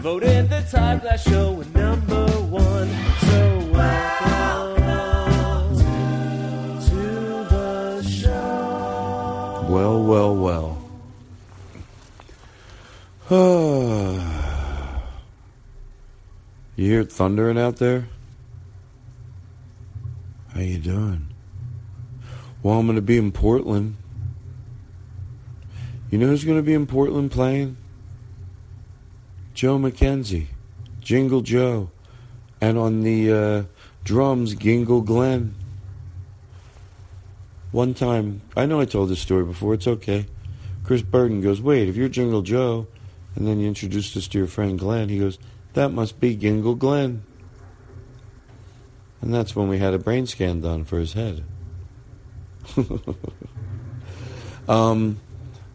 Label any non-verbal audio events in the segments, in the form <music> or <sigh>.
voted the Todd Glass Show number one. So welcome to the show. Well, well, well. <sighs> you hear it thundering out there? How you doing? Well, I'm going to be in Portland. You know who's going to be in Portland playing? Joe McKenzie, Jingle Joe, and on the uh, drums, Gingle Glenn. One time, I know I told this story before, it's okay. Chris Burton goes, Wait, if you're Jingle Joe, and then you introduced us to your friend Glenn, he goes, That must be Gingle Glenn. And that's when we had a brain scan done for his head. <laughs> um,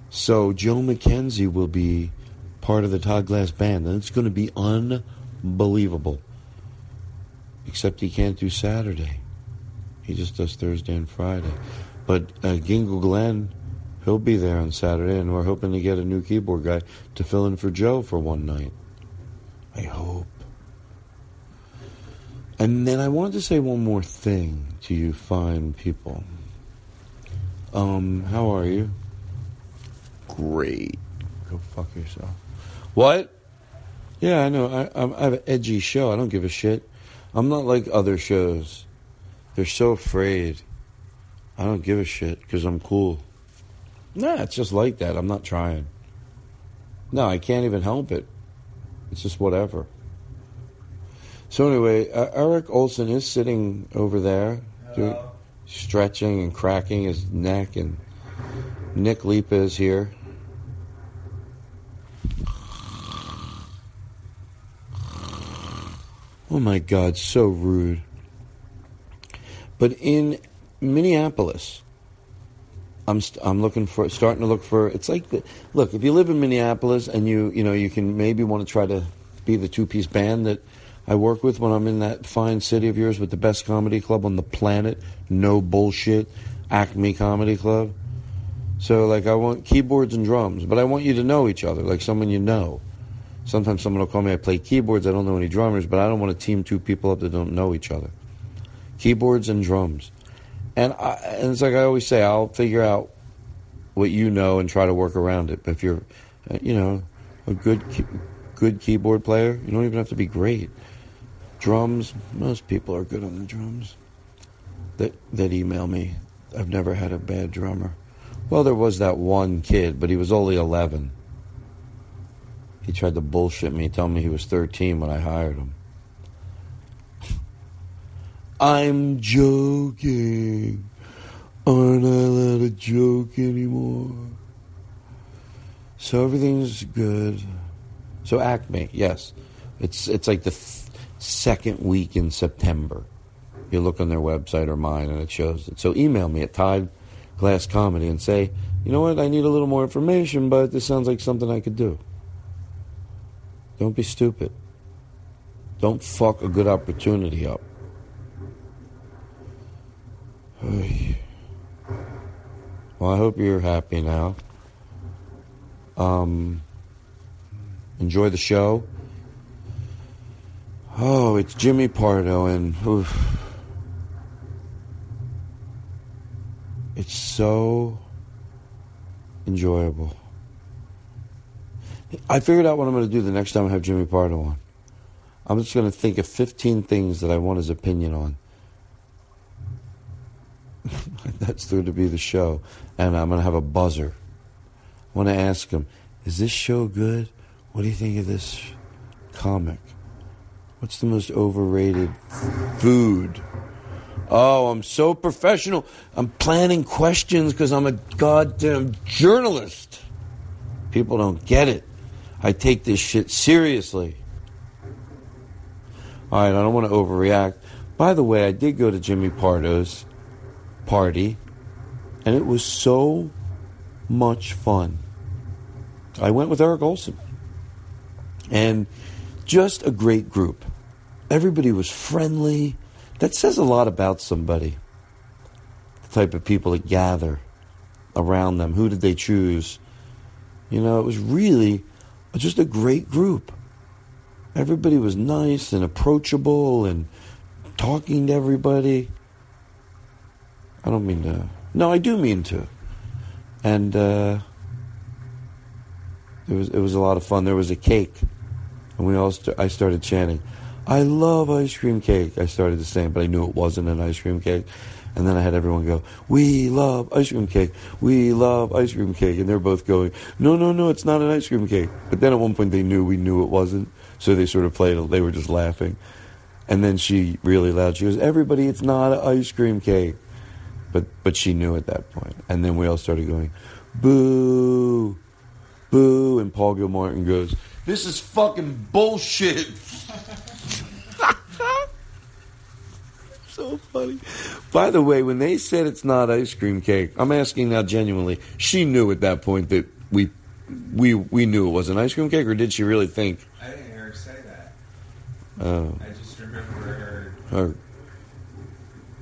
so Joe McKenzie will be part of the Todd Glass band, and it's going to be unbelievable. Except he can't do Saturday; he just does Thursday and Friday. But uh, Gingle Glenn, he'll be there on Saturday, and we're hoping to get a new keyboard guy to fill in for Joe for one night. I hope. And then I wanted to say one more thing to you fine people. Um, how are you? Great. Go fuck yourself. What? Yeah, I know. I, I have an edgy show. I don't give a shit. I'm not like other shows. They're so afraid. I don't give a shit because I'm cool. Nah, it's just like that. I'm not trying. No, I can't even help it. It's just whatever. So anyway, uh, Eric Olson is sitting over there, doing, stretching and cracking his neck, and Nick Lipa is here. Oh my God, so rude. But in Minneapolis, I'm st- I'm looking for starting to look for. It's like the, look if you live in Minneapolis and you you know you can maybe want to try to be the two piece band that I work with when I'm in that fine city of yours with the best comedy club on the planet. No bullshit, Acme Comedy Club. So, like, I want keyboards and drums, but I want you to know each other, like someone you know. Sometimes someone will call me, I play keyboards, I don't know any drummers, but I don't want to team two people up that don't know each other. Keyboards and drums. And, I, and it's like I always say, I'll figure out what you know and try to work around it. But if you're, uh, you know, a good good keyboard player, you don't even have to be great. Drums, most people are good on the drums. That that email me. I've never had a bad drummer. Well, there was that one kid, but he was only 11. He tried to bullshit me, tell me he was 13 when I hired him. I'm joking. Aren't I allowed to joke anymore? So everything's good. So Acme, yes, it's it's like the th- second week in September. You look on their website or mine, and it shows it. So email me at Todd Glass Comedy and say, you know what, I need a little more information, but this sounds like something I could do. Don't be stupid. Don't fuck a good opportunity up. Well, I hope you're happy now. Um, enjoy the show. Oh, it's Jimmy Pardo, and oof, it's so enjoyable. I figured out what I'm going to do the next time I have Jimmy Pardo on. I'm just going to think of 15 things that I want his opinion on. <laughs> That's through to be the show. And I'm going to have a buzzer. I want to ask him, is this show good? What do you think of this comic? What's the most overrated food? Oh, I'm so professional. I'm planning questions because I'm a goddamn journalist. People don't get it. I take this shit seriously. All right, I don't want to overreact. By the way, I did go to Jimmy Pardo's party, and it was so much fun. I went with Eric Olson, and just a great group. Everybody was friendly. That says a lot about somebody. The type of people that gather around them. Who did they choose? You know, it was really just a great group. Everybody was nice and approachable and talking to everybody. I don't mean to. No, I do mean to. And uh, it was it was a lot of fun. There was a cake, and we all st- I started chanting, "I love ice cream cake." I started to say, but I knew it wasn't an ice cream cake. And then I had everyone go, "We love ice cream cake. We love ice cream cake." And they're both going, "No, no, no, it's not an ice cream cake." But then at one point they knew we knew it wasn't, so they sort of played. They were just laughing. And then she really loud. She goes, "Everybody, it's not an ice cream cake." But but she knew at that point. And then we all started going, "Boo, boo!" And Paul Gilmartin goes, "This is fucking bullshit." <laughs> so funny. By the way, when they said it's not ice cream cake, I'm asking now genuinely. She knew at that point that we we we knew it wasn't ice cream cake, or did she really think? I didn't hear her say that. Oh, I just remember her her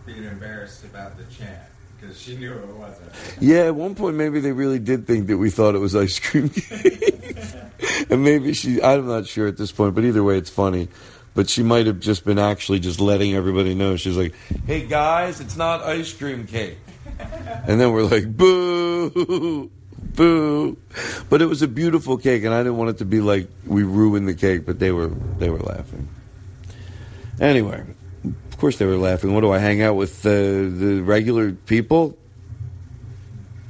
being embarrassed about the chant because she knew it wasn't. Yeah, at one point maybe they really did think that we thought it was ice cream <laughs> cake. <laughs> and maybe she I'm not sure at this point, but either way it's funny. But she might have just been actually just letting everybody know. She's like, "Hey guys, it's not ice cream cake." And then we're like, "Boo." Boo. But it was a beautiful cake and I didn't want it to be like we ruined the cake, but they were they were laughing. Anyway, of course they were laughing. What do I hang out with uh, the regular people?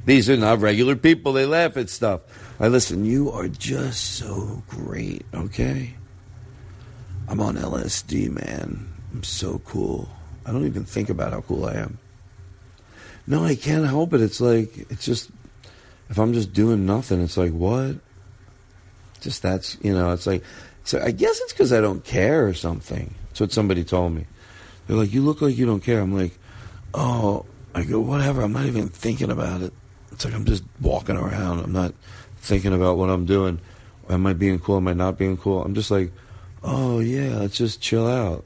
These are not regular people. They laugh at stuff. I listen. You are just so great. Okay. I'm on LSD, man. I'm so cool. I don't even think about how cool I am. No, I can't help it. It's like it's just if I'm just doing nothing, it's like what? Just that's you know. It's like so. I guess it's because I don't care or something. That's what somebody told me. They're like, you look like you don't care. I'm like, oh, I go whatever. I'm not even thinking about it. It's like I'm just walking around. I'm not thinking about what I'm doing. Am I being cool? Am I not being cool? I'm just like, oh yeah, let's just chill out.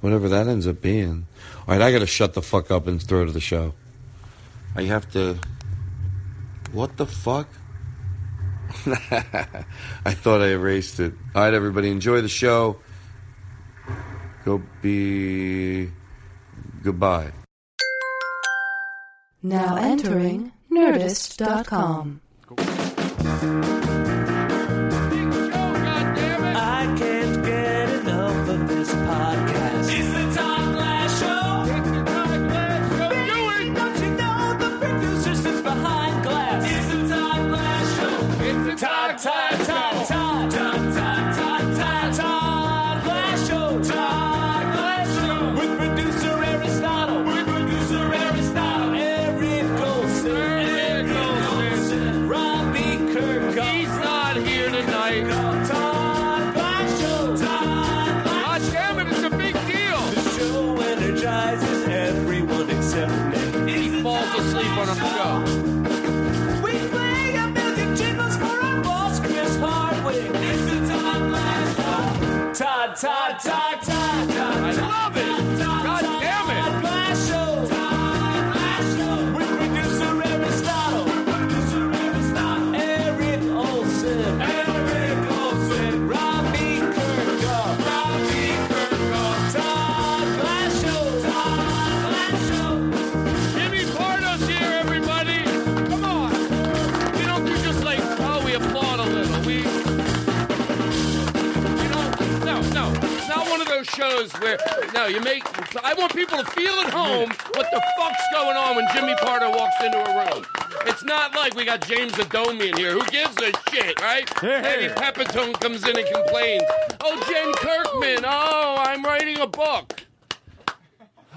Whatever that ends up being. All right, I got to shut the fuck up and throw to the show. I have to What the fuck? <laughs> I thought I erased it. All right, everybody, enjoy the show. Go be. Goodbye. Now entering Nerdist.com. I talk, talk. Shows where, no, you make, I want people to feel at home what the fuck's going on when Jimmy Pardo walks into a room. It's not like we got James Adomian here. Who gives a shit, right? Eddie Pepitone comes in and complains. Oh, Jen Kirkman. Oh, I'm writing a book. <sighs>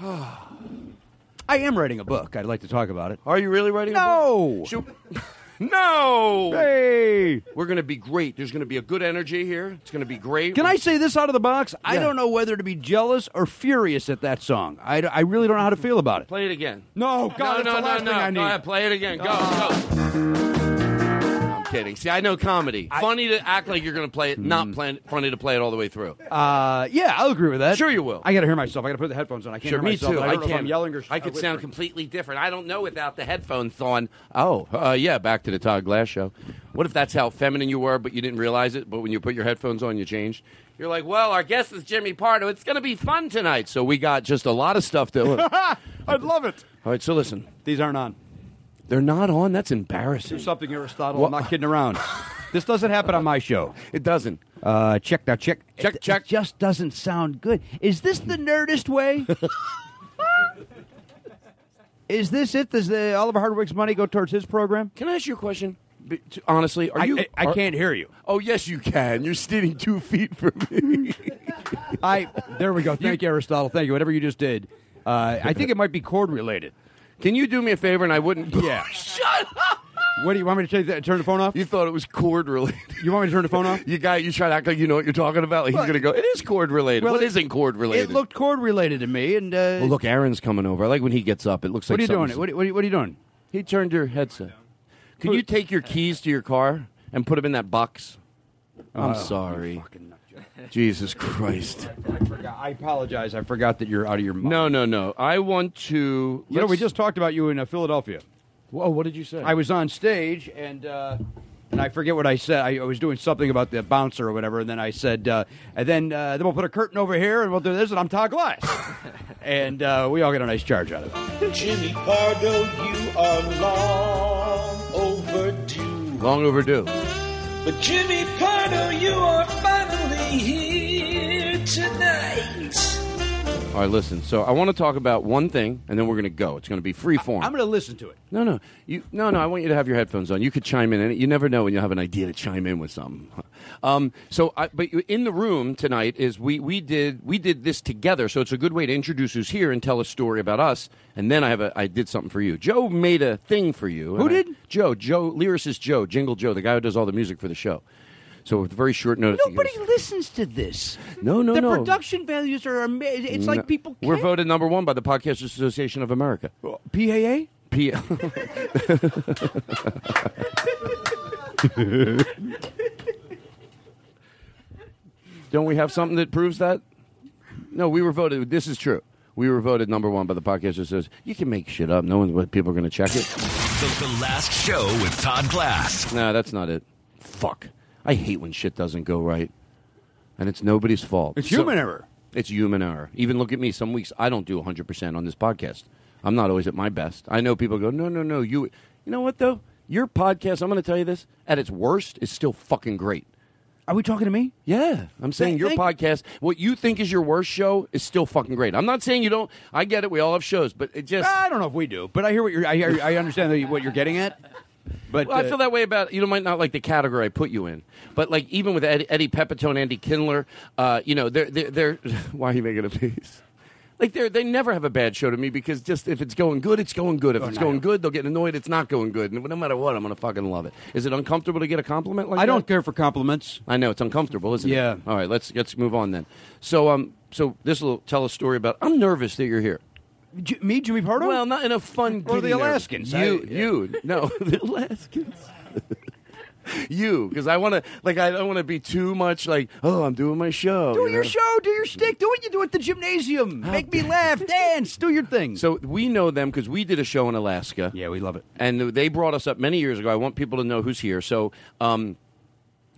I am writing a book. I'd like to talk about it. Are you really writing a book? No. <laughs> No. Hey. We're going to be great. There's going to be a good energy here. It's going to be great. Can I say this out of the box? I don't know whether to be jealous or furious at that song. I, I really don't know how to feel about it. play it again? No, God, no, no, the last no, thing no. I need. Go ahead, play it again. Go, go. Kidding. See, I know comedy. funny to act like you're going to play it. Not plan- funny to play it all the way through. Uh, yeah, I'll agree with that. Sure you will. I got to hear myself. I got to put the headphones on. I can't Sure, hear me myself. too. I I don't know if can. I'm yelling or I could sound completely different. I don't know without the headphones on. Oh, uh, yeah. Back to the Todd Glass show. What if that's how feminine you were, but you didn't realize it? But when you put your headphones on, you changed. You're like, well, our guest is Jimmy Pardo. It's going to be fun tonight. So we got just a lot of stuff to. <laughs> I'd love it. All right, so listen. These aren't on. They're not on. That's embarrassing. Do something, Aristotle. I'm not kidding around. this doesn't happen on my show. It doesn't. Uh, check now, check. Check, It- check. It just doesn't sound good. Is this the nerdist way? <laughs> Is this it? Does the Oliver Hardwick's money go towards his program? Can I ask you a question? Honestly, are I, you? I, I are- can't hear you. Oh yes, you can. You're standing two feet from me. <laughs> I there we go. Thank you, Aristotle. Thank you. Whatever you just did. Uh, I think it might be cord related. Can you do me a favor? And I wouldn't. <laughs> Yeah. <laughs> Shut up. What do you want me to take that, turn the phone off? You thought it was cord related. You want me to turn the phone off? <laughs> You got. You try to act like you know what you're talking about. Like he's Well- gonna go. It is cord related. Well, what it- isn't cord related? It looked cord related to me. And uh, Well, look, Aaron's coming over. I like when he gets up. It looks what like are you doing? something's- What, are- what, are- what are you doing? He turned your headset. Can you take your keys to your car and put them in that box? I'm Oh, sorry. fucking nut. Jesus Christ. I forgot. I apologize. I forgot that you're out of your mind. No, no, no. I want to. You know, we just talked about you in uh, Philadelphia. Whoa, what did you say? I was on stage and uh, and I forget what I said. I, I was doing something about the bouncer or whatever, and then I said, uh, and then uh, then we'll put a curtain over here, and we'll do this, and I'm Todd Glass, <laughs> and uh, we all get a nice charge out of it. Jimmy Pardo, you are long overdue. long overdue. But Jimmy Pardo, you are finally here tonight. All right, listen. So I want to talk about one thing, and then we're going to go. It's going to be free form. I'm going to listen to it. no, no, you, no, no. I want you to have your headphones on. You could chime in, and you never know when you have an idea to chime in with something. Um, so, I, but in the room tonight is we we did we did this together. So it's a good way to introduce who's here and tell a story about us. And then I have a I did something for you. Joe made a thing for you. Who and I- did? Joe. Joe lyricist Joe Jingle Joe, the guy who does all the music for the show. So with very short notice, Nobody goes, listens to this. No, no, the no. The production values are amazing. It's No. like people. We're voted number one by the Podcasters Association of America. PAA. P- <laughs> Don't we have something that proves that? No, we were voted. This is true. We were voted number one by the Podcasters Association. You can make shit up. No one, what people are going to check it. The, the last show with Todd Glass. No, that's not it. Fuck. I hate when shit doesn't go right. And it's nobody's fault. It's So- human error. It's human error. Even look at me. Some weeks I don't do 100% on this podcast. I'm not always at my best. I know people go, no, no, no. You, you know what, though? Your podcast, I'm going to tell you this, at its worst, is still fucking great. Are we talking to me? Yeah, I'm saying your podcast, what you think is your worst show, is still fucking great. I'm not saying you don't. I get it. We all have shows, but it just. I don't know if we do, but I hear what you're. I, hear, I understand that- what you're getting at. But Well, I uh, feel that way about you. Know, might not like the category I put you in, but like even with Eddie, Eddie Pepitone, Andy Kindler, uh, you know, they're they're, they're <laughs> why are you making a piece? Like they they never have a bad show to me because just if it's going good, it's going good. If Oh, it's going good, they'll get annoyed. It's not going good, and no matter what, I'm gonna fucking love it. Is it uncomfortable to get a compliment like I don't care for compliments. I know it's uncomfortable, isn't Yeah. it? Yeah. All right, let's let's move on then. So um, so this will tell a story about. I'm nervous that you're here. J- me, Jimmy Pardo? Well, not in a fun. Or the. Alaskans. You, I- yeah. you, no, <laughs> the Alaskans. <laughs> you, because I want to, like, I don't want to be too much like, oh, I'm doing my show. do you your know? show, do your stick, do what you do at the gymnasium. Make me laugh, dance, do your thing. So we know them because we did a show in Alaska. yeah, we love it. and they brought us up many years ago. I want people to know who's here. So, um,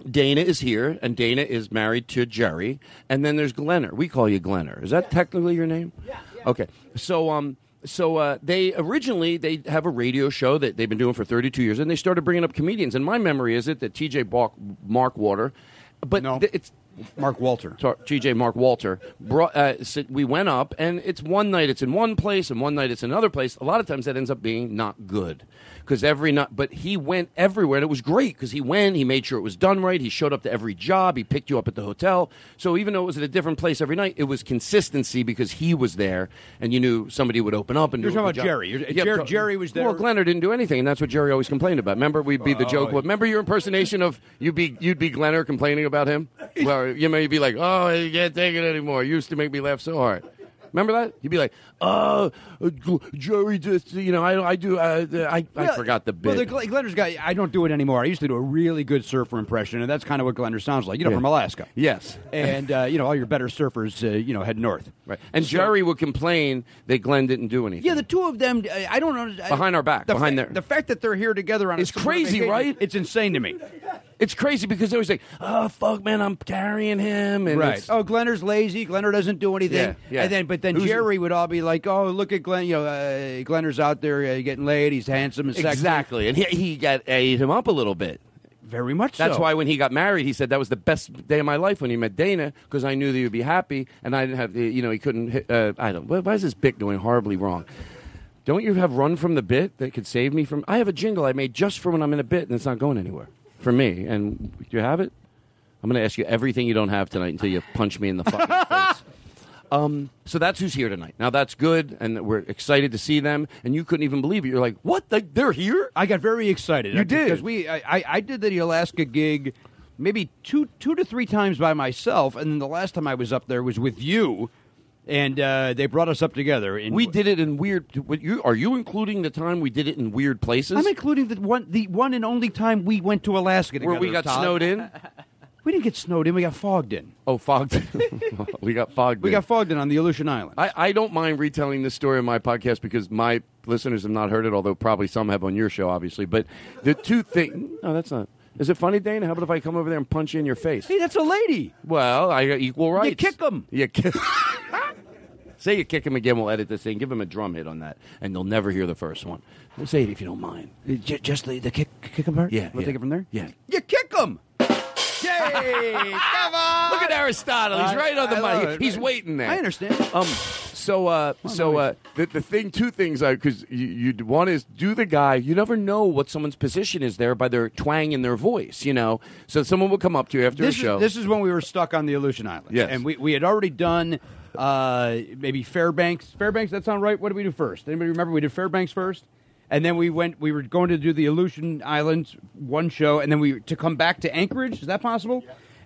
Dana is here, and Dana is married to Jerry, and then there's Glenner. We call you Glenner. Is that technically your name? Yeah. Okay. So, um, so uh, they originally they have a radio show that they've been doing for 32 years, and they started bringing up comedians. And my memory is it that T.J. Balk, Mark Water, but No. th- it's Mark Walter. TJ Mark Walter brought. Uh, s- we went up, and it's one night it's in one place, and one night it's in another place. A lot of times that ends up being not good because every night. But he went everywhere, and it was great because he went. He made sure it was done right. He showed up to every job. He picked you up at the hotel. So even though it was at a different place every night, it was consistency because he was there, and you knew somebody would open up and You're do talking about job. Jerry. Yeah, Jer- so- Jerry was there. Well, Glenner didn't do anything, and that's what Jerry always complained about. Remember, we'd be the joke. Oh, Remember your impersonation of you'd be you'd be Glenner complaining about him. <laughs> Well, you may be like, oh, you can't take it anymore. You used to make me laugh so hard. Remember that? You'd be like, oh, uh, Jerry just, you know, I, I do, uh, I, I forgot the bit. Well, the Glen- Glenner's guy, I don't do it anymore. I used to do a really good surfer impression, and that's kind of what Glenner sounds like. You know, Yeah. from Alaska. yes. And, uh, you know, all your better surfers, uh, you know, head north. Right. And Jerry would complain that Glenn didn't do anything. Yeah, the two of them, uh, I don't know. Behind our back, the behind fa- their- The fact that they're here together on a It's crazy, vacation, right? It's insane to me. It's crazy because they always say, oh, fuck, man, I'm carrying him. And right. Oh, Glenner's lazy. Glenner doesn't do anything. Yeah, yeah. And then, but then Who's- Jerry would all be like, "Oh, look at Glenn. You know, uh, Glenner's out there uh, getting laid. He's handsome and sexy. Exactly. And he, he got ate him up a little bit. Very much. So. That's so. why when he got married, he said that was the best day of my life when he met Dana because I knew that he would be happy and I didn't have the, you know, he couldn't hit, uh, I don't, why why is this bit going horribly wrong? Don't you have run from the bit that could save me from, I have a jingle I made just for when I'm in a bit and it's not going anywhere for me. And do you have it? I'm going to ask you everything you don't have tonight until you punch me in the fucking <laughs> face. Um, so that's who's here tonight. Now that's good, and we're excited to see them. And you couldn't even believe it. You're like, "What? They- They're here?" I got very excited. You did. because we. I, I, I did the Alaska gig, maybe two two to three times by myself, and then the last time I was up there was with you, and uh, they brought us up together. And We did it in weird. You are you including the time we did it in weird places? I'm including the one the one and only time we went to Alaska together. where we got Todd. snowed in. <laughs> We didn't get snowed in. We got fogged in. Oh, fogged. <laughs> we got fogged. We in. got fogged in on the Aleutian Islands. I, I don't mind retelling this story on my podcast because my listeners have not heard it, although probably some have on your show, obviously. But the two things. No, that's not. Is it funny, Dana? How about if I come over there and punch you in your face? hey, that's a lady. Well, I got equal rights. kick 'em. You kick. <laughs> Say you kick him again. We'll edit this thing. Give him a drum hit on that, and they'll never hear the first one. We'll say it if you don't mind. J- just the, the kick kick 'em part. Yeah, we'll yeah. take it from there. Yeah. you kick them. <laughs> Yay! Come on. Look at Aristotle. He's right on the I love money. it. He's waiting there. I understand. Um. So, uh, so no, uh, the the thing, two things, because you, you one is do the guy. You never know what someone's position is there by their twang in their voice. You know, so someone will come up to you after this a show. Is, this is when we were stuck on the Aleutian Islands. Yes. And we, we had already done uh, maybe Fairbanks. Fairbanks, that sound right? What did we do first? Anybody remember? We did Fairbanks first. And then we went. We were going to do the Aleutian Islands one show, and then we to come back to Anchorage. Is that possible?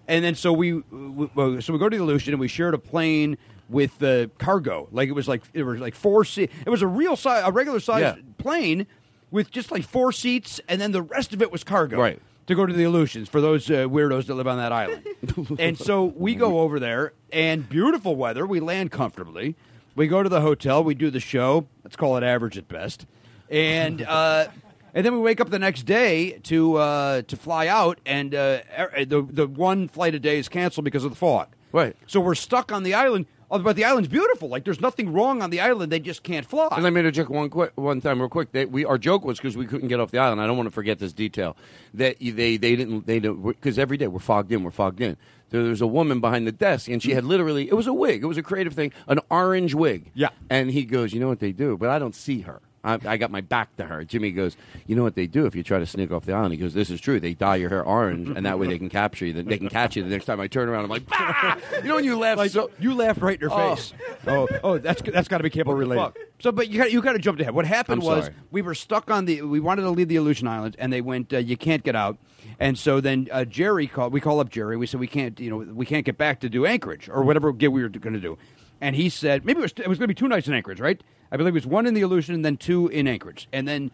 And then so we, we so we go to the Aleutian, and we shared a plane with the cargo. Like it was like it was like four seat. It was a real size, a regular size Yeah. plane with just like four seats, and then the rest of it was cargo Right. to go to the Aleutians for those uh, weirdos that live on that island. <laughs> and so we go over there, and beautiful weather. We land comfortably. We go to the hotel. We do the show. Let's call it average at best. And uh, <laughs> And then we wake up the next day to uh, to fly out, and uh, the the one flight a day is canceled because of the fog. Right. So we're stuck on the island. Oh, but the island's beautiful. Like there's nothing wrong on the island. They just can't fly. And I made a joke one quick, one time real quick. They, we our joke was because we couldn't get off the island. I don't want to forget this detail that they they didn't they don't because every day we're fogged in. We're fogged in. There, there's a woman behind the desk, and she had literally it was a wig. It was a creative thing, an orange wig. Yeah. And he goes, you know what they do, but I don't see her. I, I got my back to her. Jimmy goes, you know what they do if you try to sneak off the island? He goes, this is true. They dye your hair orange, and that way they can capture you. They can catch you. The next time I turn around, I'm like, bah! you know when you laugh Like, so. you laugh right in her Oh. face. Oh, oh, that's that's got to be cable related. fuck? So, but you got you got to jump ahead. What happened I'm was sorry. we were stuck on the. We wanted to leave the Aleutian Island, and they went. Uh, you can't get out. And so then uh, Jerry called. We call up Jerry. We said we can't. You know, we can't get back to do Anchorage or whatever gig we were going to do. And he said maybe it was, it was going to be two nights in Anchorage, right? I believe it was one in the Aleutian and then two in Anchorage. And then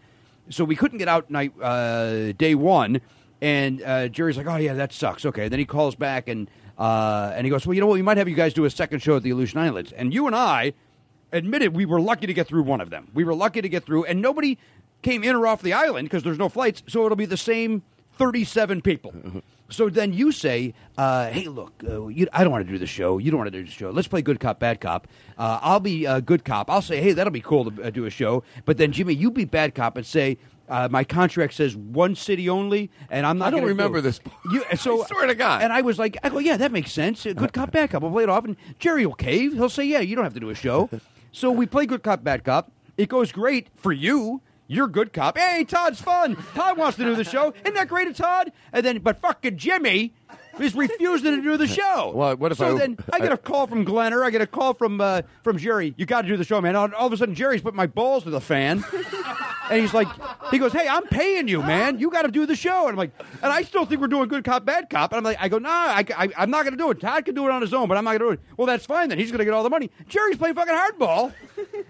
so we couldn't get out night uh, day one. And uh, Jerry's like, "Oh yeah, that sucks." Okay. Then he calls back and uh, and he goes, "Well, you know what? We might have you guys do a second show at the Aleutian Islands." And you and I admitted we were lucky to get through one of them. We were lucky to get through, and nobody came in or off the island because there's no flights. So it'll be the same 37 people. <laughs> So then you say, uh, "Hey, look, uh, you, I don't want to do the show. You don't want to do the show. Let's play good cop, bad cop. Uh, I'll be uh, good cop. I'll say, hey, that'll be cool to uh, do a show. But then Jimmy, you be bad cop and say." Uh, my contract says one city only, and I'm not. I don't do remember it." this. You, <laughs> so I swear to God. And I was like, I go, yeah, that makes sense. Good cop, bad cop. We'll play it off, and Jerry will cave. He'll say, yeah, you don't have to do a show. so we play good cop, bad cop. It goes great for you. You're good cop. Hey, Todd's fun. Todd wants to do the show. Isn't that great, of Todd? And then, but fucking Jimmy is refusing to do the show. <laughs> Well, what if so I- then I get a call from Glenner. I get a call from uh, from Jerry. You got to do the show, man. All, all of a sudden, Jerry's put my balls to the fan. <laughs> And he's like, he goes, "Hey, I'm paying you, man. You got to do the show." And I'm like, and I still think we're doing good cop, bad cop. And I'm like, I go, nah, I, I, I'm not going to do it. Todd can do it on his own, but I'm not going to do it. Well, that's fine then. He's going to get all the money. Jerry's playing fucking hardball,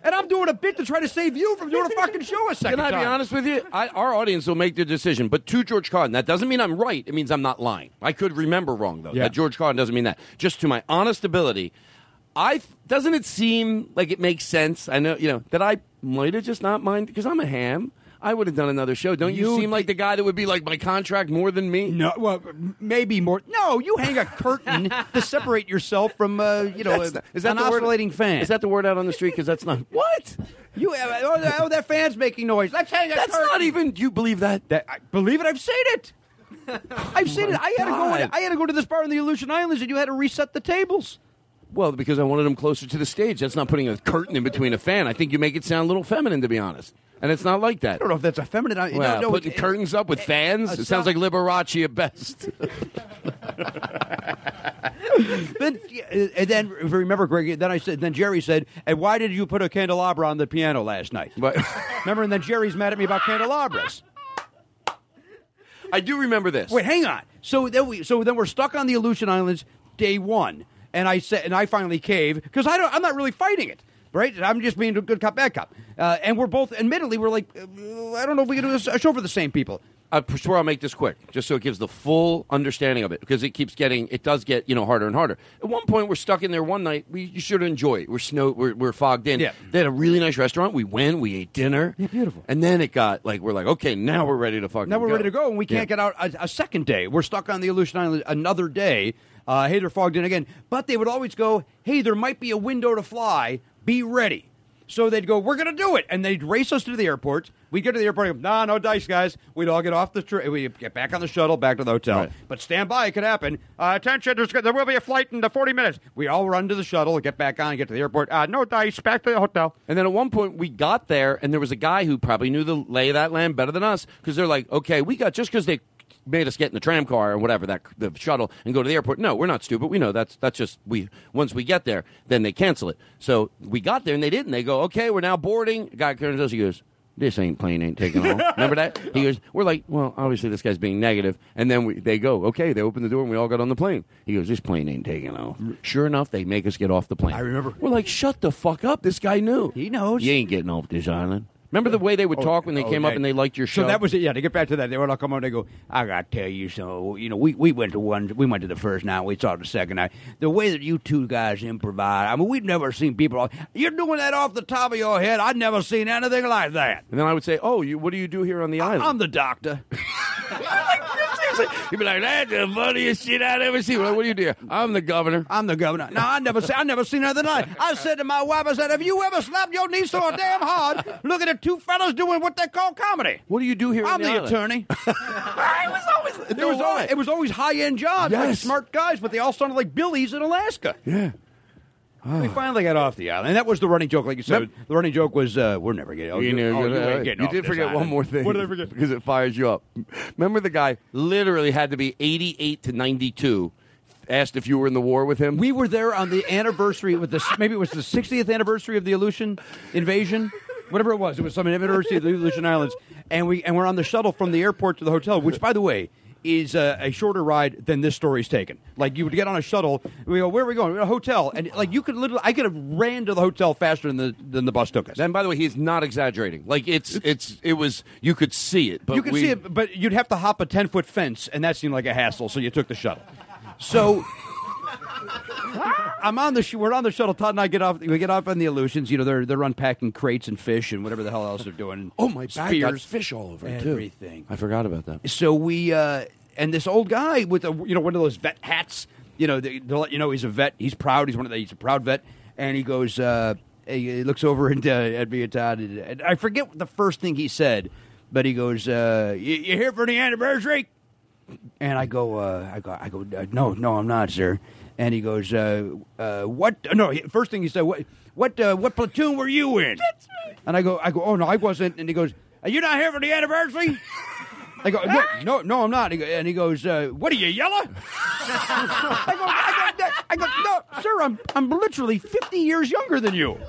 and I'm doing a bit to try to save you from doing a fucking show a second Can I be time. honest with you? I, our audience will make the decision. But to George Carlin, that doesn't mean I'm right. It means I'm not lying. I could remember wrong though. Yeah. That George Carlin doesn't mean that. Just to my honest ability, I doesn't it seem like it makes sense? I know you know that I might have just not mind because I'm a ham. I would have done another show. Don't you, You seem like the guy that would be like my contract more than me? No, well, maybe more. No, you hang a curtain to separate yourself from, uh, you know, a, not- is that an the word- oscillating fan. Is that the word out on the street? Because that's not <laughs> what. you? Uh, oh, oh, that fan's making noise. Let's hang a That's curtain. not even. Do you believe that? That, I believe it. I've seen it. <laughs> I've seen it. I had to go. God. In, I had to go to this bar in the Aleutian Islands, and you had to reset the tables. Well, because I wanted them closer to the stage. That's not putting a curtain in between a fan. I think you make it sound a little feminine, to be honest. And it's not like that. I don't know if that's a feminine. I- Well, no, no, putting it- curtains up with fans. a It sounds like Liberace at best. <laughs> <laughs> then, and then if you remember, Greg. Then I said. Then Jerry said, "And why did you put a candelabra on the piano last night?" but Remember? And then Jerry's mad at me about candelabras. I do remember this. Wait, hang on. So then we, so then we're stuck on the Aleutian Islands day one, and I said, and I finally cave because I don't, I'm not really fighting it, right? I'm just being a good cop, bad cop, uh, and we're both, admittedly, we're like, uh, I don't know if we can do a show for the same people. I swear I'll make this quick, just so it gives the full understanding of it, because it keeps getting, it does get, you know, harder and harder. At one point, we're stuck in there one night. We you should enjoy it. We're snow, we're, we're fogged in. Yeah. They had a really nice restaurant. We went, we ate dinner. Yeah, beautiful. And then it got like we're like, okay, now we're ready to fucking. Now we're ready to go, and we can't Yeah. get out a, a second day. We're stuck on the Aleutian Island another day. Uh, hey, they're fogged in again, but they would always go, "Hey, there might be a window to fly. Be ready." So they'd go, "We're going to do it," and they'd race us to the airport. We'd get to the airport, and go, "Nah, no dice, guys." We'd all get off the train. We get back on the shuttle, back to the hotel. Right. But stand by, it could happen. Uh, attention, there's, there will be a flight in the 40 minutes. We all run to the shuttle, get back on, get to the airport. Uh, no dice, back to the hotel. And then at one point we got there, and there was a guy who probably knew the lay of that land better than us because they're like, okay, we got just because they made us get in the tram car or whatever that the shuttle and go to the airport. No, we're not stupid. We know that's that's just we. Once we get there, then they cancel it. So we got there and they didn't. They go, okay, we're now boarding. Guy turns to us, he goes. This ain't plane ain't taking off. <laughs> Remember that? He goes, we're like, well, obviously this guy's being negative. negative, and then we, they go, okay, they open the door and we all got on the plane. He goes, this plane ain't taking off. Sure enough, they make us get off the plane. I remember. We're like, shut the fuck up. This guy knew. He knows. You ain't getting off this island. Remember the way they would oh, talk when they Oh, came yeah. up and they liked your show? So that was it. Yeah, to get back to that, they would all come on. They go, "I got to tell you, so you know, we, we went to one, we went to the first night, we saw the second night. The way that you two guys improvise, I mean, we've never seen people. You're doing that off the top of your head. I've never seen anything like that. And then I would say, "Oh, you, what do you do here on the island?" I'm the doctor. <laughs> <laughs> You'd be like, "That's the funniest shit I've ever seen." Like, what do you do? I'm the governor. I'm the governor. No, I never, see, I never seen anything like. I said to my wife, I said, "Have you ever slapped your knee so damn hard looking at the two fellas doing what they call comedy?" What do you do here? I'm the, island? attorney. <laughs> I was always. It was, always, it was always high end jobs, like smart guys, but they all sounded like Billies in Alaska. Yeah. We finally got off the island, and that was the running joke. Like you said, the running joke was, uh, "We're never getting." Oh, You, know, oh, you, ain't getting you off did this forget island. one more thing. What did I forget? Because it fires you up. Remember the guy literally had to be 88 to 92. Asked if you were in the war with him. We were there on the anniversary with the maybe it was the 60th anniversary of the Aleutian invasion, whatever it was. It was some anniversary of the Aleutian Islands, and we and we're on the shuttle from the airport to the hotel, which, by the way. Is uh, a shorter ride than this story's taken. Like you would get on a shuttle, we go, where are we going? We're at a hotel, and like you could literally, I could have ran to the hotel faster than the than the bus took us. And by the way, he's not exaggerating. Like it's it's it was you could see it, but you could we, see it, but you'd have to hop a ten foot fence, and that seemed like a hassle. So you took the shuttle. So <laughs> I'm on the sh- we're on the shuttle. Todd and I get off. We get off on the Aleutians. You know, they're they're unpacking crates and fish and whatever the hell else they're doing. <laughs> Oh my back got fish all over it too. everything. I forgot about that. So we uh, and this old guy with a you know one of those vet hats. You know, they, they'll let you know he's a vet. He's proud. He's one of the, he's a proud vet. And he goes, uh, he, looks over and, uh, at me and Todd. And, and I forget the first thing he said, but he goes, uh, you, "You here for the anniversary?" And I go, uh, I go, I go, no, no, I'm not, sir. And he goes, uh, uh, what? No, first thing he said, what, what, uh, what platoon were you in? And I go, I go, oh no, I wasn't. And he goes, are you not here for the anniversary? <laughs> I go, no, no, no, I'm not. And he goes, uh, what are you, yellow? <laughs> I go, I go, I go, no, sir, I'm, I'm literally 50 years younger than you.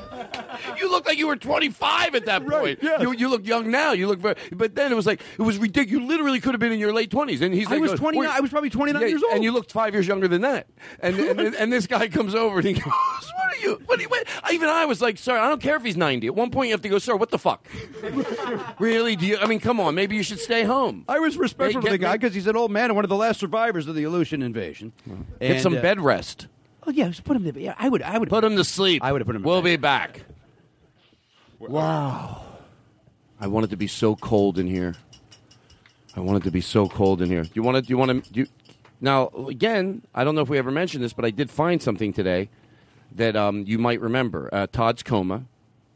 You look like you were 25 at that <laughs> point. yes. You, you look young now. You look very, but then it was like it was ridiculous. You literally could have been in your late 20s. And he's like, I was goes, 29 I was probably 29 Yeah, years old. and you looked five years younger than that. And and, and, this guy comes over and he goes, "What are you? What? Are you what? Even I was like, sir, I don't care if he's 90. At one point, you have to go, sir, what the fuck? <laughs> really? Do you? I mean, come on. Maybe you should stay home. I was respectful Hey, of the guy because he's an old man and one of the last survivors of the Aleutian invasion. Get And, some uh, bed rest. Oh yeah, just put him. To, yeah, I would. I would Put him to sleep. I would have put him. to We'll be back. Wow. I want it to be so cold in here. I want it to be so cold in here. Do you want to? Do you want to? Do you, now, again, I don't know if we ever mentioned this, but I did find something today that um, you might remember. Uh, Todd's coma.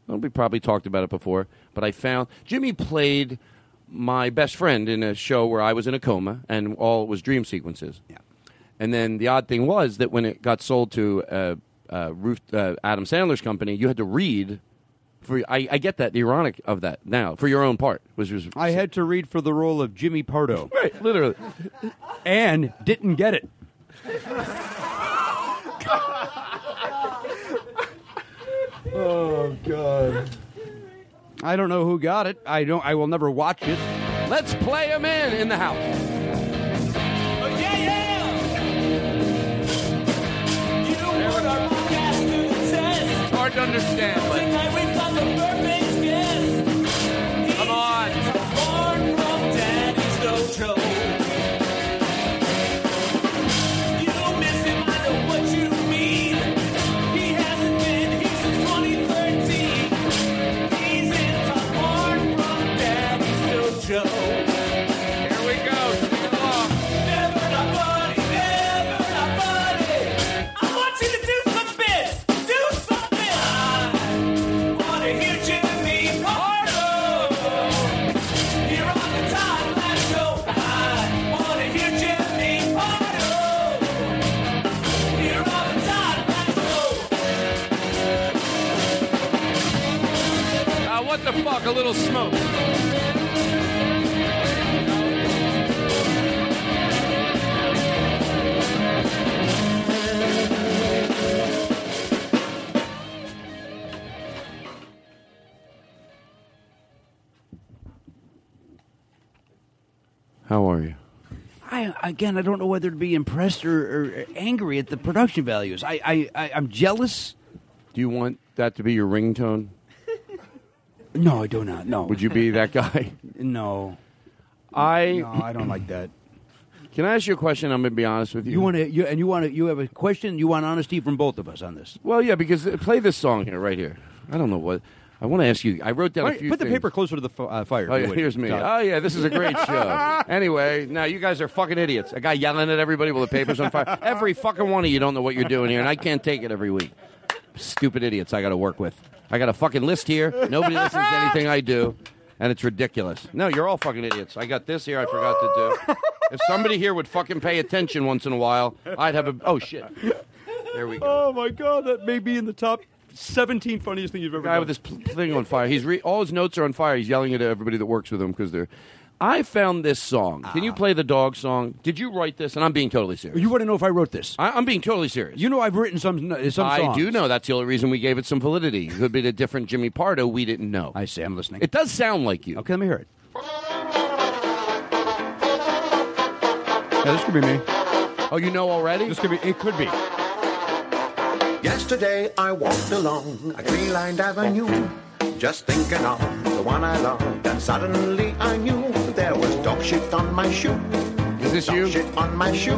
Well, we probably talked about it before, but I found Jimmy played my best friend in a show where I was in a coma and all was dream sequences. Yeah. And then the odd thing was that when it got sold to uh, uh, Ruth, uh, Adam Sandler's company, you had to read. For I, I get that the ironic of that now for your own part, which was I had to read for the role of Jimmy Pardo <laughs> right, literally. and didn't get it. <laughs> Oh God. I don't know who got it. I don't. I will never watch it. Let's play him in in the house. Hard to understand, but come on. Again, I don't know whether to be impressed or, or angry at the production values. I, I, I I'm jealous. Do you want that to be your ringtone? No, I do not. No. Would you be that <laughs> guy? No. I No, I don't like that. can I ask you a question? I'm going to be honest with you. You want to, you, and you want to, you have a question. You want honesty from both of us on this. Well, yeah, because uh, play this song here, right here. I don't know what I want to ask you. I wrote down Why a few. put the paper closer to the f- uh, fire. Oh, yeah, <laughs> here's me. Todd. Oh, yeah, this is a great <laughs> show. anyway, now you guys are fucking idiots. A guy yelling at everybody while the paper's on fire. <laughs> Every fucking one of you don't know what you're doing here, and I can't take it every week. Stupid idiots I got to work with. I got a fucking list here. Nobody listens to anything I do, and it's ridiculous. No, you're all fucking idiots. I got this here I forgot to do. If somebody here would fucking pay attention once in a while, I'd have a. Oh, shit. There we go. Oh my God, that may be in the top 17 funniest thing you've ever guy done. with this pl- thing on fire. He's re- all his notes are on fire. He's yelling at everybody that works with him because they're. I found this song. Can you ah. play the dog song? Did you write this? And I'm being totally serious. you want to know if I wrote this? I- I'm being totally serious. You know, I've written some some I songs. do know that's the only reason we gave it some validity. It could be a different Jimmy Pardo we didn't know. I say I'm listening. It does sound like you. okay, let me hear it. Yeah, this could be me. Oh, you know already? This could be. It could be. Yesterday I walked along a tree-lined avenue, just thinking of the one I loved, and suddenly I knew there was dog shit on my shoe. Is this Dog you? shit on my shoe.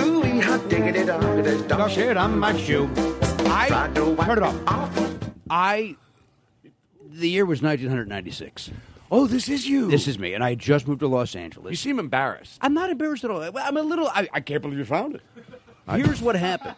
Ooh, how diggity dog, there's dog, Dog shit on my shoe. I Tried to wipe turn it off. off. I. The year was 1996. Oh, this is you. This is me, and I had just moved to Los Angeles. You seem embarrassed. I'm not embarrassed at all. I'm a little. I, I can't believe you found it. Here's what happened.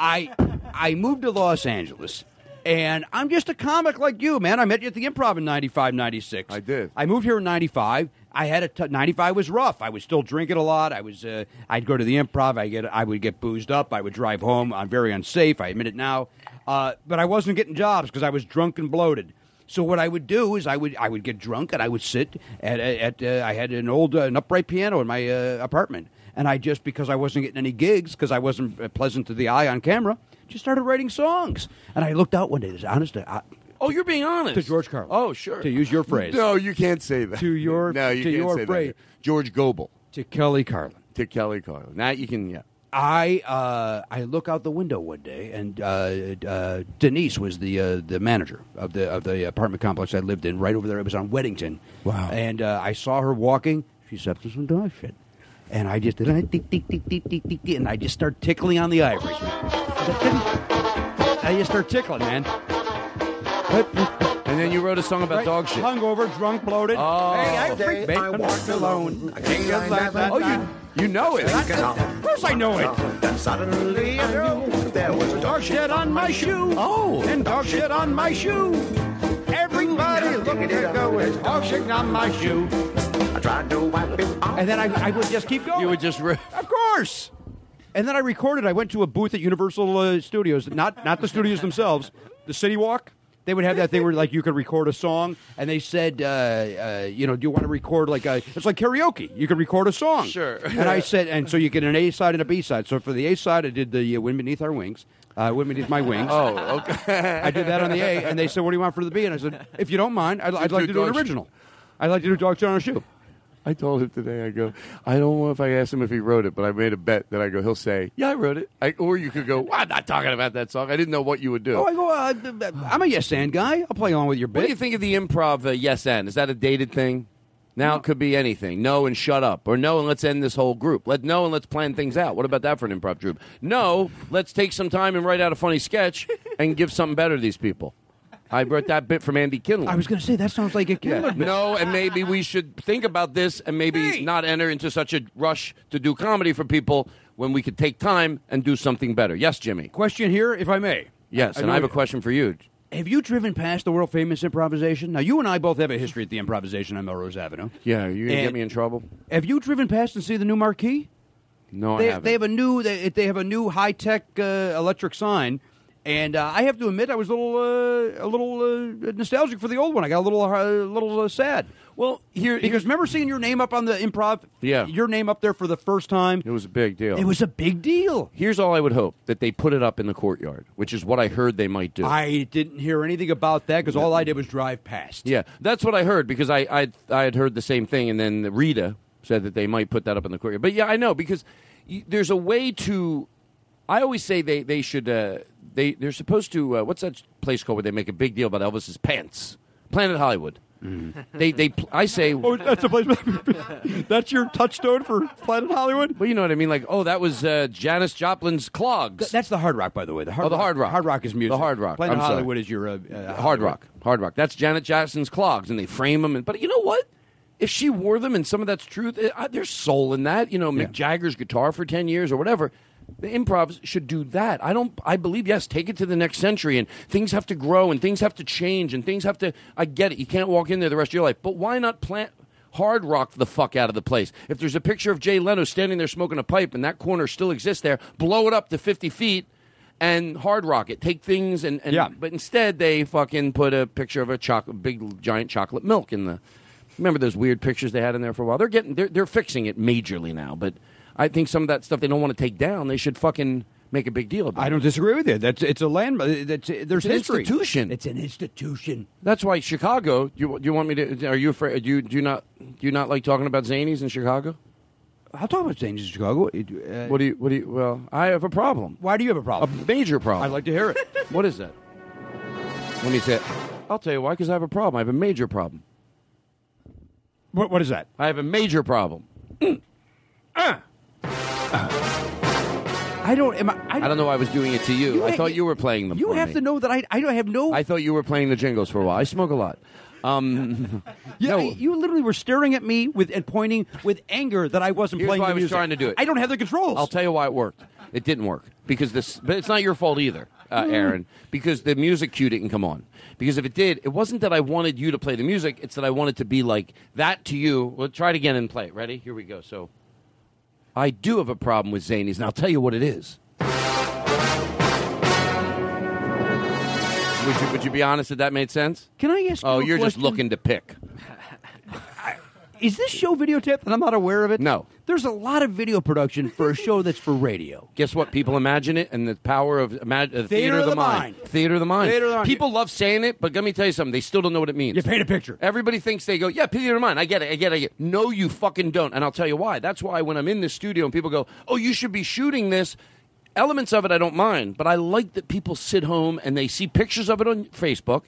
I I moved to Los Angeles, and I'm just a comic like you, man. I met you at the Improv in 95, 96. I did. I moved here in 95. I had a t- 95 was rough. I was still drinking a lot. I was. Uh, I'd go to the Improv. I get. I would get boozed up. I would drive home. I'm very unsafe. I admit it now. Uh, but I wasn't getting jobs because I was drunk and bloated. So what I would do is I would I would get drunk and I would sit at at uh, I had an old uh, an upright piano in my uh, apartment and I just because I wasn't getting any gigs because I wasn't uh, pleasant to the eye on camera just started writing songs and I looked out one day. This honest to, uh, Oh, you're being honest. to George Carlin. Oh, sure. To use your phrase. No, you can't say that. To your- no, you to can't your say phrase. that. George Goebel to Kelly Carlin. to Kelly Carlin. Now you can. Yeah. I uh, I look out the window one day, and uh, uh, Denise was the uh, the manager of the of the apartment complex I lived in, right over there. It was on Weddington. Wow. And uh, I saw her walking. She's up to some dog shit, and I just did it, tick, tick, tick, tick, tick, tick, tick, and I just start tickling on the ivories. I just start tickling, man. And then you wrote a song about Right, dog shit. Hungover, drunk, bloated. Oh. hey, I Yesterday freak. I walked alone a tree-lined avenue. Oh, you you know it. Of course I know it. Then suddenly I knew there was dog Dog shit on my shoe. Oh. And dog shit on my shoe. Everybody look at it go with dog shit on my shoe. I tried to wipe it off. And then I, I would just keep going. You would just riff. Of course. And then I recorded. I went to a booth at Universal uh, Studios, not not the studios themselves, the City Walk. They would have that thing where like you could record a song, and they said, uh, uh, you know, do you want to record like a? It's like karaoke. You can record a song. Sure. And I said, and so you get an A side and a B side. So for the A side, I did the uh, "Wind Beneath Our Wings," uh, "Wind Beneath My Wings." Oh, okay. I did that on the A, and they said, "What do you want for the B?" And I said, "If you don't mind, I'd, I'd like to do an original. I'd like to do Dog Shit on a Shoe." I told him today. I go. I don't know if I asked him if he wrote it, but I made a bet that I go. He'll say, "Yeah, I wrote it." I, or you could go, well, "I'm not talking about that song. I didn't know what you would do." Oh, I go. Uh, I'm a yes and guy. I'll play along with your bit. what do you think of the improv uh, yes and? Is that a dated thing? Now it could be anything. No and shut up, or no and let's end this whole group. Let no and let's plan things out. What about that for an improv troupe? No, let's take some time and write out a funny sketch and give something better to these people. I wrote that bit from Andy Kindler. I was going to say that sounds like a killer. Yeah. No, and maybe we should think about this and maybe Hey. not enter into such a rush to do comedy for people when we could take time and do something better. Yes, Jimmy. Question here, if I may. Yes, and know I have a question for you. Have you driven past the world famous improvisation? Now, you and I both have a history at the improvisation on Melrose Avenue. Yeah, you gonna get me in trouble? Have you driven past and see the new marquee? No, I They, haven't. they have a new they, they have a new high tech uh, electric sign, and uh, I have to admit I was a little uh, a little uh, nostalgic for the old one. I got a little uh, little uh, sad. well, here Because remember seeing your name up on the improv? Yeah. Your name up there for the first time. it was a big deal. It was a big deal. Here's all I would hope that they put it up in the courtyard, which is what I heard they might do. I didn't hear anything about that because all I did was drive past. Yeah, that's what I heard because I I, I had heard the same thing, and then Rita said that they might put that up in the courtyard. But yeah, I know because y- there's a way to. I always say they they should uh, they they're supposed to uh, what's that place called where they make a big deal about Elvis's pants Planet Hollywood. They, they, I say, Oh, that's a place. that's your touchstone for Planet Hollywood. well, you know what I mean. Like, oh, that was uh, Janis Joplin's clogs. Th- that's the Hard Rock, by the way. The Hard Oh, the Rock. Hard Rock. Hard Rock is music. The Hard Rock. Planet I'm sorry. Hollywood is your uh, uh, Hard Rock, Hard Rock. That's Janet Jackson's clogs, and they frame them. And but you know what? If she wore them, and some of that's truth, eh, uh, there's soul in that. You know, Mick Jagger's guitar for ten years or whatever. The improvs should do that. I don't. I believe yes. Take it to the next century, and things have to grow, and things have to change, and things have to. I get it. You can't walk in there the rest of your life, but why not plant? Hard rock the fuck out of the place. If there's a picture of Jay Leno standing there smoking a pipe and that corner still exists there, blow it up to 50 feet and hard rock it. Take things and, and Yeah. but instead they fucking put a picture of a chocolate, big giant chocolate milk in the. Remember those weird pictures they had in there for a while? They're getting they're they're fixing it majorly now, but I think some of that stuff they don't want to take down. They should fucking make a big deal about. I don't disagree with you. That's it's a land. Uh, that's uh, there's an history. institution. It's an institution. That's why Chicago. Do you do you want me to? Are you afraid? Do you do you not do you not like talking about zanies in Chicago? I'll talk about things in Chicago. Uh, What do you? What do you? Well, I have a problem. why do you have a problem? A major problem. I'd like to hear it. <laughs> What is that? Let me say it. I'll tell you why. Because I have a problem. I have a major problem. what, what is that? I have a major problem. <clears throat> Uh, I don't. Am I, I, I don't know why I was doing it to you. You I thought you were playing them. You have me. to know that I. I don't have no. I thought you were playing the jingles for a while. I smoke a lot. Um, <laughs> yeah, no. you literally were staring at me with and pointing with anger that I wasn't Here's playing why the I was music. trying to do it. I don't have the controls. I'll tell you why it worked. It didn't work because this, but it's not your fault either, uh, Mm. Aaron. Because the music cue didn't come on. Because if it did, it wasn't that I wanted you to play the music. It's that I wanted to be like that to you. Well, try it again and play it. Ready? Here we go. So, I do have a problem with Zanies, and I'll tell you what it is. Would you, would you be honest that that made sense? Can I ask? Oh, you a you're just question? looking to pick. <laughs> Is this show videotaped and I'm not aware of it? No. There's a lot of video production for a show that's for radio. <laughs> Guess what? People imagine it, and the power of imag- uh, theater, of the, mind. Theater of the mind. Theater of the mind. People love saying it, but let me tell you something. They still don't know what it means. You paint a picture. Everybody thinks they go, yeah, theater of the mind. I get it. I get it. I get it. No, you fucking don't. And I'll tell you why. That's why when I'm in the studio and people go, oh, you should be shooting this. Elements of it I don't mind, but I like that people sit home and they see pictures of it on Facebook.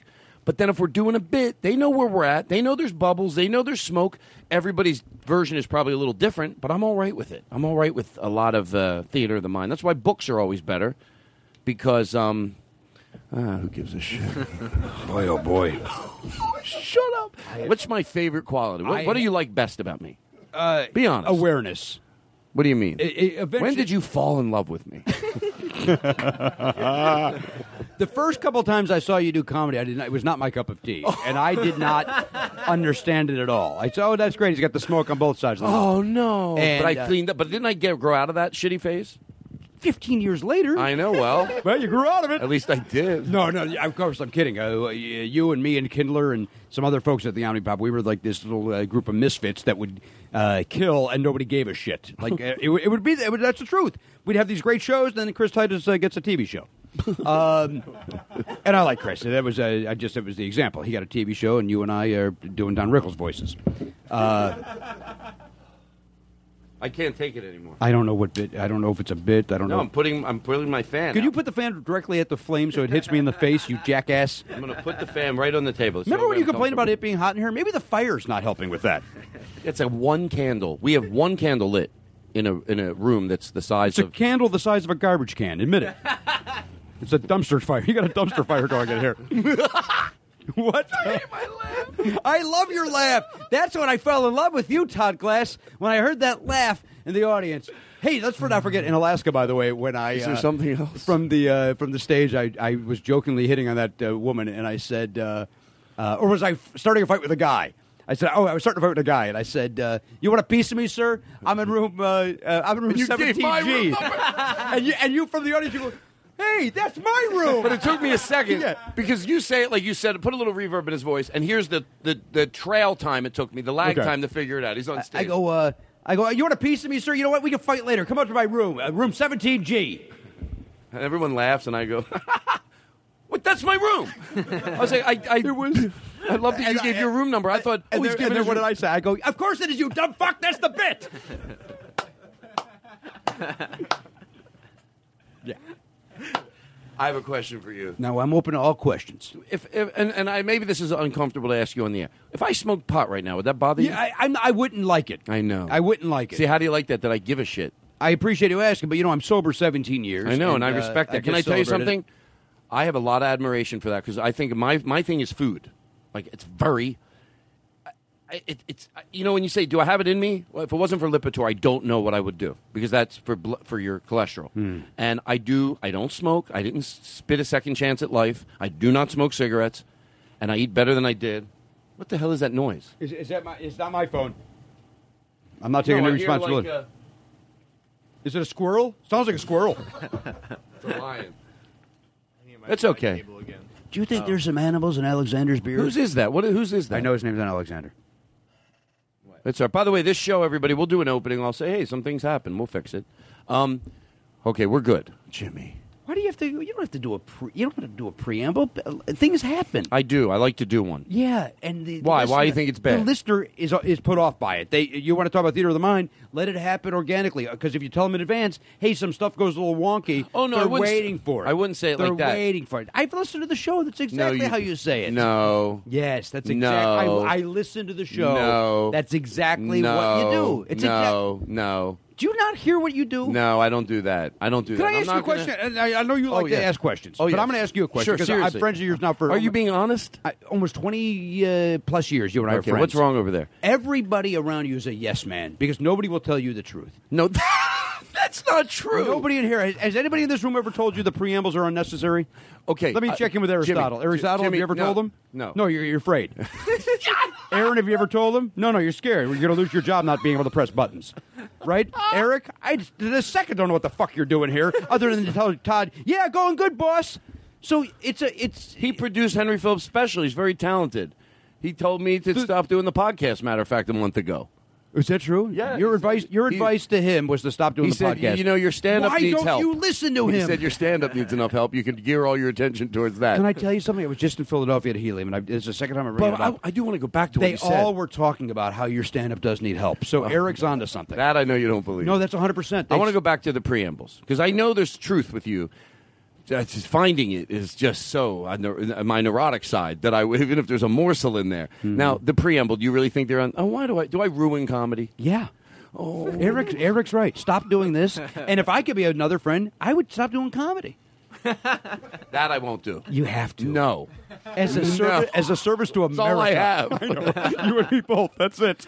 But then if we're doing a bit, they know where we're at. They know there's bubbles. They know there's smoke. Everybody's version is probably a little different, but I'm all right with it. I'm all right with a lot of uh, theater of the mind. That's why books are always better because um, ah, who gives a shit? <laughs> Boy, oh boy. Shut up. What's my favorite quality? What, what do you like best about me? Uh, Be honest. Awareness. What do you mean? I- I- eventually- when did you fall in love with me? <laughs> <laughs> The first couple times I saw you do comedy, I did not, it was not my cup of tea, <laughs> and I did not understand it at all. I said, "Oh, that's great. He's got the smoke on both sides." Of the mouth." oh no! And, but I uh, cleaned up. But didn't I get grow out of that shitty phase? Fifteen years later, I know. Well, <laughs> well, you grew out of it. at least I did. No, no, of course I'm kidding. Uh, you and me and Kindler and some other folks at the Omni Pop, we were like this little uh, group of misfits that would uh, kill and nobody gave a shit. Like <laughs> uh, it, would- it would be, it would, that's the truth. We'd have these great shows, and then Chris Titus uh, gets a TV show. <laughs> um, and I like Chris. That was uh, I just it was the example. He got a TV show, and you and I are doing Don Rickles voices. Uh, I can't take it anymore. I don't know what bit. I don't know if it's a bit. I don't know. No, know. I'm putting. I'm putting my fan. Could out. you put the fan directly at the flame so it hits me in the face, you jackass? I'm going to put the fan right on the table. Remember when you I'm complained about comfortable. it being hot in here? Maybe the fire's not helping with that. <laughs> It's a one candle. We have one candle lit in a in a room that's the size of It's a of. candle the size of a garbage can. Admit it. <laughs> it's a dumpster fire. You got a dumpster fire going in here. <laughs> <laughs> what? <laughs> I love your laugh. That's when I fell in love with you, Todd Glass. When I heard that laugh in the audience. Hey, let's for not forget in Alaska, by the way, when I Is there uh, something else? from the uh, from the stage, I, I was jokingly hitting on that uh, woman, and I said, uh, uh, or was I f- starting a fight with a guy? I said, "Oh, I was starting to fight with a guy," and I said, uh, "You want a piece of me, sir? I'm in room. Uh, uh, I'm in room 17G." <laughs> and you and you from the audience, you go, "Hey, that's my room." But it took me a second Yeah. because you say it like you said. Put a little reverb in his voice, and here's the the, the trail time it took me, the lag Okay. time to figure it out. He's on stage. I go, uh, I go. You want a piece of me, sir? You know what? We can fight later. Come up to my room, uh, room 17G. and everyone laughs, and I go, <laughs> "What? That's my room." I was like, "I, I it was." I love that you And I- gave your room number. I thought, oh, And, he's then, giving and then his what did I say? I go, "Of course it is you, dumb fuck. That's the bit." <laughs> I have a question for you. Now I'm open to all questions. If, if and, and I maybe this is uncomfortable to ask you on the air. If I smoked pot right now, would that bother you? Yeah, I, I'm, I wouldn't like it. I know. I wouldn't like it. See, how do you like that? That I give a shit. I appreciate you asking, but you know I'm sober 17 years. I know, and, I uh, respect that. Can I just tell you celebrated something? I have a lot of admiration for that because I think my my thing is food. Like it's very. I- It, it's you know when you say do I have it in me? Well, if it wasn't for Lipitor, I don't know what I would do because that's for bl- for your cholesterol. Hmm. And I do. I don't smoke. I didn't spit a second chance at life. I do not smoke cigarettes, and I eat better than I did. What the hell is that noise? Is, is that my? It's not my phone. I'm not taking No, any I hear, like, responsibility. uh, Is it a squirrel? Sounds like a squirrel. <laughs> It's a lion. That's okay. Do you think there's some animals in Alexander's beard? Whose is that? What? Whose is that? I know his name's not Alexander. All right. By the way, this show, everybody, we'll do an opening. I'll say, hey, some things happen. We'll fix it. Um, okay, we're good. Jimmy. Why do you have to? You don't have to do a. Pre, you don't have to do a preamble. Uh, things happen. I do. I like to do one. Yeah, and the, the Why? Why do you think it's bad? The listener is uh, is put off by it. They you want to talk about theater of the mind? Let it happen organically. Uh, because if you tell them in advance, hey, some stuff goes a little wonky. Oh, no, they're waiting for it. I wouldn't say it they're like that. waiting for it. I've listened to the show. That's exactly you- how you say it. No. Yes, that's No. exactly. I, I listen to the show. No. that's exactly no. what you do. It's no. no. Do you not hear what you do? No, I don't do that. I don't do Can that. I I'm ask you a not gonna- question? And I, I know you like Oh, to ask questions, Oh, but yes. I'm going to ask you a question Sure, because I'm seriously. friends of yours now for. Are you being honest? I, almost 20 uh, plus years, you and I Okay, are friends. what's wrong over there? Everybody around you is a yes man because nobody will tell you the truth. No, <laughs> that's not true. Nobody in here has, anybody in this room ever told you the preambles are unnecessary? Okay, let me uh, check in with Aristotle. Jimmy, Aristotle, Jimmy, have you ever no, told him? no. no, you're, you're afraid. <laughs> Aaron, have you ever told him? No, no, you're scared. You're going to lose your job not being able to press buttons, right? Eric, I the second don't know what the fuck you're doing here, other than to tell Todd, yeah, going good, boss. So it's a it's He produced Henry Phillips special. He's very talented. He told me to stop doing the podcast. Matter of fact, a month ago. Is that true? Yeah, Your advice. Your he- advice to him was to stop doing He the said, podcast. "You know, your stand-up Why needs don't help." you listen to him? he said your stand-up needs enough help. You can gear all your attention towards that. Can I tell you something? I was just in Philadelphia at Helium, and I, it's the second time I'm bringing But. I, I do want to go back to what they you said. all were talking about how your stand-up does need help. So oh. Eric's onto something. that I know you don't believe. no, that's 100. percent I want to go back to the preambles because I know there's truth with you. Just finding it is just so on my neurotic side that I <laughs> even if there's a morsel in there. Mm-hmm. Now the preamble, do you really think they're on? Oh, why do I do I ruin comedy? Yeah. Oh, Eric, Eric's right. Stop doing this. <laughs> and if I could be another friend, I would stop doing comedy. <laughs> That I won't do. You have to. No, As a No. service, as a service to That's all I have. I know. You and me both. That's it.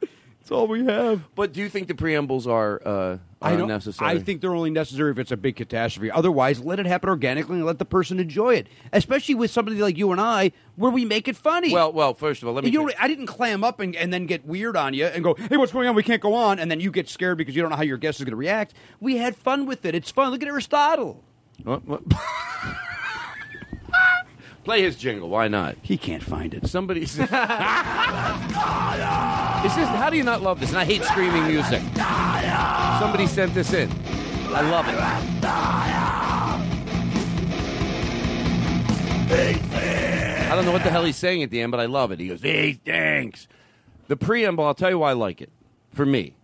That's all we have. But do you think the preambles are uh, I don't. unnecessary? I think they're only necessary if it's a big catastrophe. Otherwise, let it happen organically and let the person enjoy it. Especially with somebody like you and I, where we make it funny. Well, well, first of all, let me. you know, I didn't clam up and, and then get weird on you and go, "Hey, what's going on? We can't go on." And then you get scared because you don't know how your guest is going to react. We had fun with it. It's fun. Look at Aristotle. What- what- <laughs> Play his jingle. Why not? He can't find it. Somebody. <laughs> <laughs> Is this, how do you not love this? And I hate screaming music. Somebody sent this in. I love it. I don't know what the hell he's saying at the end, but I love it. He goes, "He stinks." The preamble. I'll tell you why I like it. For me.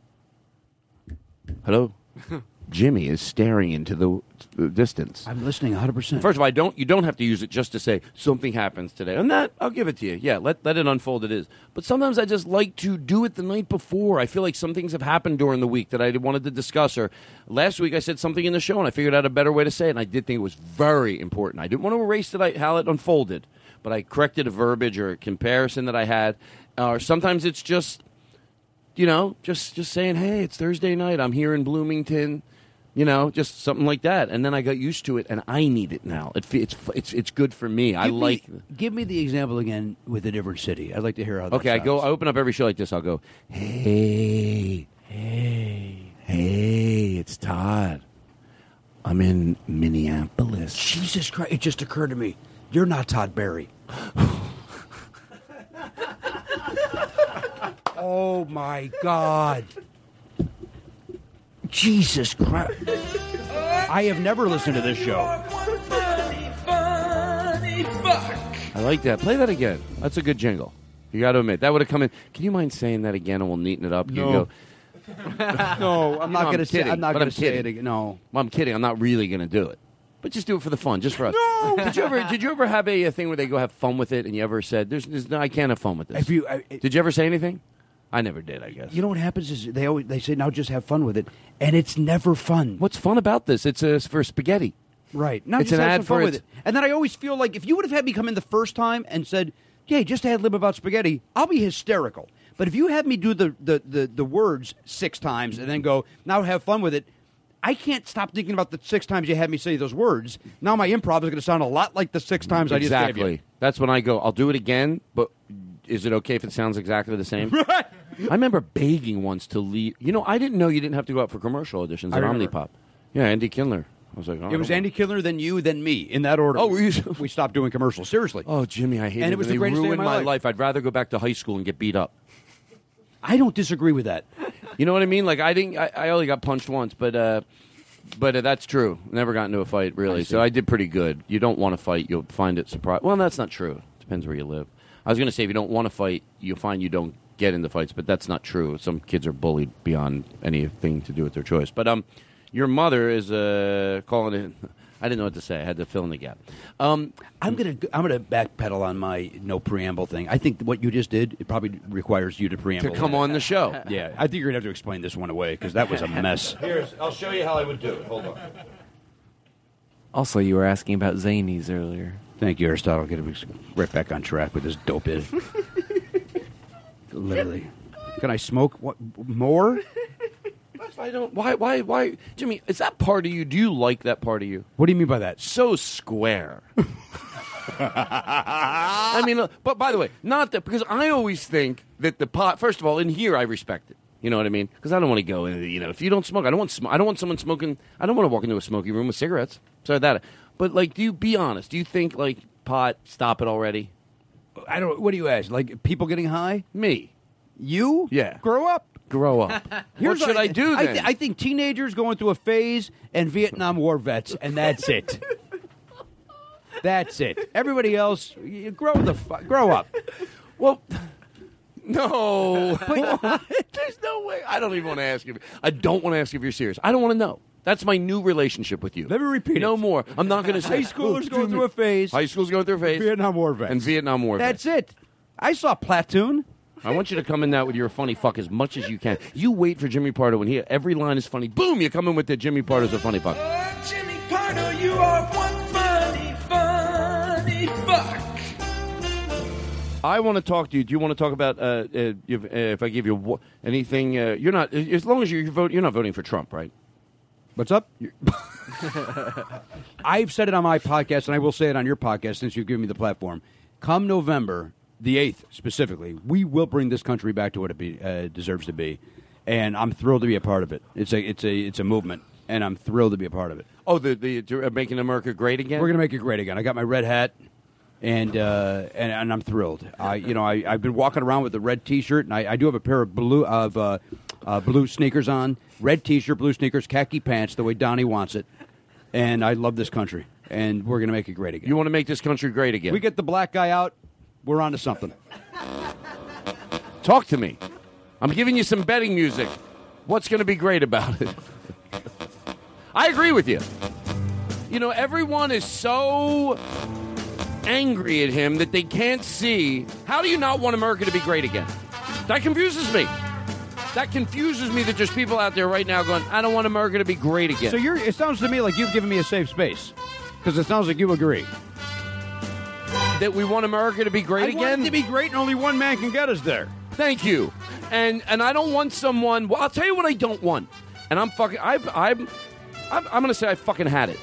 Hello. <laughs> Jimmy is staring into the, the distance. I'm listening 100. percent First of all, I don't. You don't have to use it just to say something happens today. And that I'll give it to you. Yeah, let let it unfold. It is. But sometimes I just like to do it the night before. I feel like some things have happened during the week that I wanted to discuss. Or last week I said something in the show and I figured out a better way to say it. And I did think it was very important. I didn't want to erase it, I, how it unfolded, but I corrected a verbiage or a comparison that I had. Or sometimes it's just you know, just just saying, "Hey, it's Thursday night. I'm here in Bloomington." You know, just something like that, and then I got used to it, and I need it now. It, it's it's it's good for me. I Give me- like. Give me the example again with a different city. I'd like to hear how. Okay, I go. I open up every show like this. I'll go, "Hey, hey, hey, it's Todd. I'm in Minneapolis." Jesus Christ! It just occurred to me. You're not Todd Barry. <laughs> oh my God! Jesus Christ! I have never listened to this show. I like that. Play that again. That's a good jingle. You got to admit that would have come in. Can you mind saying that again, and we'll neaten it up? You No. go. <laughs> No, I'm not know, going to say. kidding, I'm not going to say kidding. it again. No. Well, I'm kidding. I'm not really going to do it. but just do it for the fun, just for us. No. <laughs> Did you ever? Did you ever have a, a thing where they go have fun with it, and you ever said, "There's, there's no, I can't have fun with this." If you, I, did you ever say anything? I never did. I guess. You know what happens is they always they say now just have fun with it, and it's never fun. What's fun about this? It's uh, for spaghetti. Right. Now It's just an have ad some fun for with its- it. And then I always feel like if you would have had me come in the first time and said, "Hey, just ad lib about spaghetti," I'll be hysterical. But if you have me do the, the, the, the words six times and then go, "Now have fun with it," I can't stop thinking about the six times you had me say those words. Now my improv is going to sound a lot like the six times I just gave exactly. you. That's when I go. I'll do it again, but is it okay if it sounds exactly the same? <laughs> I remember begging once to leave. You know, I didn't know you didn't have to go out for commercial auditions I at remember. Omnipop. Yeah, Andy Kindler. I was like, oh, It was Andy Killer, then you, then me, in that order. Oh, you- <laughs> we stopped doing commercials. Seriously. Oh, Jimmy, I hate And it. it was when the they greatest day of ruined my my life. life. I'd rather go back to high school and get beat up. I don't disagree with that. You know what I mean? Like I didn't. I, I only got punched once, but uh, but uh, that's true. Never got into a fight really. so I did pretty good. You don't want to fight, you'll find it surprise. Well, that's not true. Depends where you live. I was going to say if you don't want to fight, you'll find you don't get into fights, but that's not true. Some kids are bullied beyond anything to do with their choice. But um, your mother is uh calling it. <laughs> I didn't know what to say. I had to fill in the gap. Um, I'm gonna I'm gonna backpedal on my no preamble thing. I think what you just did it probably requires you to preamble to come on the show. <laughs> Yeah, I think you're gonna have to explain this one away because that was a mess. <laughs> Here's. I'll show you how I would do it. Hold on. Also, you were asking about zanies earlier. Thank you, Aristotle. Get right back on track with this dope is. <laughs> Literally, can I smoke what more? I don't. Why? Why? Why? Jimmy, is that part of you? Do you like that part of you? What do you mean by that? So square. I mean, uh, but by the way, not that because I always think that the pot. First of all, in here, I respect it. You know what I mean? Because I don't want to go in. You know, if you don't smoke, I don't want. Sm- I don't want someone smoking. I don't want to walk into a smoky room with cigarettes. So that. But like, do you be honest? Do you think like pot? Stop it already. I don't. What do you ask? Like people getting high? Me. You? Yeah. Grow up. Grow up. <laughs> what should I do I, then? thi- I think teenagers going through a phase and Vietnam War vets, and that's it. <laughs> that's it. Everybody else, you grow the fu- grow up. Well, no. <laughs> There's no way. I don't even want to ask you. I don't want to ask you if you're serious. I don't want to know. That's my new relationship with you. Let me repeat no it. more. I'm not going <laughs> to say High schoolers "Oh, going through a phase. High school's going through a phase. Vietnam War vets. And Vietnam War. vets. That's it. I saw Platoon. I want you to come in that with your funny fuck as much as you can. You wait for Jimmy Pardo when he every line is funny. Boom! You come in with the Jimmy Pardo's a funny fuck. Jimmy Pardo, you are one funny, funny fuck. I want to talk to you. Do you want to talk about uh, uh, if, uh, if I give you wha- anything? Uh, you're not as long as you're, you're vote. You're not voting for Trump, right? What's up? <laughs> I've said it on my podcast, and I will say it on your podcast since you've given me the platform. Come November, the 8th specifically, we will bring this country back to what it be, uh, deserves to be. And I'm thrilled to be a part of it. It's a, it's, a, it's a movement, and I'm thrilled to be a part of it. Oh, the the uh, making America great again. We're going to make it great again. I got my red hat, and uh, and, and I'm thrilled. I you know I I've been walking around with the red T-shirt, and I, I do have a pair of blue of uh, blue sneakers on, red T-shirt, blue sneakers, khaki pants, the way Donnie wants it. And I love this country, and we're going to make it great again. You want to make this country great again? We get the black guy out, we're on to something. Talk to me. I'm giving you some betting music. What's going to be great about it? I agree with you. You know, everyone is so angry at him that they can't see. How do you not want America to be great again? That confuses me. That confuses me that there's people out there right now going, I don't want America to be great again. So you're. It sounds to me like you've given me a safe space, because it sounds like you agree. that we want America to be great I again? to be great, and only one man can get us there. Thank you. And and I don't want someone. Well, I'll tell you what I don't want. And I'm fucking. I've, I'm. I'm, I'm going to say I fucking had it.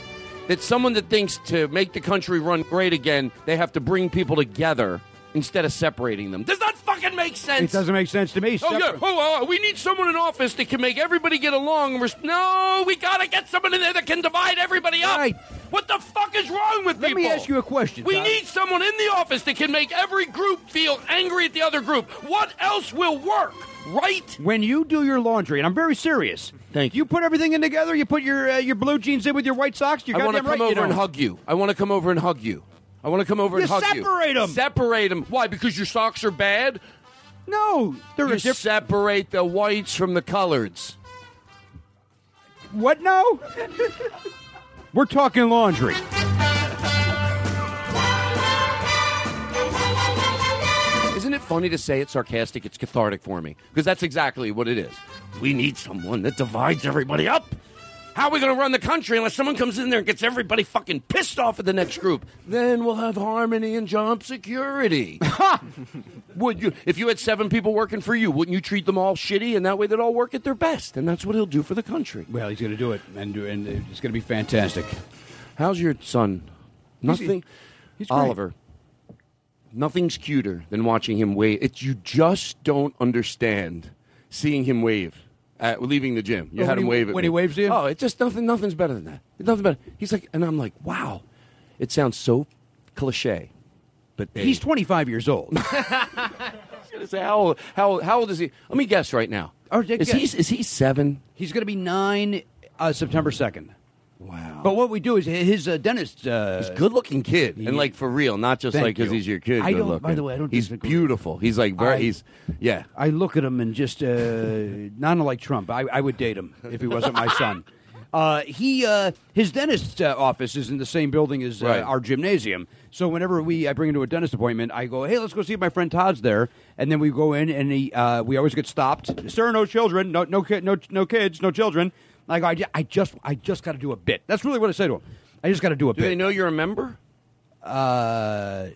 That someone that thinks to make the country run great again, they have to bring people together instead of separating them. Does that fucking make sense? It doesn't make sense to me. Oh yeah. Oh, uh, we need someone in office that can make everybody get along. We're, no, we gotta get someone in there that can divide everybody up. Right. What the fuck is wrong with Let people? Let me ask you a question. We need someone in the office that can make every group feel angry at the other group. What else will work? Right? When you do your laundry, and I'm very serious. Thank you. You put everything in together. You put your uh, your blue jeans in with your white socks. You're I want to come right, you over and hug you. I want to come over and hug you. I want to come over You and hug you. separate 'em. Separate them. Why? Because your socks are bad? No, they're You diff- separate the whites from the coloreds. What No. We're talking laundry. Isn't it funny to say it's sarcastic? It's cathartic for me because that's exactly what it is. We need someone that divides everybody up. How are we going to run the country unless someone comes in there and gets everybody fucking pissed off at the next group? Then we'll have harmony and job security. <laughs> Would you, if you had seven people working for you, wouldn't you treat them all shitty and that way they'd all work at their best? And that's what he'll do for the country. Well, he's going to do it, and, do- and it's going to be fantastic. How's your son? He's- Nothing. he's great. Oliver. Nothing's cuter than watching him wave. It's you just don't understand seeing him wave at leaving the gym. You Oh, had him he- wave at when me. he waves you? Oh, it's just nothing. Nothing's better than that. It's nothing better. He's like, and I'm like, wow. It sounds so cliche, but. He's 25 years old. <laughs> say how old, how how old is he? Let me guess right now. Or, Is he is he seven? He's going to be nine uh, September 2nd. Wow. But what we do is his uh, dentist. Uh, He's a good looking kid, and like for real, not just like because you. he's your kid. I don't- looking. by the way, I don't He's beautiful. He's like very. I- he's yeah. I look at him and just uh, not unlike Trump. I, I would date him if he wasn't my son. <laughs> Uh, he uh, his dentist's uh, office is in the same building as uh, Right. our gymnasium. So whenever we I bring him to a dentist appointment, I go, "Hey, let's go see if my friend Todd's there." And then we go in, and he uh, we always get stopped. Sir, no children, no no kid, no no kids, no children. I go, I, I just I just got to do a bit. That's really what I say to him. I just got to do a Do bit. Do they know you're a member? Uh,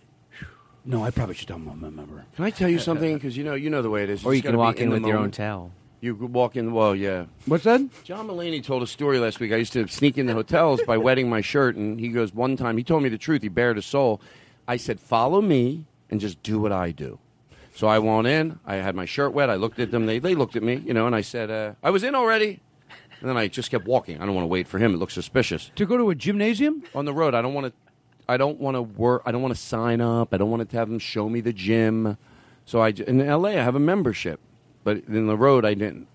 no, I probably should tell them I'm a member. Can I tell you something? Because you know you know the way it is. Or you can walk in the with your own towel. You could walk in. Well, yeah. What's that? John Mulaney told a story last week. I used to sneak into hotels by wetting my shirt, and he goes one time. He told me the truth. He bared his soul. I said, "Follow me and just do what I do." So I went in. I had my shirt wet. I looked at them. They they looked at me, you know, and I said, uh, "I was in already." And then I just kept walking. I don't want to wait for him. It looks suspicious. To go to a gymnasium on the road. I don't want to. I don't want to work. I don't want to sign up. I don't want to have them show me the gym. So I in L.A. I have a membership, but in the road I didn't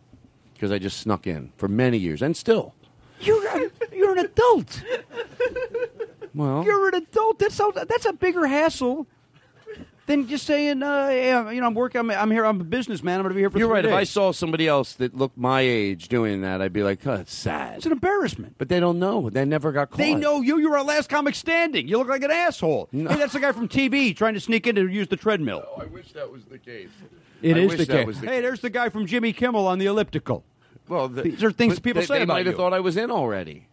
because I just snuck in for many years and still. You're a, um, you're an adult. Well, You're an adult. That's so, that's a bigger hassle than just saying, uh, yeah, you know, I'm working. I'm, I'm here. I'm a businessman. I'm going to be here for. You're three right. If I saw somebody else that looked my age doing that, I'd be like, oh, it's sad. It's an embarrassment. But they don't know. They never got caught. They know you. You're our last comic standing. You look like an asshole. Hey, that's the guy from TV trying to sneak in to use the treadmill. I wish that was the case. It I is the case. the hey, there's the guy from Jimmy Kimmel on the elliptical. Well, the, These are things people they, say they about might have you. thought I was in already.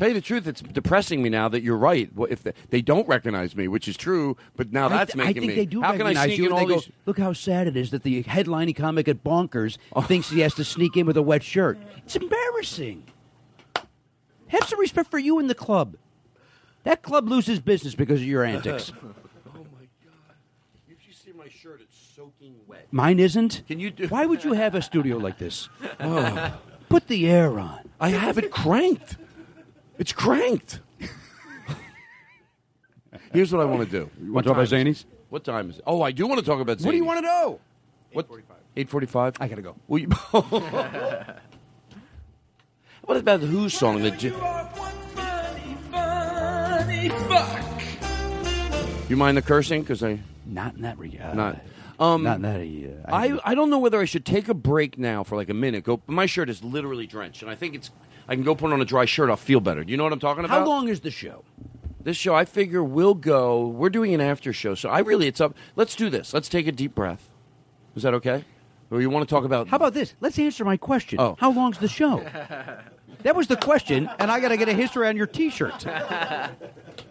Tell you the truth, it's depressing me now that you're right. Well, If they, they don't recognize me, which is true, but now I that's th- I think me. they do How can I sneak you. in and all they go. Look how sad it is that the headlining comic at Bonkers <laughs> oh. thinks he has to sneak in with a wet shirt. It's embarrassing. Have some respect for you in the club. That club loses business because of your antics. <laughs> oh my god! If you see my shirt; it's soaking wet. Mine isn't. Can you do? Why would you have a studio like this? <laughs> Oh. Put the air on. I have it cranked. It's cranked. Here's what I want to do. You wanna talk about time Zanies? What time is it? Oh, I do want to talk about Zanies. What do you want to know? What? Eight forty-five. I gotta go. Will you... <laughs> what about the Who song? That J- you mind the cursing? Because I Not in that regard. not. Um, Not in that. Uh, I, I don't know whether I should take a break now for like a minute. Go. My shirt is literally drenched, and I think it's. I can go put on a dry shirt. I'll feel better. Do you know what I'm talking about? How long is the show? This show, I figure, will go. We're doing an after show, so I really, it's up. Let's do this. Let's take a deep breath. Is that okay? Or you want to talk about? How about this? Let's answer my question. Oh. How long's the show? <laughs> that was the question, and I got to get a history on your T-shirt. <laughs>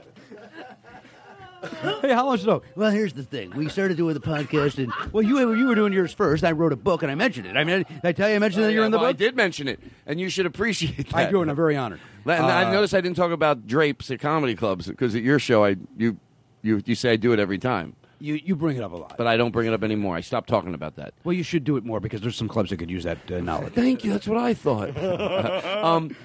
<laughs> Hey, how long's the show? Well, here's the thing. We started doing the podcast, and well, you you were doing yours first. I wrote a book, and I mentioned it. I mean, did I tell you I mentioned that you're in the Oh, Well, I did mention it, and you should appreciate that. I do, and I'm very honored. And I Uh, noticed I didn't talk about drapes at comedy clubs because at your show, I you you you say I do it every time, You you bring it up a lot. but I don't bring it up anymore. I stopped talking about that. Well, you should do it more because there's some clubs that could use that uh, knowledge. Thank you. That's what I thought. <laughs> um,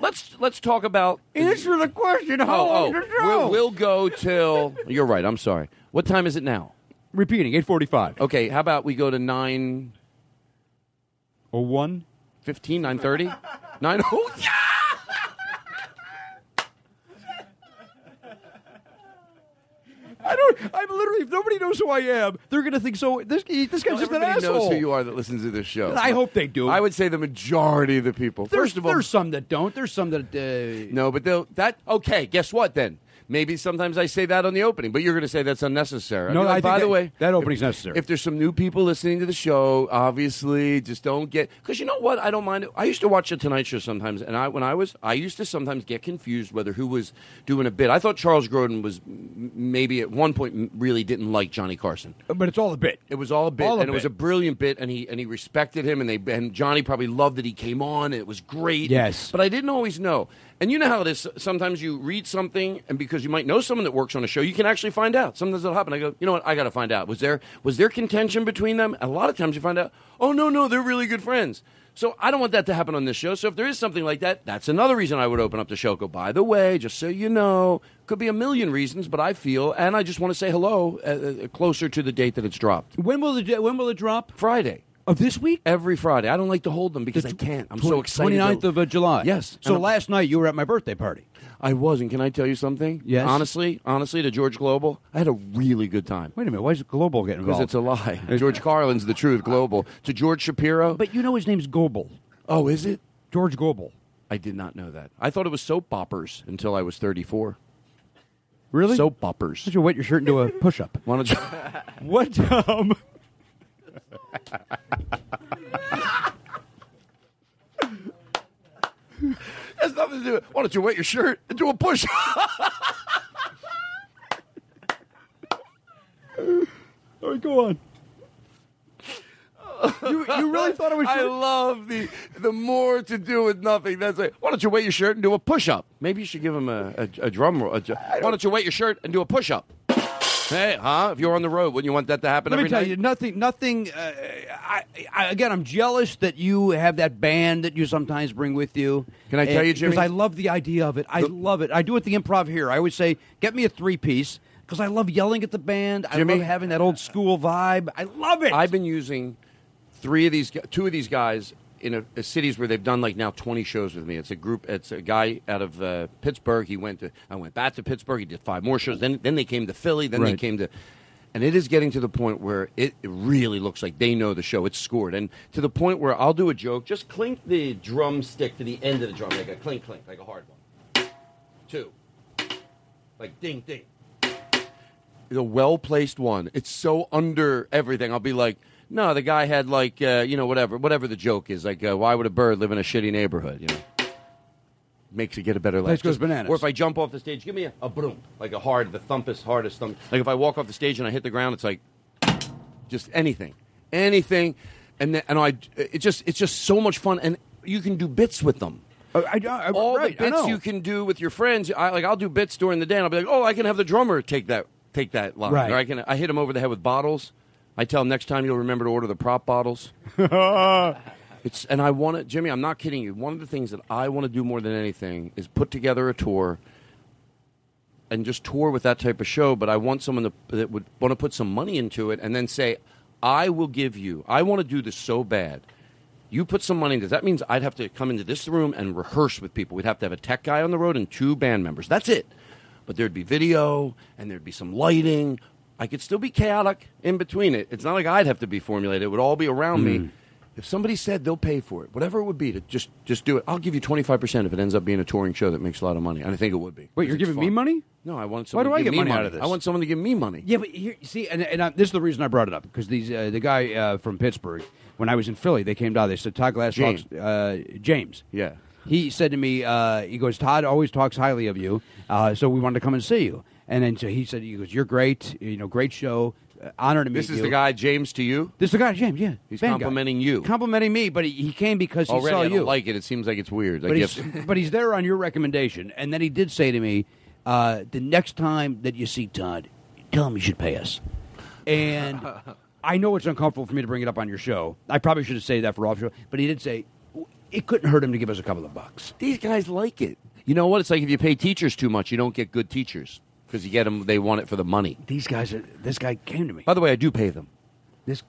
let's let's talk about. Answer the question. Oh, how oh, long oh, the show? we'll, we'll go till. You're right. I'm sorry. What time is it now? Repeating, eight forty-five. Okay. How about we go to nine Oh one. fifteen, nine thirty, nine. Oh yeah. I don't. I'm literally, if nobody knows who I am, they're going to think so. This this guy's Well, just an asshole. knows who you are that listens to this show. I hope they do. I would say the majority of the people. There's, First of all, there's some that don't. There's some that. Uh, no, but they'll that okay. Guess what then? Maybe sometimes I say that on the opening, but you're going to say that's unnecessary. No, I think by the that- way, that if- opening's necessary. If there's some new people listening to the show, obviously, just don't get because you know what? I don't mind it. I used to watch the Tonight Show sometimes, and I when I was I used to sometimes get confused whether who was doing a bit. I thought Charles Grodin was maybe at one point really didn't like Johnny Carson. But it's all a bit. It was all a bit, All a and it was a brilliant bit, and he and he respected him, and they and Johnny probably loved that he came on. And it was great. Yes. but I didn't always know. And you know how it is. Sometimes you read something, and because you might know someone that works on a show, you can actually find out. Sometimes it'll happen. I go, you know what? I got to find out. Was there was there contention between them? A lot of times you find out. Oh no, no, they're really good friends. So I don't want that to happen on this show. So if there is something like that, that's another reason I would open up the show. Go, by the way, just so you know, could be a million reasons, but I feel, and I just want to say hello uh, uh, closer to the date that it's dropped. when will it when will it drop? Friday. Of this week? Every Friday. I don't like to hold them because I can't. I'm so excited. 29th to- of uh, July. Yes. So And I'm- last night you were at my birthday party. I was, and can I tell you something? Yes. Honestly, honestly, to George Global, I had a really good time. Wait a minute. Why is Global getting Because involved? it's a lie. <laughs> George Carlin's the truth. Global to George Shapiro. But you know his name's Goebel. oh, is it? George Goebel. I did not know that. I thought it was soap boppers until I was 34. Really? Soap boppers. Did you wet your shirt into a push-up? Why don't you? <laughs> what? Um, has nothing to do. with Why don't you wet your shirt and do a push? all right, go on. you, you really thought it was? I love the the more to do with nothing. That's like, why don't you wet your shirt and do a push up? Maybe you should give him a, a, a drum roll. a ju- why don't you wet your shirt and do a push up? Hey, huh? If you're on the road, wouldn't you want that to happen Let me every tell night? you, nothing. Nothing. Uh, I, I, again, I'm jealous that you have that band that you sometimes bring with you. Can I tell you, Jimmy? Because I love the idea of it. I love it. I do it at the improv here. I always say, get me a three piece because I love yelling at the band. Jimmy? I love having that old school vibe. I love it. I've been using three of these, two of these guys in a, a cities where they've done like now 20 shows with me. It's a group. It's a guy out of uh, Pittsburgh. He went to. I went back to Pittsburgh. He did five more shows. Then then they came to Philly. Then they came to. And it is getting to the point where it it really looks like they know the show. It's scored, and to the point where I'll do a joke. Just clink the drumstick to the end of the drum, like a clink clink, like a hard one. Two, like ding ding the well placed one. It's so under everything. I'll be like, no, the guy had like, uh, you know, whatever, whatever the joke is. Like, uh, why would a bird live in a shitty neighborhood? You know, makes it get a better life. Goes bananas. Or if I jump off the stage, give me a, a broom, like a hard, the thumpest, hardest thump. Like if I walk off the stage and I hit the ground, it's like, just anything, anything, and then, and I, it just, it's just so much fun, and you can do bits with them I, I, I, all right, the I bits know. you can do with your friends. I, like I'll do bits during the day, and I'll be like, "Oh, I can have the drummer take that take that line." Right. Or I can I hit him over the head with bottles. I tell him next time you'll remember to order the prop bottles. <laughs> it's and I want it, Jimmy. I'm not kidding you. One of the things that I want to do more than anything is put together a tour. And just tour with that type of show, but I want someone to, that would want to put some money into it, and then say, "I will give you. I want to do this so bad. You put some money into. That means I'd have to come into this room and rehearse with people. We'd have to have a tech guy on the road and two band members. That's it. But there'd be video and there'd be some lighting. I could still be chaotic in between it. It's not like I'd have to be formulated. It would all be around Mm. me. If somebody said they'll pay for it, whatever it would be, to just just do it. I'll give you twenty five percent if it ends up being a touring show that makes a lot of money. And I think it would be. Wait, you're giving me money? No, I want Why do I get money money out of this? I want someone to give me money. Yeah, but here, see, and, and I, this is the reason I brought it up because these uh, the guy uh, from Pittsburgh, when I was in Philly, they came down. They said Todd Glass James. talks. Uh, James. Yeah. He said to me, uh, he goes, Todd always talks highly of you, uh, so we wanted to come and see you. And then so he said, he goes, you're great, you know, great show, uh, honor to meet you. This is you. the guy, James, to you. This is the guy, James. Yeah, He's band guy. complimenting you. complimenting me, but he, he came because he Already, saw I you. don't like it. It seems like it's weird. but Like you he's, have but he's there on your recommendation. And then he did say to me, uh, the next time that you see Todd, tell him you should pay us. And I know it's uncomfortable for me to bring it up on your show. I probably should have said that for off show, but he did say it couldn't hurt him to give us a couple of bucks. These guys like it. You know what? It's like if you pay teachers too much, you don't get good teachers because you get them. They want it for the money. These guys are. This guy came to me. By the way, I do pay them. This,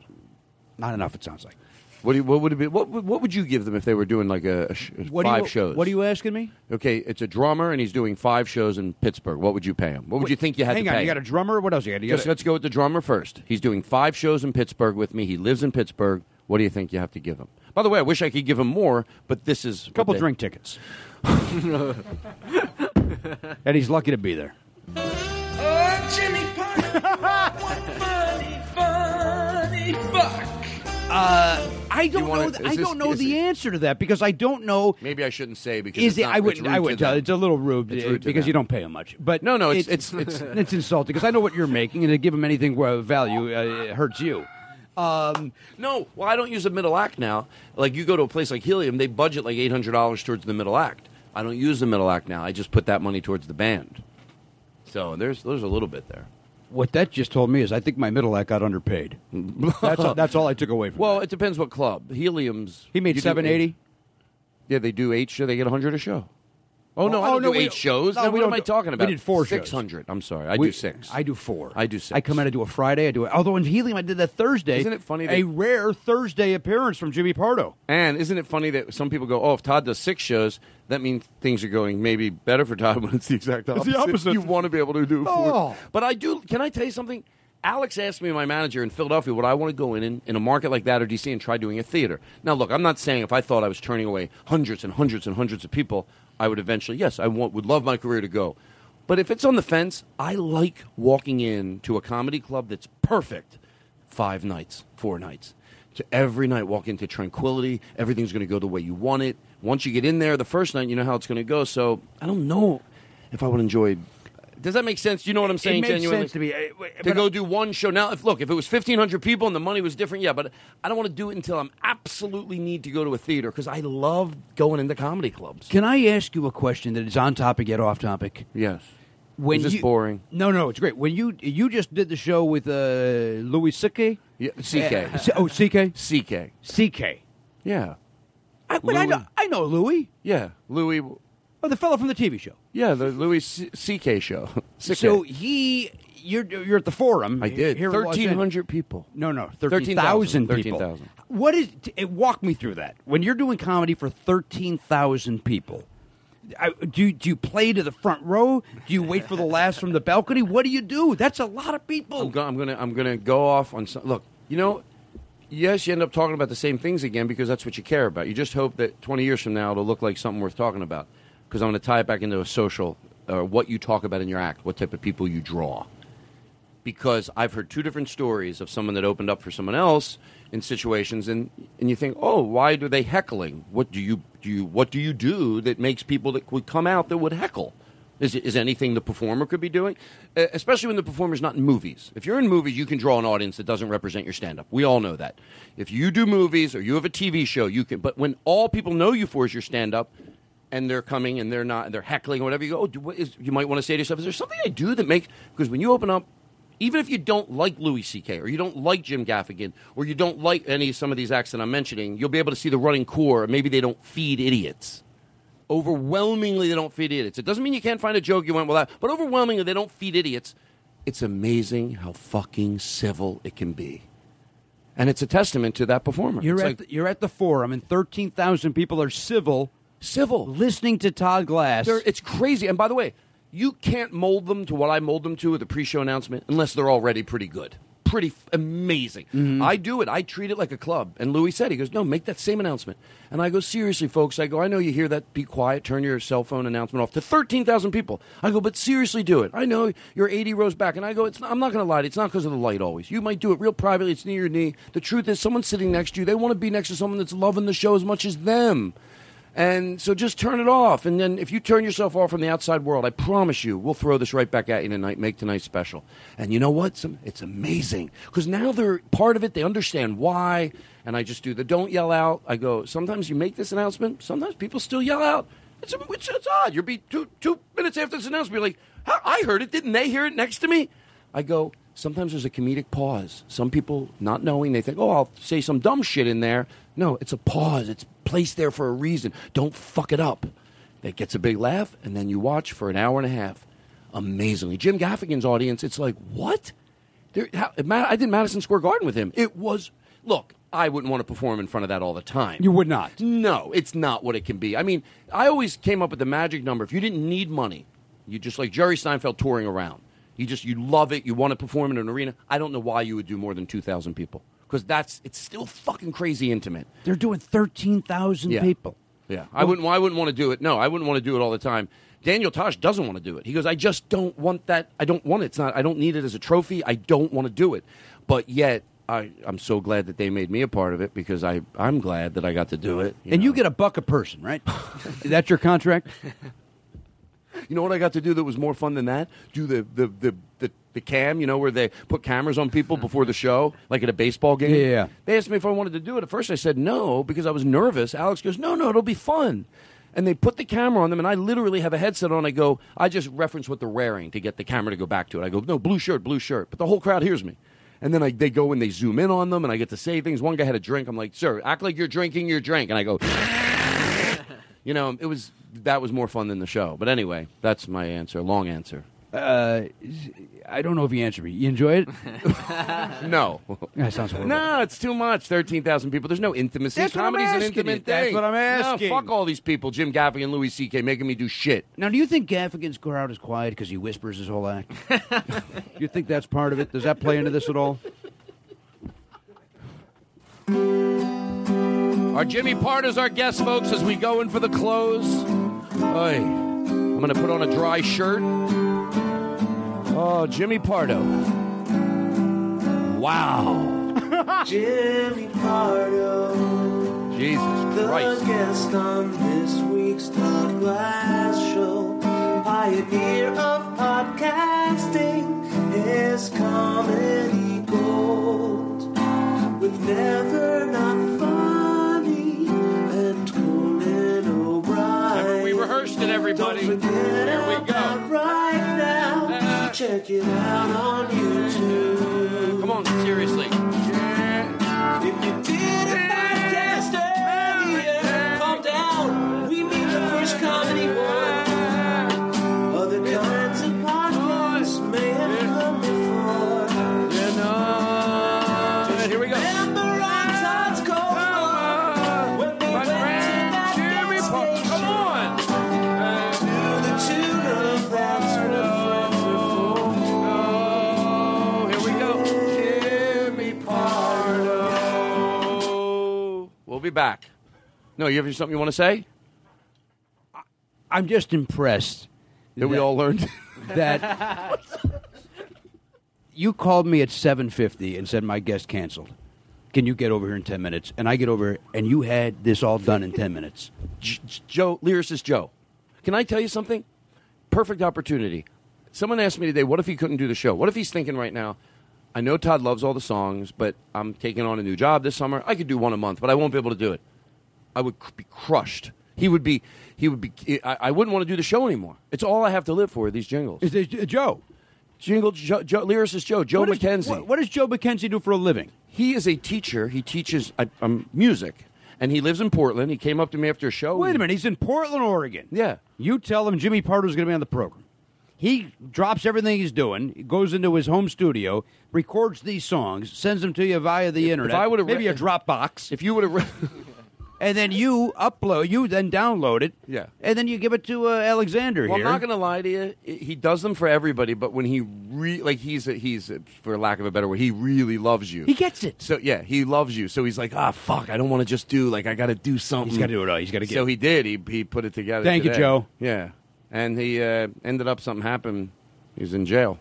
not enough. It sounds like. What, do you, what would it be? What, would- what would you give them if they were doing like a, a sh- What are five you, shows? What are you asking me? Okay, it's a drummer and he's doing five shows in Pittsburgh. What would you pay him? What would you think you had to pay? Hang to on, pay? you got a him? drummer. What else you got? You got Just let's go with the drummer first. He's doing five shows in Pittsburgh with me. He lives in Pittsburgh. What do you think you have to give him? By the way, I wish I could give him more, but this is a couple they- drink tickets. <laughs> and he's lucky to be there. Oh, Jimmy Pardo, <laughs> what funny, funny fuck. Uh, I don't wanna- know. is th- I this- don't know is the answer to that because I don't know. Maybe I shouldn't say because Is it's it? not- I wouldn't. rude I wouldn't tell. them. It's a little rude, It's rude because you don't pay him much. But No, no, it's- it's- it's- <laughs> it's insulting because I know what you're making, and to give him anything of value uh, it hurts you. Um, No, well, I don't use a middle act now. Like you go to a place like Helium, they budget like eight hundred dollars towards the middle act. I don't use the middle act now. I just put that money towards the band. So there's there's a little bit there. what that just told me is I think my middle act got underpaid. <laughs> that's all, that's all I took away from. Well, it depends what club. Helium's He made you do eight- 780? Yeah, they do eight show. They get hundred a show. Oh, no, Oh, I don't no, do we eight don't- shows. no, we what am I talking we did four shows. Six hundred. I'm sorry. I We- do six. I do four. I do six. I come in, I do a Friday, I do it. Although in Helium, I did that Thursday. Isn't it funny that- a rare Thursday appearance from Jimmy Pardo. And isn't it funny that some people go, "Oh, if Todd does six shows, that means things are going maybe better for Todd <laughs> when it's the exact opposite." It's opposite." the opposite. You want to be able to do four. Oh. But I do. Can I tell you something? Alex asked me, my manager in Philadelphia, would I want to go in, in in a market like that or DC and try doing a theater? Now, look, I'm not saying if I thought I was turning away hundreds and hundreds and hundreds of people, I would eventually, yes, I want, would love my career to go. But if it's on the fence, I like walking in to a comedy club that's perfect five nights, four nights. To every night, walk into tranquility. Everything's going to go the way you want it. Once you get in there, the first night, you know how it's going to go. So I don't know if I would enjoy. Does that make sense? Do you know what I'm saying? it makes genuinely? sense to me. Wait, to but- go do one show. Now, if look, if it was 1,500 people and the money was different, yeah, but I don't want to do it until I'm absolutely need to go to a theater because I love going into comedy clubs. Can I ask you a question that is on topic yet off topic? Yes. When Is this you, boring? No, no, it's great. When you you just did the show with uh, Louis C.K. Yeah, CK. Uh, C- oh, C.K. CK. C.K. Yeah. I, but I know I know Louis. Yeah. Louis. Oh, the fellow from the TV show. Yeah, the Louis CK show. <laughs> So he, you're you're at the forum. I did. Here in Los Angeles. 1,300 people. No, no, thirteen thousand 13,000. people. 13,000. What is? T- eh, walk me through that. When you're doing comedy for thirteen thousand people, I, do you, do you play to the front row? Do you wait for the last from the balcony? What do you do? That's a lot of people. I'm, go- I'm gonna I'm gonna go off on some. Look, you know, yes, you end up talking about the same things again because that's what you care about. You just hope that 20 years from now it'll look like something worth talking about. Because I'm going to tie it back into a social, uh, what you talk about in your act, what type of people you draw. Because I've heard two different stories of someone that opened up for someone else in situations, and, and you think, oh, why do they heckling? What do you do? You, what do you do that makes people that would come out that would heckle? Is, is anything the performer could be doing? Uh, especially when the performer's not in movies. If you're in movies, you can draw an audience that doesn't represent your stand up. We all know that. If you do movies or you have a TV show, you can. But when all people know you for is your stand up, and they're coming and they're not, they're heckling or whatever, you go, oh, do, what is, you might want to say to yourself, is there something I do that makes. Because when you open up, even if you don't like Louis C.K. or you don't like Jim Gaffigan or you don't like any of some of these acts that I'm mentioning, you'll be able to see the running core. Maybe they don't feed idiots overwhelmingly they don't feed idiots. It doesn't mean you can't find a joke you went well, but overwhelmingly they don't feed idiots. It's amazing how fucking civil it can be, and it's a testament to that performer. You're It's at like- the, you're at the forum, and thirteen thousand people are civil, civil, listening to Todd Glass. They're- it's crazy. And by the way, you can't mold them to what I mold them to with a pre-show announcement unless they're already pretty good, pretty f- amazing. Mm-hmm. I do it. I treat it like a club. And Louis said, he goes, "No, make that same announcement." And I go, "Seriously, folks." I go, "I know you hear that. Be quiet. Turn your cell phone announcement off to thirteen thousand people." I go, "But seriously, do it." I know you're eighty rows back, and I go, "It's not, I'm not going to lie. to you. It's not because of the light. Always, you might do it real privately. It's near your knee. The truth is, someone's sitting next to you. They want to be next to someone that's loving the show as much as them." And so just turn it off. And then if you turn yourself off from the outside world, I promise you, we'll throw this right back at you tonight, make tonight special. And you know what? It's amazing. Because now they're part of it. They understand why. And I just do the don't yell out. I go, sometimes you make this announcement. Sometimes people still yell out. It's, it's, it's odd. You'll be two, two minutes after this announcement, you're like, I heard it. Didn't they hear it next to me? I go, sometimes there's a comedic pause. Some people not knowing, they think, oh, I'll say some dumb shit in there. No, it's a pause. It's placed there for a reason. Don't fuck it up. It gets a big laugh, and then you watch for an hour and a half. Amazingly. Jim Gaffigan's audience, it's like, what? There, how, I did Madison Square Garden with him. It was, look, I wouldn't want to perform in front of that all the time. You would not. No, it's not what it can be. I mean, I always came up with the magic number. If you didn't need money, you just like Jerry Seinfeld touring around. You just you love it. You want to perform in an arena. I don't know why you would do more than two thousand people because that's it's still fucking crazy intimate. They're doing thirteen thousand Yeah. people. Yeah, I wouldn't. I wouldn't want to do it. No, I wouldn't want to do it all the time. Daniel Tosh doesn't want to do it. He goes, I just don't want that. I don't want it. It's not. I don't need it as a trophy. I don't want to do it. But yet, I, I'm so glad that they made me a part of it because I, I'm glad that I got to do it. and you get a buck a person, right? That's your contract. <laughs> You know what I got to do that was more fun than that? Do the the the, the, the cam, you know, where they put cameras on people before the show, like at a baseball game. Yeah, yeah. They asked me if I wanted to do it. At first, I said no because I was nervous. Alex goes, "No, no, it'll be fun." And they put the camera on them, and I literally have a headset on. I go, I just reference what they're wearing to get the camera to go back to it. I go, no, blue shirt, blue shirt. But the whole crowd hears me. And then I, they go and they zoom in on them, and I get to say things. One guy had a drink. I'm like, sir, act like you're drinking your drink. And I go, <laughs> you know, it was that was more fun than the show. But anyway, that's my answer. Long answer. Uh, I don't know if you answered me. You enjoy it? <laughs> no. That sounds horrible. No, it's too much. Thirteen thousand people. There's no intimacy. That's Comedy's an intimate you. That's what I'm asking. No, fuck all these people. Jim Gaffigan, Louis C.K. making me do shit. Now, do you think Gaffigan's crowd is quiet because he whispers his whole act? do <laughs> you think that's part of it? Does that play into this at all? Our Jimmy Part is our guest, folks, as we go in for the close. Oy. I'm going to put on a dry shirt. Oh, Jimmy Pardo. Wow. <laughs> Jimmy Pardo. Jesus The Christ. guest on this week's Todd Glass show. Pioneer of podcasting. His comedy gold. With Never Not Funny and Conan O'Brien. We rehearsed it, everybody. Here we about right. Check it out on YouTube. Come on, seriously. If We'll be back. No, you have something you want to say? I'm just impressed That we all learned. <laughs> that you called me at 7:50 and said my guest canceled. Can you get over here in 10 minutes? And I get over and you had this all done in 10 minutes. J- J- Joe, lyricist Joe. Can I tell you something? Perfect opportunity. Someone asked me today, what if he couldn't do the show? What if he's thinking right now, I know Todd loves all the songs, but I'm taking on a new job this summer. I could do one a month, but I won't be able to do it. I would be crushed. He would be, he would be, I, I wouldn't want to do the show anymore. It's all I have to live for, these jingles. Is it Joe? Jingle, Joe, Joe, lyricist Joe, Joe What does- McKenzie. what- what does Joe McKenzie do for a living? He is a teacher. He teaches uh, um, music, and he lives in Portland. He came up to me after a show. Wait a minute, he's in Portland, Oregon. Yeah. You tell him Jimmy Pardo's going to be on the program. He drops everything he's doing, goes into his home studio, records these songs, sends them to you via the internet. If I would've maybe re- a Dropbox, If you would have, <laughs> and then you upload, you then download it, Yeah. and then you give it to uh, Alexander well, I'm not going to lie to you. He does them for everybody, but when he re- like he's a, he's a, for lack of a better word, he really loves you. he gets it. So yeah, he loves you. So he's like, ah, fuck, I don't want to just do like I got to do something. He's got to do it all. He's got to get. So he did. He he put it together. Thank you. Joe. Yeah, and he uh, ended up something happened. He was in jail.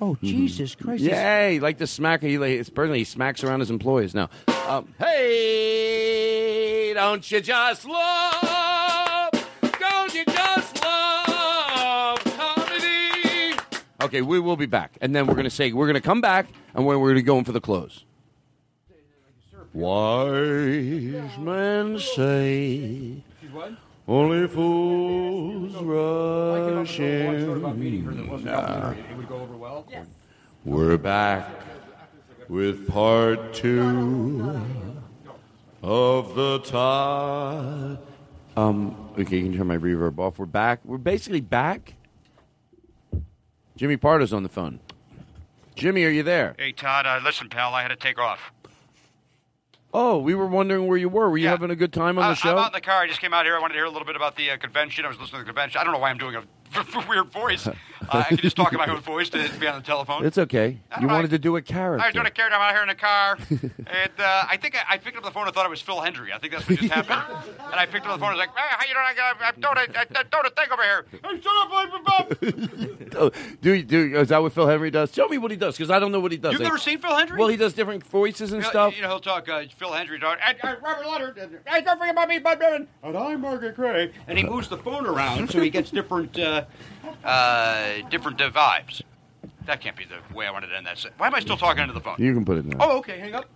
oh Jesus Christ! Yeah, he like to smack. He like, personally he smacks around his employees now. Um, hey, don't you just love? Don't you just love comedy? Okay, we will be back, and then we're gonna say we're gonna come back, and we're, we're gonna go in for the close. Wise men say only fools rush in. We're back with part two of the Todd. Um, okay, you can turn my reverb off. We're back. We're basically back. Jimmy Pardo's on the phone. Jimmy, are you there? Hey Todd, uh, listen, pal, I had to take off. Oh, we were wondering where you were. Were you Yeah. having a good time on I- the show? I'm out in the car. I just came out here. I wanted to hear a little bit about the uh, convention. I was listening to the convention. I don't know why I'm doing a <laughs> weird voice. <laughs> Uh, I can just talk in my own voice to be on the telephone. it's okay. You wanted to do a character. I was doing a character. I'm out here in a car, and uh, I think I, I picked up the phone and thought it was Phil Hendrie. I think that's what just happened. and I picked up the phone and was like, "Hey, how you doing? I got, I'm doing a, I'm doing a thing over here." Hey, shut up, Bob. <laughs> Oh, do do is that what Phil Hendrie does? Show me what he does because I don't know what he does. You've Like- never seen Phil Hendrie? Well, he does different voices and You know, stuff. You know, he'll talk. Uh, Phil Hendrie, talk, and, uh, Robert Leonard. and, Hey, don't forget about me, Bud Bevan. And I'm Margaret Gray. And he moves the phone around so he gets different, uh, different vibes. That can't be the way I wanted to end that. se- Why am I still talking into the phone? You can put it now. Oh, okay. Hang up.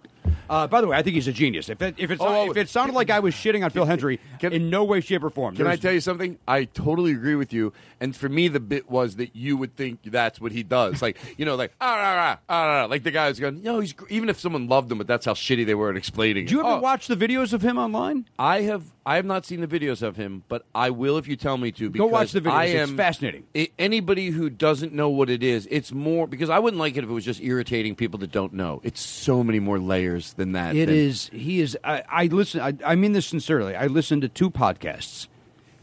Uh, by the way, I think he's a genius. If it, if, it, Oh, if it sounded like I was shitting on Phil Hendrie, in no way, shape, or form. Can I tell you something? I totally agree with you. And for me, the bit was that you would think that's what he does. Like, you know, like, ah, rah, rah, ah, rah, rah. like the guy was going, no, he's, even if someone loved him, but that's how shitty they were at explaining Do you it. ever Oh, watch the videos of him online? I have, I have not seen the videos of him, but I will if you tell me to. Go watch the videos. I It's am, fascinating. I- anybody who doesn't know what it is, it's more, because I wouldn't like it if it was just irritating people that don't know. It's so many more layers than that. It than- is. He is. I, I listen. I, I mean this sincerely. I listen to two podcasts.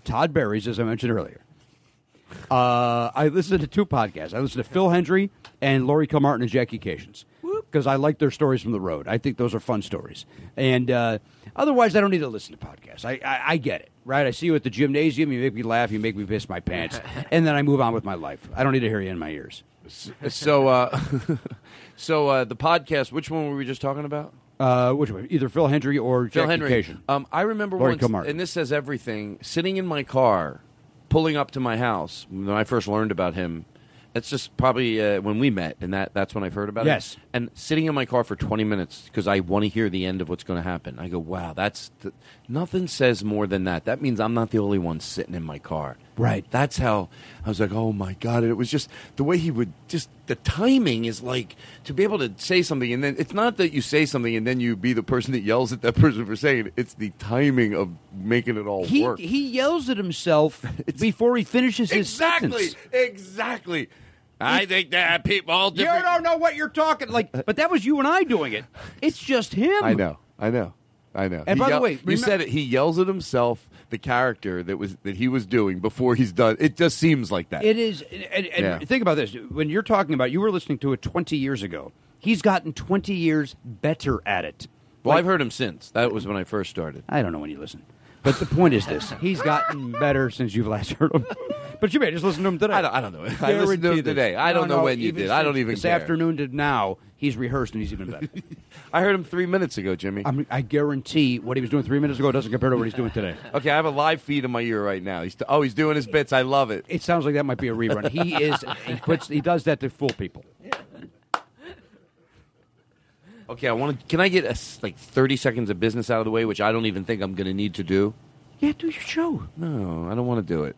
Todd Barry's, as I mentioned earlier. Uh, I listen to two podcasts. I listen to Phil Hendrie and Laurie Kilmartin and Jackie Kashian because I like their stories from the road. I think those are fun stories. And uh, otherwise, I don't need to listen to podcasts. I, I, I get it, right? I see you at the gymnasium. You make me laugh. You make me piss my pants, <laughs> and then I move on with my life. I don't need to hear you in my ears. So, uh, <laughs> so uh, the podcast, which one were we just talking about? Uh, which one? Either Phil Hendrie or Phil Jackie Henry. Um, I remember once, Kilmartin. and this says everything. Sitting in my car, pulling up to my house when I first learned about him. That's just probably uh, when we met, and that that's when I've heard about Yes. it. And sitting in my car for twenty minutes because I want to hear the end of what's going to happen. I go, wow, that's th- nothing says more than that. That means I'm not the only one sitting in my car. Right. That's how I was like, oh my god! And it was just the way he would just the timing is like to be able to say something, and then it's not that you say something and then you be the person that yells at that <laughs> person for saying it. It's the timing of making it all He work. he yells at himself <laughs> before he finishes his exactly, sentence. exactly. I think that people all You don't know what you're talking like, but that was you and I doing it. It's just him. I know, I know, I know. And He by the yell- way, you said it. He yells at himself, the character that was that he was doing before he's done. It just seems like that. It is, and, and Yeah. think about this: when you're talking about, you were listening to it 20 years ago. He's gotten 20 years better at it. well, Like- I've heard him since. That was when I first started. I don't know when you listen, but the point is this: <laughs> he's gotten better since you've last heard him. But you may just listen to him today. I don't- I don't know. <laughs> I listened to him today. I don't know when you did. I don't since even This care. afternoon to now, he's rehearsed and he's even better. <laughs> I heard him three minutes ago, Jimmy. I'm, I guarantee what he was doing three minutes ago doesn't compare to what he's doing today. okay, I have a live feed in my ear right now. He's oh, he's doing his bits. I love it. It sounds like that might be a rerun. He is. He puts. He does that to fool people. Okay, I want to. Can I get a s like thirty seconds of business out of the way, which I don't even think I'm going to need to do? Yeah, do your show. No, I don't want to do it.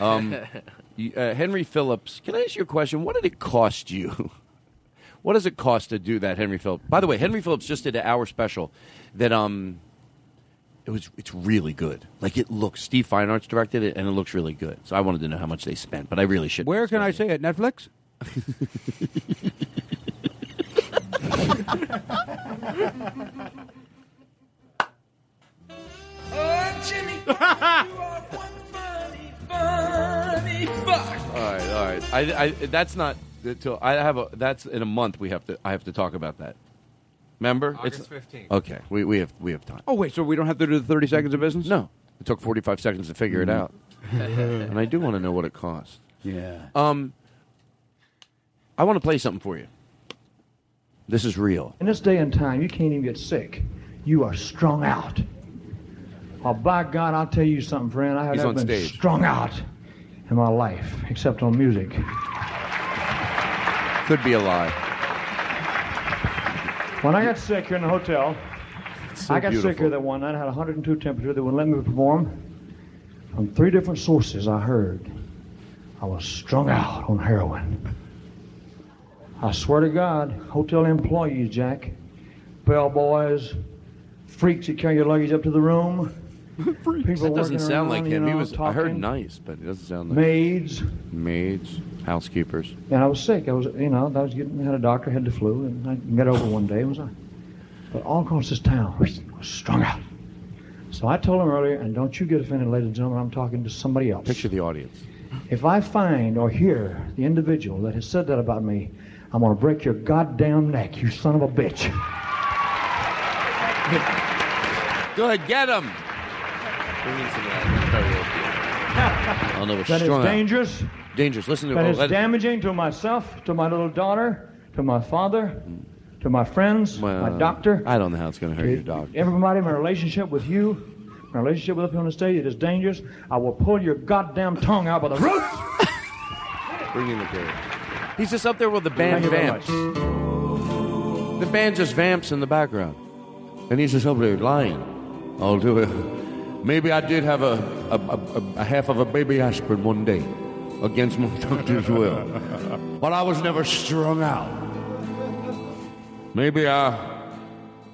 Um, <laughs> uh, Henry Phillips, can I ask you a question? What did it cost you? <laughs> what does it cost to do that, Henry Phillips? By the way, Henry Phillips just did an hour special that um, it was it's really good. Like it looks. Steve Fine Arts directed it, and it looks really good. So I wanted to know how much they spent, but I really should. Where can I say it? Netflix. <laughs> Oh, Jimmy, you are one funny, funny fuck. All right, all right. I, I that's not until I have a. That's in a month. We have to. I have to talk about that. Remember, August 15th. Okay, we, we have we have time. Oh wait, so we don't have to do the thirty seconds of business? No, it took forty five seconds to figure it out, <laughs> and I do want to know what it cost. Yeah. Um, I want to play something for you. This is real. In this day and time, you can't even get sick. You are strung out. Oh, by God, I'll tell you something, friend. I have never been stage. strung out in my life, except on music. Could be a lie. When I got sick here in the hotel, so I got sick beautiful. here that one night. I had 102 temperature. They wouldn't let me perform. From three different sources, I heard I was strung out on heroin. I swear to God, hotel employees, Jack, bellboys, freaks that carry your luggage up to the room. <laughs> People That doesn't working sound like him. you he know, was. I heard nice, but it doesn't sound like Maids, maids, housekeepers. and I was sick. I was, you know, I was getting had a doctor, had the flu, and I got over one day. It was, I but all across this town was strung out. So I told him earlier, and don't you get offended, ladies and gentlemen, I'm talking to somebody else. Picture the audience. If I find or hear the individual that has said that about me, I'm going to break your goddamn neck, you son of a bitch. <laughs> Good, get him. Bring in some of that karaoke. I'll know it's That is strung out. dangerous. Dangerous. Listen to That oh, is damaging to myself, to my little daughter, to my father, to my friends, my doctor, I don't know how it's going to hurt your dog. everybody, in my relationship with you, in my relationship with up here on the stage. It is dangerous. I will pull your goddamn tongue out by the <laughs> roots. Bring in the karaoke. He's just up there with the band vamps. The band just vamps in the background. And he's just up there lying. I'll do it. <laughs> Maybe I did have a, a, a, a half of a baby aspirin one day against my <laughs> doctor's will. But I was never strung out. Maybe I,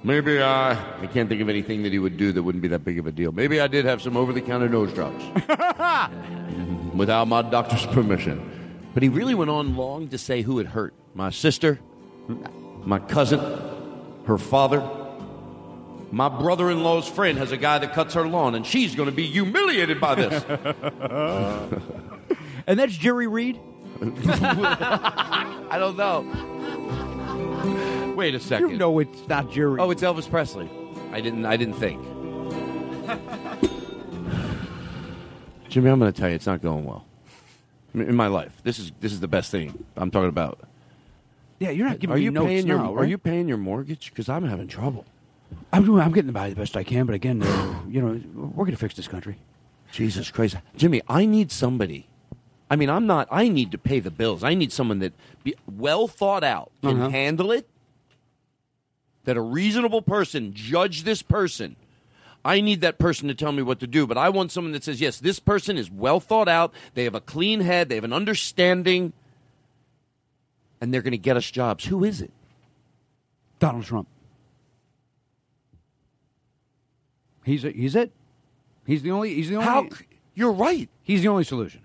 maybe I, I can't think of anything that he would do that wouldn't be that big of a deal. Maybe I did have some over-the-counter nose drops <laughs> without my doctor's permission. But he really went on long to say who it hurt: my sister, my cousin, her father. My brother-in-law's friend has a guy that cuts her lawn, and she's going to be humiliated by this. <laughs> and that's Jerry Reed. <laughs> I don't know. Wait a second. You know it's not Jerry. Oh, it's Elvis Presley. I didn't. I didn't think. <laughs> Jimmy, I'm going to tell you, it's not going well in my life. This is this is the best thing I'm talking about. Yeah, you're not giving are me you notes paying your now, Are right? you paying your mortgage? Because I'm having trouble. I'm doing. I'm getting by the best I can, but again, uh, you know, we're going to fix this country. Jesus Christ, Jimmy, I need somebody. I mean, I'm not. I need to pay the bills. I need someone that be well thought out can Uh-huh. handle it. That a reasonable person judge this person. I need that person to tell me what to do, but I want someone that says, yes, this person is well thought out. They have a clean head. They have an understanding, and they're going to get us jobs. Who is it? Donald Trump. He's a, he's it. He's the only. He's the only. How? You're right. He's the only solution.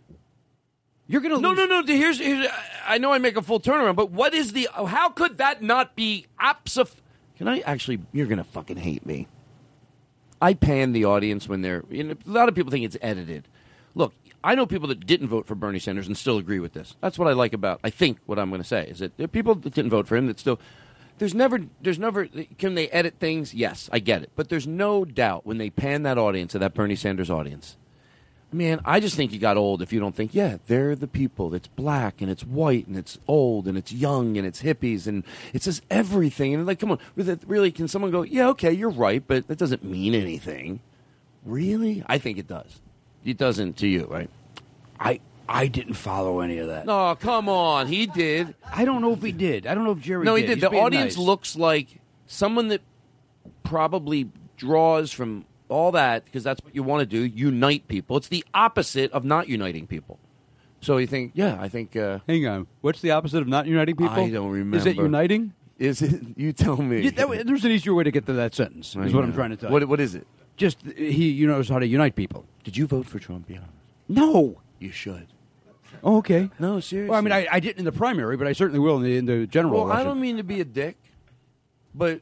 You're going to No, no, no. Here's, here's. I know I make a full turnaround, but what is the? How could that not be absaf? Can I actually? You're gonna fucking hate me. I pan the audience when they're. You know, a lot of people think it's edited. Look, I know people that didn't vote for Bernie Sanders and still agree with this. That's what I like about. I think what I'm going to say is that there are people that didn't vote for him that still. There's never. There's never. Can they edit things? Yes, I get it. But there's no doubt when they pan that audience to that Bernie Sanders audience. Man, I just think you got old if you don't think, yeah, they're the people. It's black and it's white and it's old and it's young and it's hippies and it says everything. And like, come on, really- really, can someone go, yeah, okay, you're right, but that doesn't mean anything. Really? I think it does. It doesn't to you, right? I I didn't follow any of that. No, come on, he did. I don't know if he did. I don't know if Jerry. no, he did. did. The audience nice. looks like someone that probably draws from all that because that's what you want to do unite people. It's the opposite of not uniting people. So you think, yeah, I think. Uh, Hang on. What's the opposite of not uniting people? I don't remember. Is it uniting? Is it? You tell me. Yeah, that- there's an easier way to get to that sentence. I Is what I'm trying to tell What- you. what is it? Just he, you knows how to unite people. Did you vote for Trump? Be honest. No. You should. Oh, okay. No, seriously. Well, I mean, I, I didn't in the primary, but I certainly will in the, in the general Well, I don't mean to be a dick, but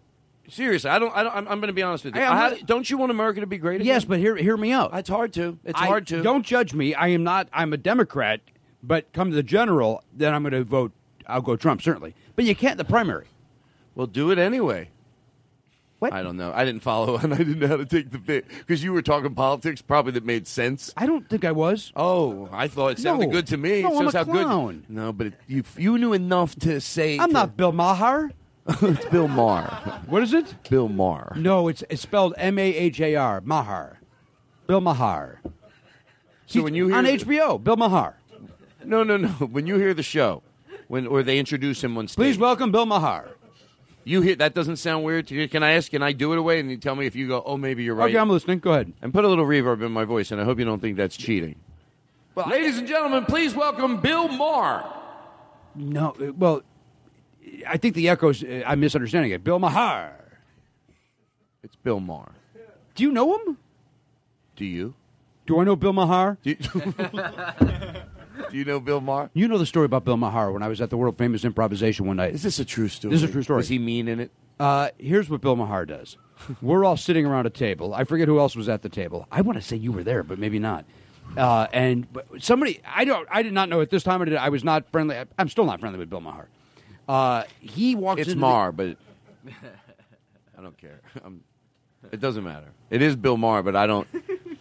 seriously, I don't. I don't I'm, I'm going to be honest with you. I- I'm not- had- don't you want America to be great? Again? Yes, but hear hear me out. It's hard to. It's I- hard to. Don't judge me. I am not. I'm a Democrat, but come to the general, then I'm going to vote. I'll go Trump certainly. But you can't in the primary. Well, do it anyway. What? I don't know. I didn't follow, <laughs> and I didn't know how to take the bit because you were talking politics, probably that made sense. I don't think I was. Oh, I thought it sounded No. good to me. No, it I'm shows a how clown. good. No, but it, you you knew enough to say. I'm to- not Bill Maher. <laughs> it's Bill Maher. What is it? Bill Maher. No, it's it's spelled M A H A R. Mahar. Bill Mahar. So when you hear on the- HBO, Bill Mahar. No, no, no. When you hear the show, when or they introduce him on stage, Please welcome Bill Mahar. You hear that doesn't sound weird to you? Can I ask? Can I do it away? And you tell me if you go, oh, maybe you're right. Okay, I'm listening. Go ahead. and put a little reverb in my voice, and I hope you don't think that's cheating. Well, Ladies and gentlemen, please welcome Bill Maher. No, uh, well, I think the echoes. Uh, I'm misunderstanding it. Bill Mahar. It's Bill Maher. Do you know him? Do you? Do I know Bill Mahar? Do you, <laughs> do you know Bill Maher? You know the story about Bill Mahar when I was at the world famous improvisation one night. Is this a true story? This is a true story. Is he mean in it? Uh, here's what Bill Maher does. We're all sitting around a table. I forget who else was at the table. I want to say you were there, but maybe not. Uh, and somebody, I don't, I did not know at this time. I, did, I was not friendly. I'm still not friendly with Bill Maher. Uh, he walks. It's into Maher, but <laughs> I don't care. I'm, it doesn't matter. It is Bill Maher, but I don't.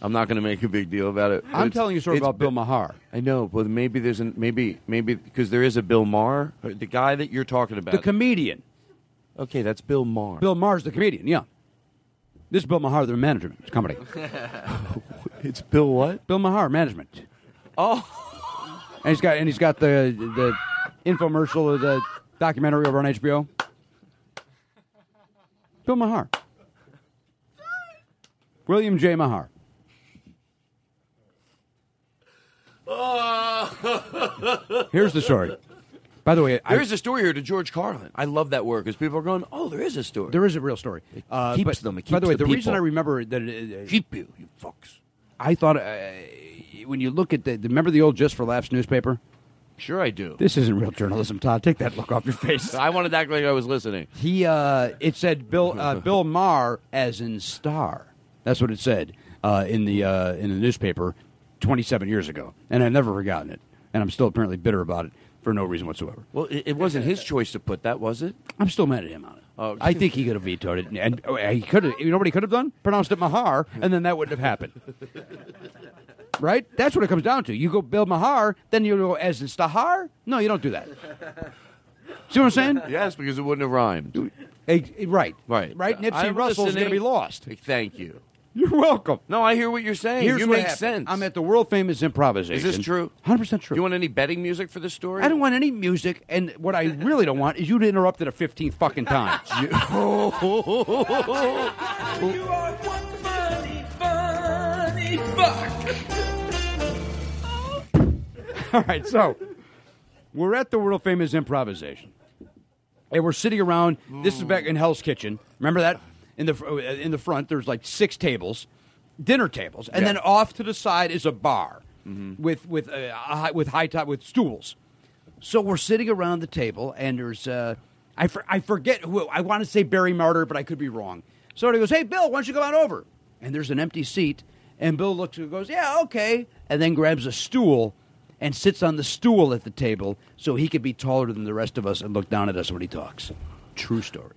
I'm not going to make a big deal about it. I'm It's- telling you a story it's about Bill Bi- Maher. I know, but maybe there's an maybe maybe because there is a Bill Maher, the guy that you're talking about, The comedian. Okay, that's Bill Maher. Bill Maher's the comedian. Yeah. This is Bill Maher, the management company. <laughs> it's Bill what? Bill Maher management. Oh. And he's got and he's got the the infomercial of the documentary over on HBO. Bill Maher. William J. Maher. <laughs> Here's the story. By the way, I- There is a story here to George Carlin. I love that work because people are going, "Oh, there is a story." There is a real story. Uh, keeps but- them. It by the way, the the, reason people. I remember that it, uh, keep you, you fucks. I thought uh, when you look at the remember the old Just for Laughs newspaper. Sure, I do. This isn't real journalism, Todd. Take that look off your face. <laughs> I wanted to act like I was listening. He uh, it said Bill uh, <laughs> Bill Maher as in star. That's what it said uh, in the uh, in the newspaper 27 years ago, and I've never forgotten it. And I'm still apparently bitter about it for no reason whatsoever. Well, it, it wasn't his choice to put that, was it? I'm still mad at him on it. Oh. I think he could have vetoed it, and oh, he could have. You know what he could have done? Pronounced it Mahar, and then that wouldn't have happened. <laughs> right? That's what it comes down to. You go Bill Mahar, then you go as in Stahar. No, you don't do that. See what I'm saying? Yes, because it wouldn't have rhymed. Eh, right, Right, right. Nipsey I'm Russell's going to be lost. Thank you. You're welcome. No, I hear what you're saying. Here's you what make happened. sense. I'm at the world famous improvisation. Is this true? 100 percent true. You want any betting music for this story? I don't want any music, and what I really don't want is you to interrupt it a 15th fucking time. <laughs> <laughs> funny fuck. <laughs> All right, so we're at the world famous improvisation, and we're sitting around. This is back in Hell's Kitchen. Remember that in the in the front. There's like six tables, dinner tables, and Yeah. then off to the side is a bar Mm-hmm. with with uh, a high, with high top with stools. So we're sitting around the table, and there's uh, I for, I forget who I want to say Barry Marder, but I could be wrong. So he goes, "Hey, Bill, why don't you come on over?" And there's an empty seat, and Bill looks and goes, "Yeah, okay," and then grabs a stool and sits on the stool at the table so he could be taller than the rest of us and look down at us when he talks. True story.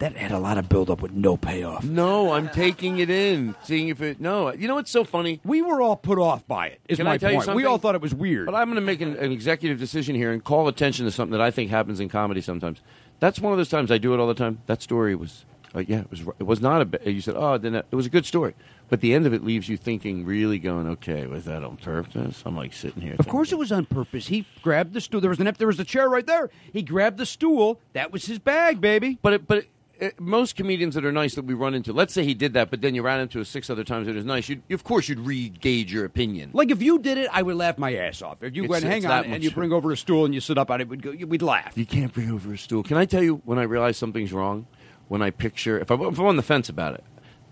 That had a lot of buildup with no payoff. No, I'm taking it in, seeing if it. No, you know what's so funny? We were all put off by it. Is Can my I tell you point. something? We all thought it was weird. But I'm going to make an, an executive decision here and call attention to something that I think happens in comedy sometimes. That's one of those times I do it all the time. That story was, uh, yeah, it was. It was not a. ba- You said, oh, then it was a good story, but the end of it leaves you thinking, really going, okay, was that on purpose? I'm like sitting here. Of course, it was on purpose. He grabbed the stool. There was an there was a chair right there. He grabbed the stool. That was his bag, baby. But it, but it, it, most comedians that are nice that we run into, let's say he did that, but then you ran into it six other times. It was nice. You'd, of course, you'd re-gauge your opinion. Like if you did it, I would laugh my ass off. If you It's- went, hang on, and you bring over a stool and you sit up on it, we'd, go, we'd laugh. You can't bring over a stool. Can I tell you when I realize something's wrong? When I picture, if, I, if I'm on the fence about it,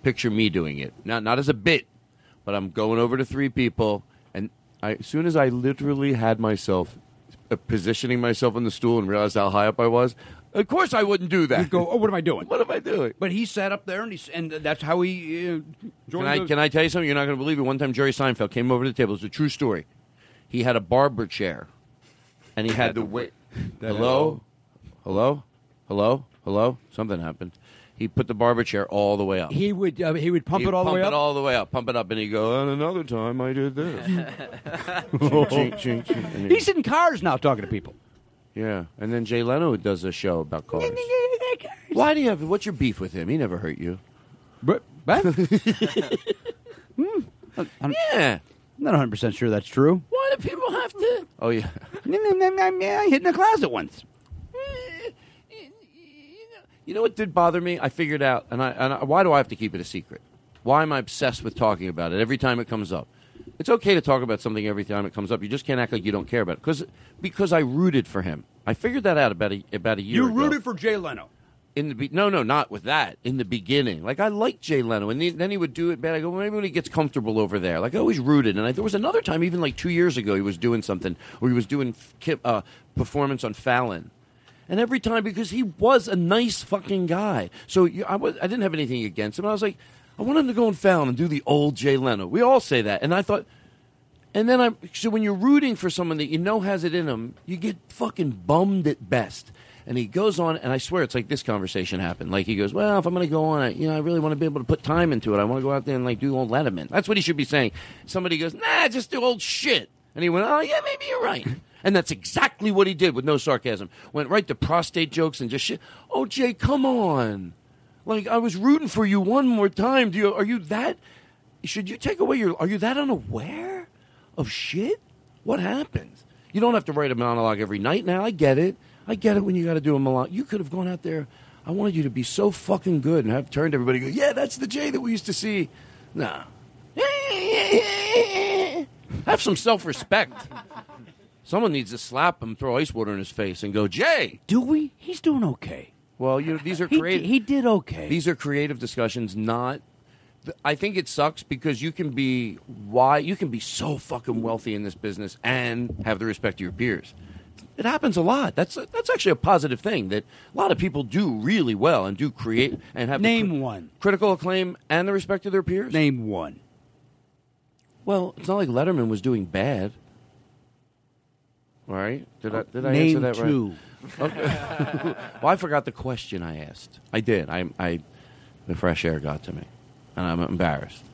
picture me doing it. Not, not as a bit, but I'm going over to three people, and I, as soon as I literally had myself uh, positioning myself on the stool and realized how high up I was, of course I wouldn't do that. You'd go, oh, what am I doing? <laughs> What am I doing? But he sat up there, and he, and that's how he. Uh, Can I, the- can I tell you something? You're not going to believe it. One time, Jerry Seinfeld came over to the table. It's a true story. He had a barber chair, and he had the wait. Hello, hello, hello, hello. Something happened. He put the barber chair all the way up. He would uh, he would pump He'd it all the way up. pump way it up. all the way up, pump it up, and he'd go. And another time, I did this. <laughs> Chink, chink, chink, <laughs> chink. And he- He's in cars now talking to people. yeah, and then Jay Leno does a show about cars. Why do you have? What's your beef with him? He never hurt you. But, but <laughs> I'm, Yeah. I'm not 100 percent sure that's true. Why do people have to? Oh yeah. I hid in the closet once. You know what did bother me? I figured out, and I, and I, why do I have to keep it a secret? Why am I obsessed with talking about it every time it comes up? It's okay to talk about something every time it comes up. You just can't act like you don't care about it because because I rooted for him. I figured that out about a about a year. You ago. rooted for Jay Leno. in the be- no no not with that in the beginning. Like I liked Jay Leno, and then he would do it bad. I go well, maybe when he gets comfortable over there. Like I always rooted, and I, there was another time, even like two years ago, he was doing something, or he was doing f- ki- uh, performance on Fallon. And every time, because he was a nice fucking guy. So you, I, was, I didn't have anything against him. I was like, I want him to go and foul and do the old Jay Leno. We all say that. And I thought, and then I'm, so when you're rooting for someone that you know has it in them, you get fucking bummed at best. And he goes on, and I swear it's like this conversation happened. Like he goes, "Well, if I'm going to go on, I, you know, I really want to be able to put time into it. I want to go out there and like do old Letterman." That's what he should be saying. Somebody goes, "Nah, just do old shit," and he went, "Oh yeah, maybe you're right." And that's exactly what he did with no sarcasm. Went right to prostate jokes and just shit. Oh, Jay, come on. Like I was rooting for you one more time. Do you are you that should you take away your are you that unaware of shit? What happens? You don't have to write a monologue every night now. I get it. I get it when you got to do a monologue. You could have gone out there. I wanted you to be so fucking good and have turned everybody go, "Yeah, that's the Jay that we used to see." Nah. <laughs> Have some self-respect. Someone needs to slap him, throw ice water in his face, and go, Jay. Do we? He's doing okay. Well, you these are He creative. di- he did okay. These are creative discussions, not. I think it sucks because you can be why you can be so fucking wealthy in this business and have the respect of your peers. It happens a lot. That's that's actually a positive thing that a lot of people do really well and do create and have Name cri- one. critical acclaim and the respect of their peers. Name one. Well, it's not like Letterman was doing bad. All right? Did I oh, did I Name answer that two. right? Okay. <laughs> well, I forgot the question I asked. I did. I I the fresh air got to me, and I'm embarrassed.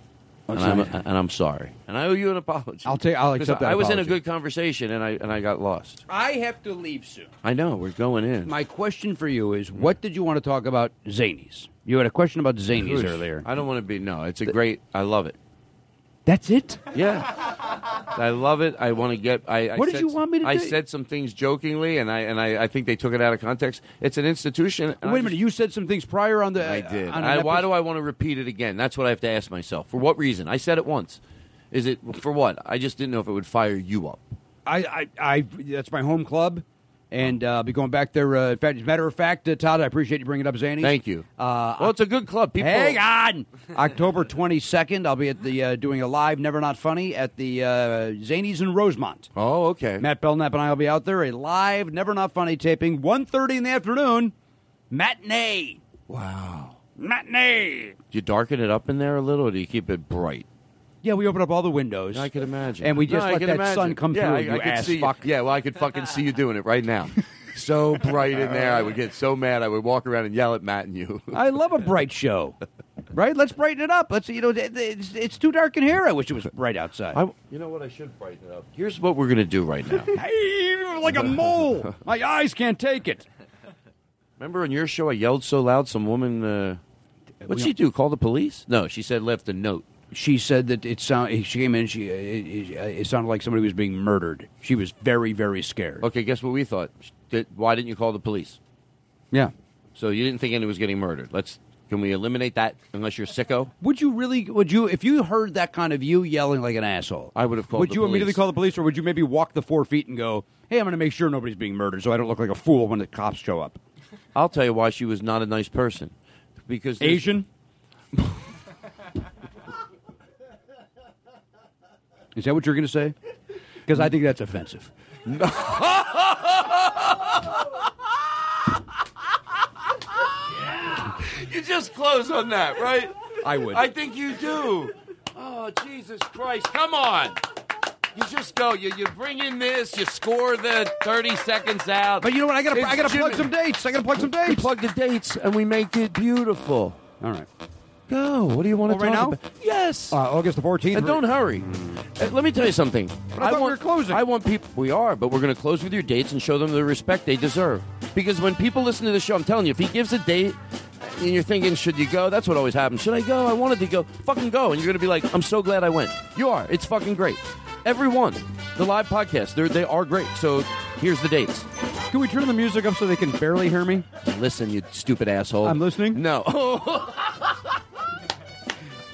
And I'm, and I'm sorry, and I owe you an apology. I'll take- I'll accept that I was in a apology. good conversation, and I and I got lost. I have to leave soon. I know we're going in. My question for you is: What did you want to talk about Zanies? You had a question about Zanies Oof. earlier. I don't want to be. No, it's a great. I love it. That's it. Yeah, I love it. I want to get. I, I What did said- you want me to I do? said some things jokingly, and I and I, I think they took it out of context. It's an institution. Wait a just- minute. You said some things prior on the. I did. I, why do I want to repeat it again? That's what I have to ask myself. For what reason? I said it once. Is it for what? I just didn't know if it would fire you up. I, I, I, that's my home club, and uh, I'll be going back there. Uh, in fact, as a matter of fact, uh, Todd, I appreciate you bringing up Zanies. Thank you. Uh, Well, it's a good club. People, Hang on. <laughs> October 22nd, I'll be at the uh, doing a live Never Not Funny at the uh, Zanies in Rosemont. Oh, okay. Matt Belknap and I will be out there. A live Never Not Funny taping, 1.30 in the afternoon. Matinee. Wow. Matinee. Do you darken it up in there a little, or do you keep it bright? Yeah, we open up all the windows. I can imagine. And we No, just I let can that imagine. sun come yeah, through. I, you I could ass see. fuck. Yeah, well, I could fucking see you doing it right now. <laughs> So bright in there, I would get so mad. I would walk around and yell at Matt and you. I love a bright show. Right? Let's brighten it up. Let's, you know, it- it's, it's too dark in here. I wish it was bright outside. I, you know what? I should brighten it up. Here's what we're gonna do right now. <laughs> Hey, like a mole. My eyes can't take it. Remember on your show, I yelled so loud, some woman. Uh, what'd she do? Call the police? No, she said left a note. She said that it sound. She came in. She it, it, it sounded like somebody was being murdered. She was very, very scared. Okay, guess what we thought? Did, why didn't you call the police? Yeah. So you didn't think anyone was getting murdered. Let's. Can we eliminate that? Unless you're sicko, Would you really? Would you? If you heard that kind of you yelling like an asshole, I would have called. would you police. immediately call the police, or would you maybe walk the four feet and go, "Hey, I'm going to make sure nobody's being murdered, so I don't look like a fool when the cops show up." I'll tell you why she was not a nice person. Because Asian. Is that what you're going to say? Because I think that's offensive. <laughs> you just close on that, right? I would. I think you do. Oh Jesus Christ! Come on. You just go. You you bring in this. You score the thirty seconds out. But you know what? I got to. I got to plug some dates. I got to plug some dates. We plug the dates and we make it beautiful. All right. Go. What do you want to right talk now? about? Yes. Uh, August the 14th. and don't hurry. Uh, let me tell you something. I thought we want, were closing. I want people. We are, but we're going to close with your dates and show them the respect they deserve. Because when people listen to the show, I'm telling you, if he gives a date and you're thinking, should you go? That's what always happens. Should I go? I wanted to go. Fucking go. And you're going to be like, I'm so glad I went. You are. It's fucking great. Everyone, the live podcast, they're, they are great. So here's the dates. Can we turn the music up so they can barely hear me? Listen, you stupid asshole. I'm listening. No. <laughs>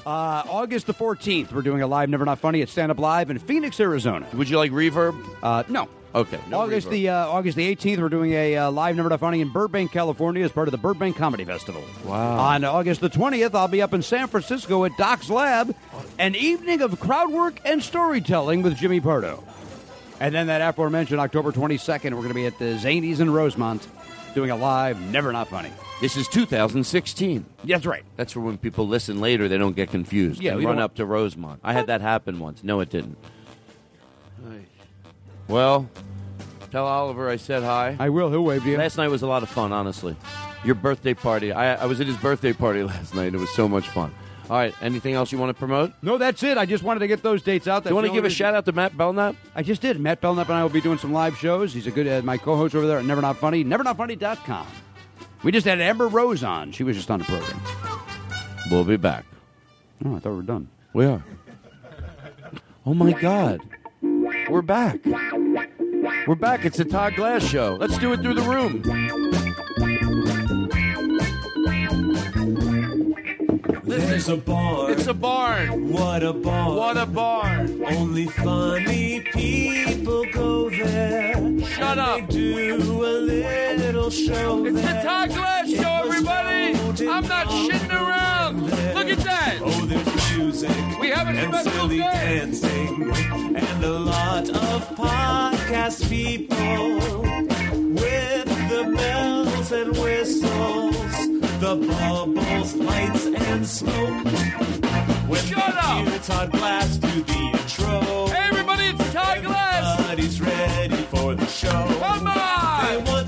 Uh, August the 14th, we're doing a live Never Not Funny at Stand Up Live in Phoenix, Arizona. Would you like reverb? Uh, no. Okay. No August reverb. the uh, August the 18th, we're doing a uh, live Never Not Funny in Burbank, California, as part of the Burbank Comedy Festival. Wow. On August the 20th, I'll be up in San Francisco at Doc's Lab, an evening of crowd work and storytelling with Jimmy Pardo. And then that aforementioned October 22nd, we're going to be at the Zanies in Rosemont. Doing a live Never Not Funny. This is 2016. That's right. That's for when people listen later, they don't get confused. Yeah, we run don't- up to Rosemont. I had that happen once. No, it didn't. Well, tell Oliver I said hi. I will. He'll wave to you. Last night was a lot of fun, honestly. Your birthday party. I, I was at his birthday party <laughs> last night. It was so much fun. All right. Anything else you want to promote? No, that's it. I just wanted to get those dates out. Do you want to give a shout out to Matt Belknap? I just did. Matt Belknap and I will be doing some live shows. He's a good uh, my co-host over there at Never Not Funny, nevernotfunny.com. We just had Amber Rose on. She was just on the program. We'll be back. Oh, I thought we were done. We are. Oh my God. We're back. We're back. It's the Todd Glass Show. Let's do it through the room. There's a barn. It's a barn. What a barn. What a barn. Only funny people go there. Shut up. They do a little show It's the there. Todd Glass It Show, everybody. I'm not shitting around. there. Look at that. Oh, there's music. We have a and silly dancing. And a lot of podcast people with the bells and whistles, the bubbles, lights, and smoke. When Shut up. Todd Glass do the intro. Hey, everybody, it's Todd Glass. Everybody's ready for the show. Come on.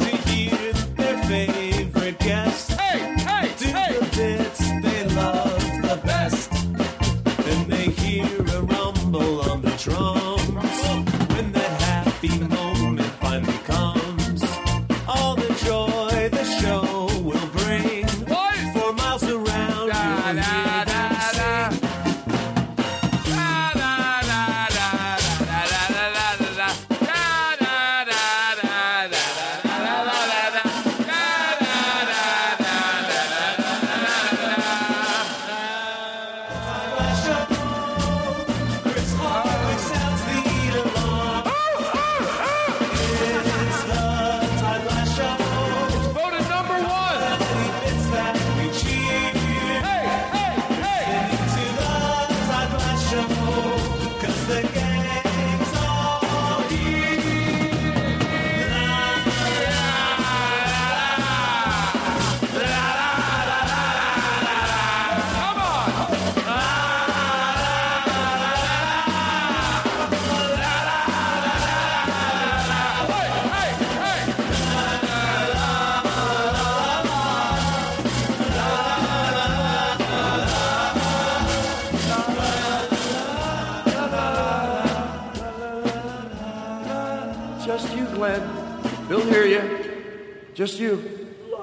Just you. <laughs>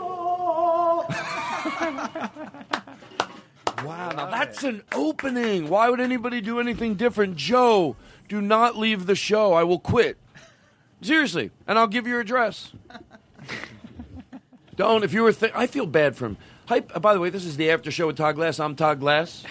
wow, now that's an opening. Why would anybody do anything different? Joe, do not leave the show. I will quit. Seriously, and I'll give your address. Don't. If you were, I feel bad for him. By the way, this is the after show with Todd Glass. I'm Todd Glass.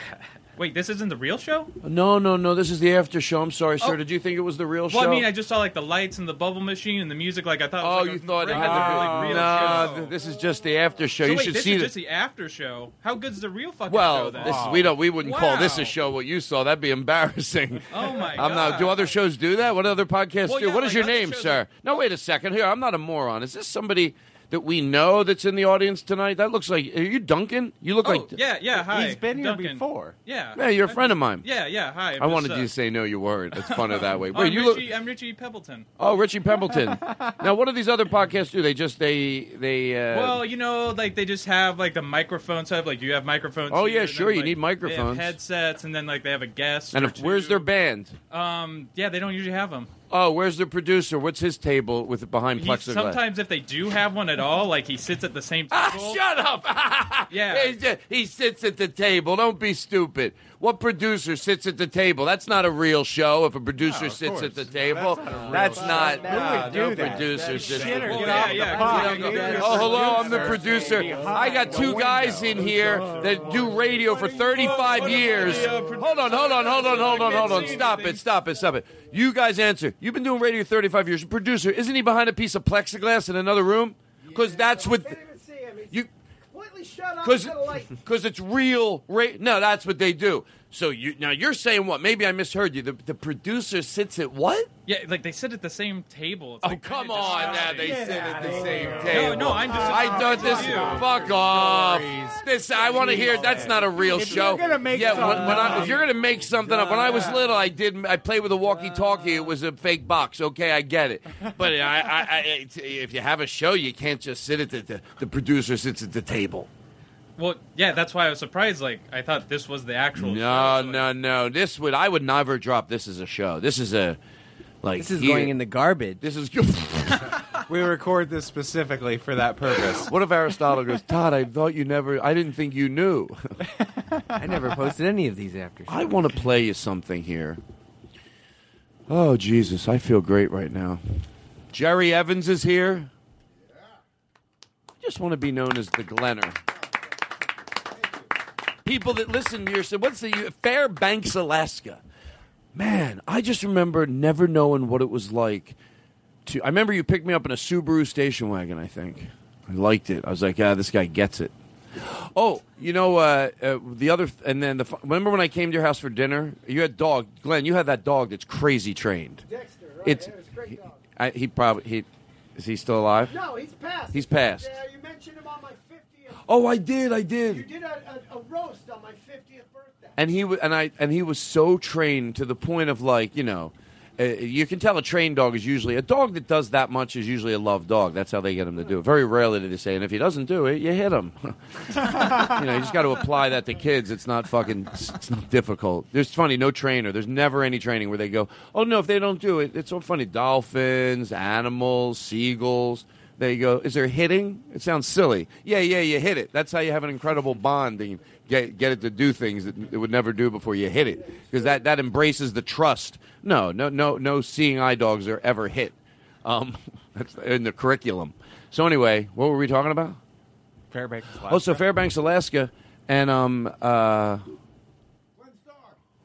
Wait, this isn't the real show? No, no, no. This is the after show. I'm sorry, sir. Oh. Did you think it was the real show? Well. I mean, I just saw like the lights and the bubble machine and the music. Like I thought. It was Oh, like you thought it had like, to be real no. show. th- This is just the after show. So you wait, should this see is the. just the after show. How good's the real fucking well, show then? this we don't. We wouldn't call this a show. What you saw, that'd be embarrassing. <laughs> Oh my I'm not. God. Do other shows do that? What other podcasts Well, do? yeah, what is like your name, sir? No, wait a second. Here, I'm not a moron. Is this somebody that we know that's in the audience tonight? That looks like. Are you Duncan? You look Oh, like. yeah, yeah. Hi, He's been here Duncan. before. Yeah. Yeah, you're a friend of mine. Yeah, yeah. Hi. I'm I just, wanted uh, you to say no, you weren't. It's funner that way. <laughs> Wait, I'm you look. Richie, I'm Richie Pebbleton. Oh, Richie Pembleton. <laughs> now, what do these other podcasts do? They just they they. Uh, well, you know, like they just have like the microphone type. Like you have microphones. Oh, here, yeah, sure, then, you like, need They microphones. have headsets, and then like they have a guest. and if, where's their band? Um, yeah, they don't usually have them. Oh, where's the producer? What's his table with behind He, plexiglass? sometimes, if they do have one at all, like he sits at the same Ah, table. shut up! <laughs> Yeah. He he sits at the table. Don't be stupid. What producer sits at the table? That's not a real show. If a producer sits at the table, that's not. Who would no producer That's sits. shitter. at the off the yeah, pot. yeah, yeah, yeah. Oh, hello, I'm the producer. I got two guys in here that do radio for 35 years. Hold on, hold on, hold on, hold on, hold on. Stop it, stop it, stop it. You guys answer. You've been doing radio 35 years. Producer, isn't he behind a piece of plexiglass in another room? Because that's what. You. Because <laughs> it's real. Ra- no, that's what they do. So you now you're saying what? Maybe I misheard you. The, the producer sits at what? Yeah, like they sit at the same table. It's Oh like come on! Now disgusting. they sit at the same No, table. no, no, I'm just- I thought this. You. Fuck off! This I want to hear. That's not a real If show. you're gonna make yeah, when, when I, if you're gonna make something up, when I was little, I did. I played with a walkie-talkie. It was a fake box. Okay, I get it. But I, I, I, if you have a show, you can't just sit at the the, the producer sits at the table. Well, yeah, that's why I was surprised. Like I thought this was the actual. No, no, no. This would I would never drop this as a show. This is a like This is here- going in the garbage. This is. <laughs> We record this specifically for that purpose. What if Aristotle goes, Todd? I thought you never. I didn't think you knew. <laughs> I never posted any of these after. I want to play you something here. Oh Jesus, I feel great right now. Jerry Evans is here. I just want to be known as the Glenner. People that listen to your said, what's the Fairbanks, Alaska? Man, I just remember never knowing what it was like to. I remember you picked me up in a Subaru station wagon. I think I liked it. I was like, yeah, this guy gets it. Oh, you know uh, uh, the other, and then the. Remember when I came to your house for dinner? You had dog, Glenn. You had that dog that's crazy trained. Dexter, right? It's. yeah, it a great dog. I, he probably he is he still alive? No, he's passed. He's passed. Yeah, you mentioned him on my 50th. Oh, I did, I did. You did a, a, a roast on my 50th birthday. and he was, and I and he was so trained to the point of like you know, uh, you can tell a trained dog is usually a dog that does that much is usually a love dog. That's how they get him to do it. Very rarely do they say, and if he doesn't do it, you hit him. <laughs> you know, you just got to apply that to kids. It's not fucking. It's not difficult. There's funny no trainer. There's never any training where they go, oh no, if they don't do it, it's so funny. Dolphins, animals, seagulls. They go, is there hitting? It sounds silly. Yeah, yeah, you hit it. That's how you have an incredible bond and get get it to do things that it would never do before you hit it. Because that, that embraces the trust. No, no, no, no seeing eye dogs are ever hit. Um, <laughs> that's in the curriculum. So anyway, what were we talking about? Fairbanks. Oh, so Fairbanks, Alaska, and um, uh,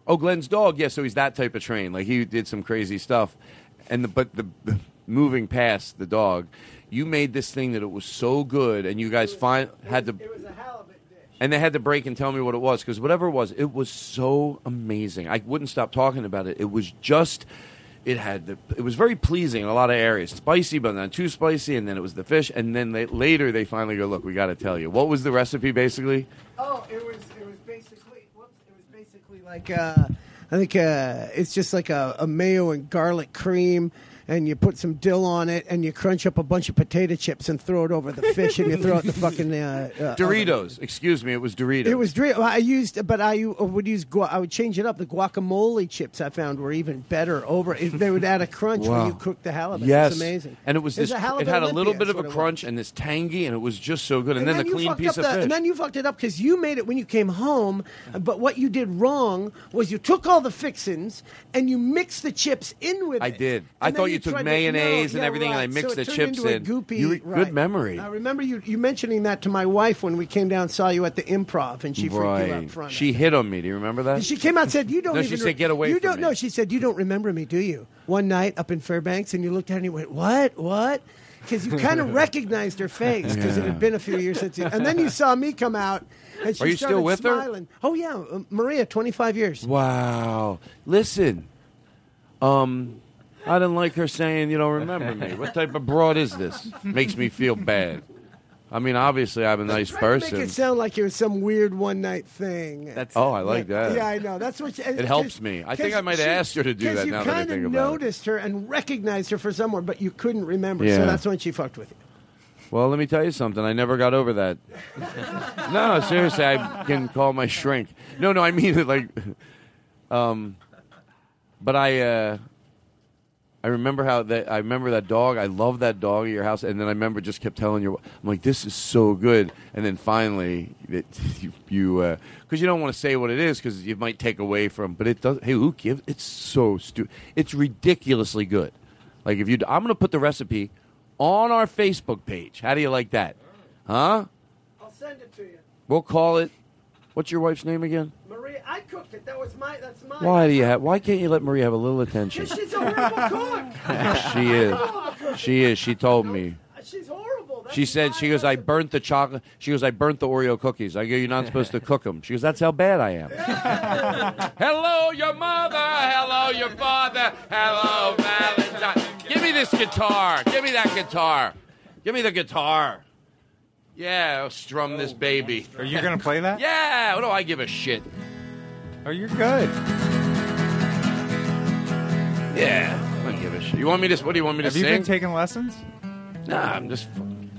oh, Glenn's dog. Yeah, so he's that type of train. Like he did some crazy stuff, and the, but the moving past the dog, you made this thing that it was so good, and you guys find had to. It was a halibut dish. And they had to break and tell me what it was because whatever it was, it was so amazing. I wouldn't stop talking about it. It was just, it had the, it was very pleasing in a lot of areas. Spicy, but not too spicy. And then it was the fish. And then they, later they finally go, look, we got to tell you. What was the recipe basically? Oh, it was it was basically whoops, it was basically like uh, I think uh, it's just like a, a mayo and garlic cream. And you put some dill on it, and you crunch up a bunch of potato chips and throw it over the fish, and you throw out the fucking uh, uh, Doritos. Excuse me, it was Doritos. It was Doritos. I used, but I would use. Gua- I would change it up. The guacamole chips I found were even better. Over, it- they would add a crunch Wow. when you cook the halibut. Yes, it's amazing. And it was It's this. a it had a little bit of a crunch and this tangy, and it was just so good. And, then, the you clean piece of the- fish. And then you fucked it up because you made it when you came home. But what you did wrong was you took all the fixins and you mixed the chips in with I it. did. I thought you took tried to- mayonnaise no, and yeah, everything, and I mixed So the chips in. Goopy, You- good memory. I remember you, you mentioning that to my wife when we came down and saw you at the improv, and she freaked you out front. She hit on me. Do you remember that? And she came out and said, "You don't No, even." she said, "Get away You from don't me." know." She said, "You don't remember me, do you?" One night up in Fairbanks, and you looked at her and you went, "What? What?" Because you kind of <laughs> recognized her face because it had been a few years since. You, and then you saw me come out, and she Are you still started with her? smiling. Oh yeah, uh, Maria, twenty five years. Wow. Listen, um, I didn't like her saying you don't remember me. What type of broad is this? Makes me feel bad. I mean, obviously, I'm a nice Make person. it sound like it was some weird one night thing. That's- Oh, I like that. Yeah, I know. That's what she, It helps me. I think I might have asked her to do that You now that I kind of think about it. noticed her and recognized her for someone, but you couldn't remember. Yeah. So that's when she fucked with you. Well, let me tell you something. I never got over that. <laughs> no, seriously, I can call my shrink. No, no, I mean it like. Um, but I, uh, I remember how that. I remember that dog. I love that dog at your house, and then I remember just kept telling you. I'm like, this is so good, and then finally, it, <laughs> you, you, uh, because you don't want to say what it is because you might take away from. But it does. Hey, who gives? It's so stupid. It's ridiculously good. Like if you, I'm going to put the recipe on our Facebook page. How do you like that? Huh? I'll send it to you. We'll call it. What's your wife's name again? Maria, I cooked it. That was my. That's mine. Why do you have? Why can't you let Maria have a little attention? <laughs> She's a horrible cook. she is. She is. She told me. She's horrible. She said, she goes, I burnt the chocolate. She goes, I burnt the Oreo cookies. I go, you're not supposed to cook them. She goes, that's how bad I am. <laughs> Hello, your mother. Hello, your father. Hello, Valentine. Give me this guitar. Give me that guitar. Give me the guitar. Yeah, I'll strum this oh, baby. Are you gonna play that? <laughs> Yeah. What do I give a shit? Oh, you're good. Yeah. I don't give a shit. You want me to? What do you want me to Have you sing? been taking lessons? Nah, I'm just,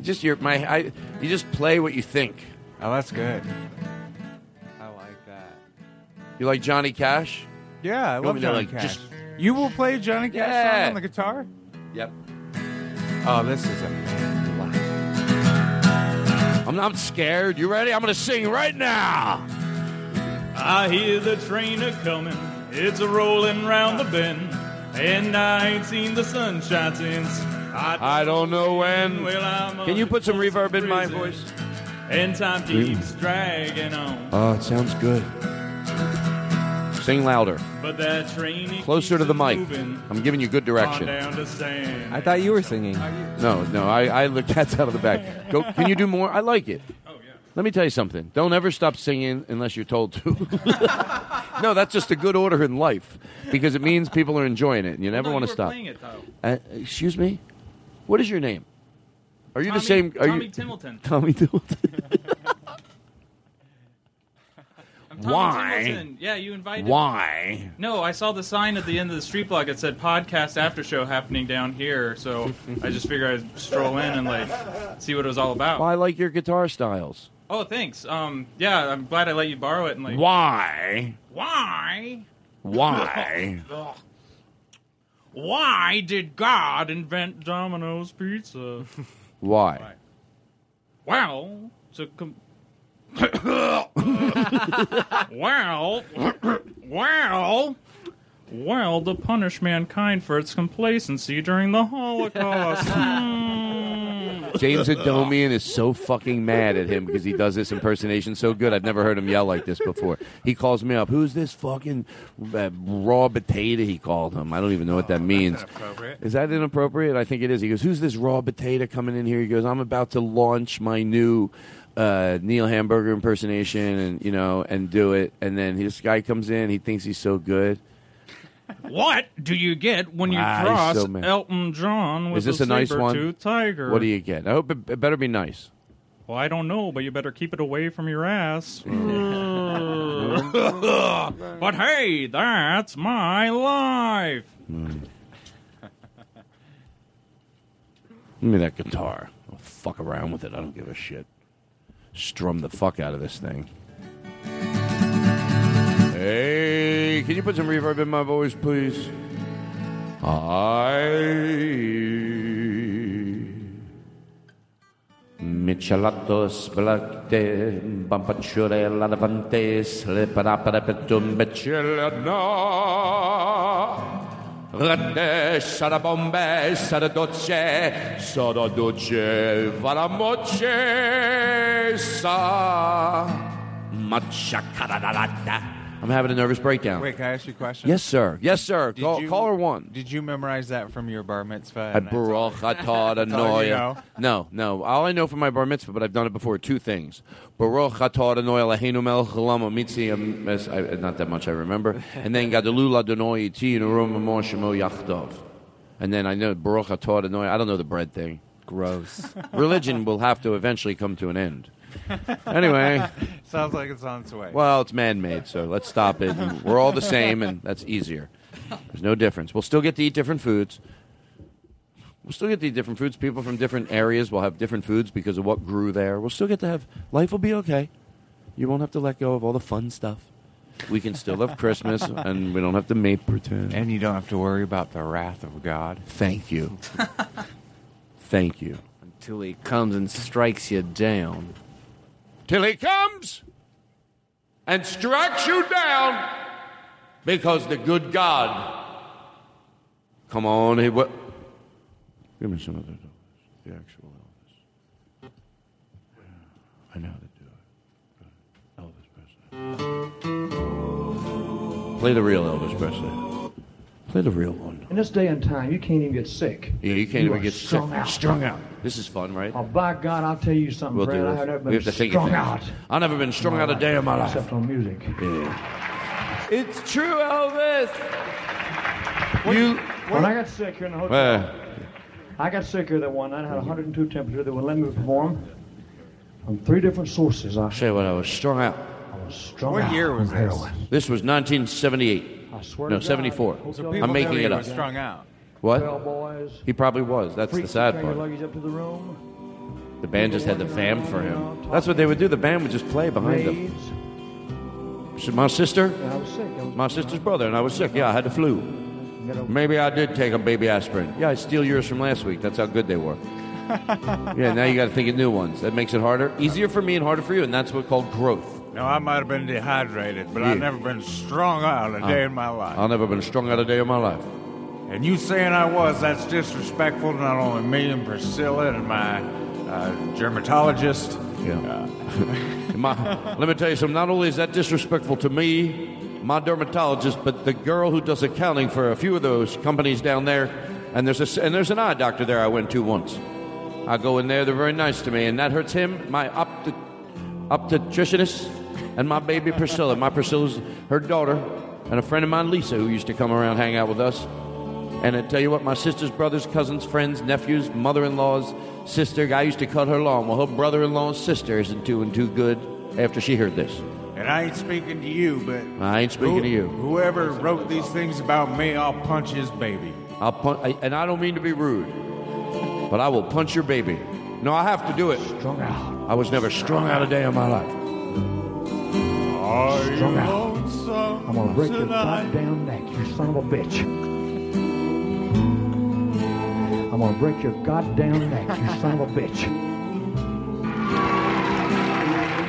just your my. I, you just play what you think. Oh, that's good. I like that. You like Johnny Cash? Yeah, I You want love me to, Johnny like, Cash. just- You will play Johnny Cash Yeah. song on the guitar? Yep. Oh, this is a. I'm not scared. You ready? I'm gonna sing right now. I hear the train a coming, it's a rolling round the bend, and I ain't seen the sunshine since. I, I don't know when. Well, I'm Can you put some reverb in my voice? And time keeps dragging on, Oh, it sounds good. Sing louder. but that train it Closer to the mic. moving I'm giving you good direction. down to San. I thought you were singing. No, no, I, I look <laughs> that's out of the back. Go. Can you do more? I like it. Oh yeah. Let me tell you something. Don't ever stop singing unless you're told to. <laughs> no, that's just a good order in life because it means people are enjoying it, and you never want to stop. it. Uh, excuse me. What is your name? Are you Tommy- the same? Are Tommy you Timilton. <laughs> Tommy Timilton. <laughs> Why? Timilton. Yeah, you invited. Why? No, I saw the sign at the end of the street block. It said podcast after show happening down here. So I just figured I'd stroll in and like see what it was all about. Well, I like your guitar styles. Oh, thanks. Um, yeah, I'm glad I let you borrow it and like. Why? Why? Why? <laughs> Why did God invent Domino's Pizza? Why? Well, to com- <laughs> <laughs> well, well, well, to punish mankind for its complacency during the Holocaust. <laughs> James Adomian is so fucking mad at him because he does this impersonation so good. I've never heard him yell like this before. He calls me up. Who's this fucking uh, raw potato? He called him. I don't even know what that means. Is that inappropriate? I think it is. He goes, "Who's this raw potato coming in here?" He goes, "I'm about to launch my new." Uh, Neil Hamburger impersonation, and you know, and do it, and then this guy comes in. He thinks he's so good. What do you get when you Ah, he's cross so mad. Elton John with Is this a, nice one? saber-toothed tiger? What do you get? I hope it, it better be nice. Well, I don't know, but you better keep it away from your ass. <laughs> <laughs> but hey, that's my life. Give me that guitar. I'll fuck around with it. I don't give a shit. Strum the fuck out of this thing. Hey, can you put some reverb in my voice, please? I. Michelatos blacte, bampacciore ladavantes, le parapetum becellana. Rete sarà bombe, sarà dolce, sarà dolce, vara moce, sa. Machakarada. I'm having a nervous breakdown. Wait, can I ask you a question? Yes, sir. Yes, sir. Did Call, you- caller one. Did you memorize that from your bar mitzvah? At and that's all- Baruch atah <laughs> That's Adonai. No, no. All I know from my bar mitzvah, but I've done it before, two things. Baruch atah Adonai Eloheinu melech haolam hamitzi es- I- Not that much I remember. And then Gadolul Adonai iti nurum amo shemo yachdav. And then I know Baruch atah Adonai. I don't know the bread thing. Gross. Religion will have to eventually come to an end. Anyway. <laughs> Sounds like it's on its way. Well, it's man-made, so let's stop it. And we're all the same, and that's easier. There's no difference. We'll still get to eat different foods. We'll still get to eat different foods. People from different areas will have different foods because of what grew there. We'll still get to have. Life will be okay. You won't have to let go of all the fun stuff. We can still have Christmas, and we don't have to make pretend. And you don't have to worry about the wrath of God. Thank you. <laughs> Thank you. Until he comes and strikes you down. Till he comes and strikes you down because the good God. Come on, he what? Give me some of the, the actual Elvis. I know how to do it. Elvis Presley. Play the real Elvis Presley. Play the real one. In this day and time, you can't even get sick. Yeah, you can't You even get strung sick. out. Strung out. This is fun, right? Oh, by God, I'll tell you something, We'll Fred. do I this. have never We been have to think of strung out. I've never been strung out a day in my life. Except on music. Yeah. It's true, Elvis. You. When I got sick here in the hotel, Well, I got sick here that one night. I had 102 temperature. They wouldn't let me perform. From three different sources, I say what I was strung out. I was strung What out year was this? heroin. This was 1978. I swear No, to God. 74. Hotel I'm making it up. strung out. What? Bellboys. He probably was. That's the sad carry your part. luggage up to the room. The band just had the fam for him. That's what they would do. The band would just play behind them. So my sister, Yeah, I was sick. I was my sister's brother, and I was sick. Yeah, I had the flu. Maybe I did take a baby aspirin. Yeah, I steal yours from last week. That's how good they were. <laughs> yeah, now you got to think of new ones. That makes it harder, easier for me and harder for you, and that's what called growth. Now, I might have been dehydrated, but Yeah. I've never been strung out a day Uh, in my life. I've never been strung out a day in my life. And you saying I was, that's disrespectful to not only me and Priscilla and my uh, dermatologist. Yeah. <laughs> My, let me tell you something. Not only is that disrespectful to me, my dermatologist, but the girl who does accounting for a few of those companies down there, and there's a, and there's an eye doctor there I went to once. I go in there; they're very nice to me, and that hurts him. My opti- optometrist and my baby Priscilla. My Priscilla's her daughter, and a friend of mine, Lisa, who used to come around hang out with us. And I tell you what, my sister's brothers, cousins, friends, nephews, mother-in-law's sister, I used to cut her lawn. Well, her brother-in-law's sister isn't doing too good after she heard this. And I ain't speaking to you, but I ain't speaking who- to you. Whoever wrote these things about me, I'll punch his baby. I'll punch, and I don't mean to be rude, but I will punch your baby. No, I have to do it. Strung out. I was never strung out a day in my life. Are Strung you out. I'm gonna break your goddamn neck, you son of a bitch. I'm gonna break your goddamn neck, you <laughs> son of a bitch.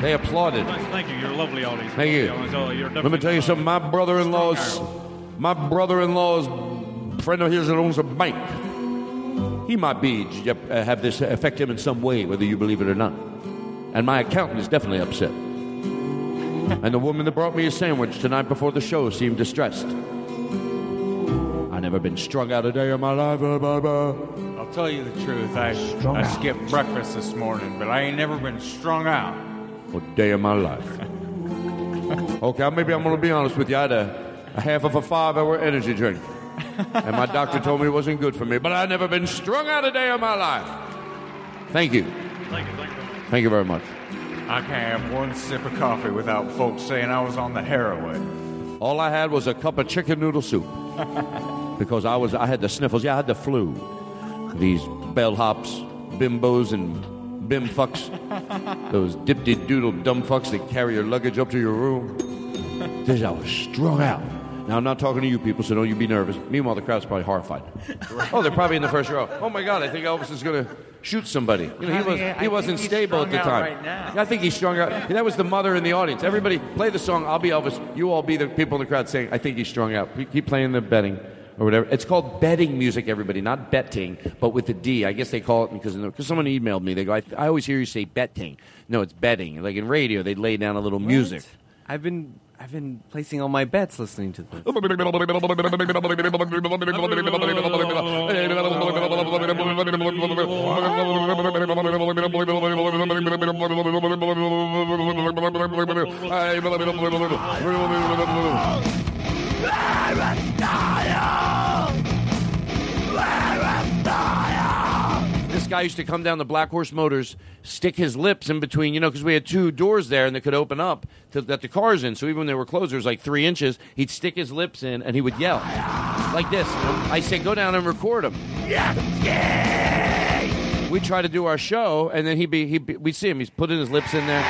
They applauded. Thank you. You're a lovely audience. Thank you. Audience. Oh, Let me tell you something. My brother-in-law's, my brother-in-law's friend of his that owns a bank. He might be uh, have this affect him in some way, whether you believe it or not. And my accountant is definitely upset. and the woman that brought me a sandwich tonight before the show seemed distressed. I never been strung out a day in my life. uh, blah, blah. I'll tell you the truth. I, Strung I out. skipped breakfast this morning, but I ain't never been strung out. A day in my life. <laughs> okay, maybe I'm going to be honest with you. I had a, a half of a five-hour energy drink, and my doctor told me it wasn't good for me. But I've never been strung out a day in my life. Thank you. Thank you. Thank you. Thank you very much. I can't have one sip of coffee without folks saying I was on the heroin. All I had was a cup of chicken noodle soup <laughs> because I was I had the sniffles. Yeah, I had the flu. These bellhops, bimbos, and bim fucks, <laughs> those dipty doodle dumb fucks that carry your luggage up to your room. This I was strung out. Now I'm not talking to you people, so don't you be nervous. Meanwhile, the crowd's probably horrified. Oh, they're probably in the first row. Oh my God, I think Elvis is going to shoot somebody. You know, he was he wasn't stable at the time. right. I think he's strung out. That was the mother in the audience. Everybody play the song. I'll be Elvis. You all be the people in the crowd saying, "I think he's strung out." Keep playing the betting or whatever. It's called betting music. Everybody, not betting, but with the D. I guess they call it because because someone emailed me. They go, I, "I always hear you say betting." No, it's betting. Like in radio, they lay down a little music. I've been I've been placing all my bets listening to this. Guy used to come down the Black Horse Motors, stick his lips in between, you know, because we had two doors there and they could open up to let the cars in. So even when they were closed, there was like three inches. He'd stick his lips in and he would yell like this. I said, go down and record him. We try to do our show, and then he'd be, he'd be, we'd see him. He's putting his lips in there.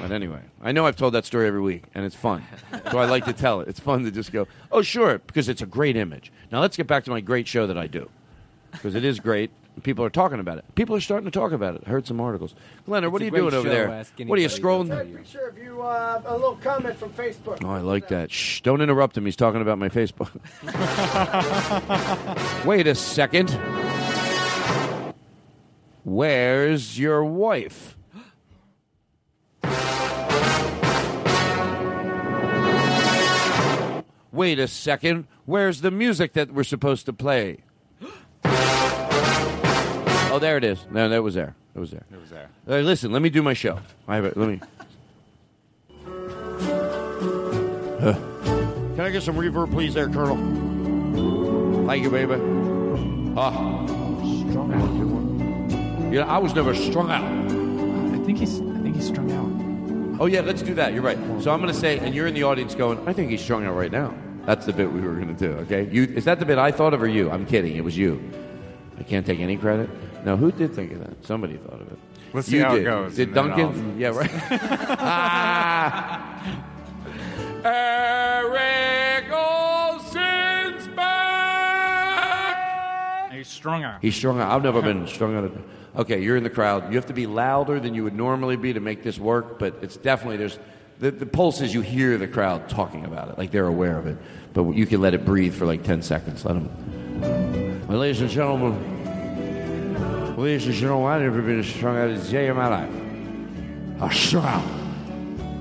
But anyway, I know I've told that story every week, and it's fun. so I like to tell it. It's fun to just go, oh, sure, because it's a great image. Now let's get back to my great show that I do, because it is great. And People are talking about it. People are starting to talk about it. I heard some articles. Leonard, what are you doing over there? Ask What are you scrolling? they'll tell you. Picture of you, uh, a little comment from Facebook. Oh, I like that. Shh, don't interrupt him. He's talking about my Facebook. <laughs> Wait a second. Where's your wife? Wait a second. Where's the music that we're supposed to play? Oh, there it is. No, that was there. It was there. It was there. Uh, listen, let me do my show. I have it. Let me. Uh, can I get some reverb, please, there, Colonel? Thank you, baby. Ah. Strung out. Yeah, I was never strung out. I think he's. I think he's strung out. Oh yeah, let's do that. You're right. So I'm going to say, and you're in the audience going, I think he's strung out right now. That's the bit we were going to do. Okay, you is that the bit I thought of, or you? I'm kidding. It was you. I can't take any credit. No, who did think of that? Somebody thought of it. Let's you see how it did. goes, Did and then Duncan? Yeah, right. ah. <laughs> Eric Olsen's back. He's strung out. He's strung out. I've never been strung out. Okay, you're in the crowd. You have to be louder than you would normally be to make this work, but it's definitely there's the, the pulse is you hear the crowd talking about it, like they're aware of it. But you can let it breathe for like ten seconds. Let them. Well, ladies and gentlemen, ladies and gentlemen, I've never been strung out a day in my life. I'm strung out.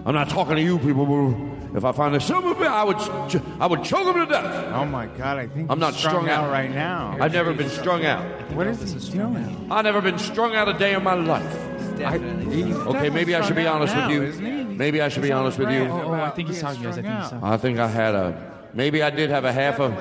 I'm not talking to you people. But if I find a silver bit, I would, ch- I would choke them to death. Oh my God! I think I'm not strung out right now. I've never been strung out. What is he doing? I've never been strung out a day in my life. I- Okay, maybe I should be honest strung with you. out now, isn't he? Maybe I should be honest with you. Oh, oh, I think he's talking to us. I think he's talking. I think I had a, maybe I did have a half of,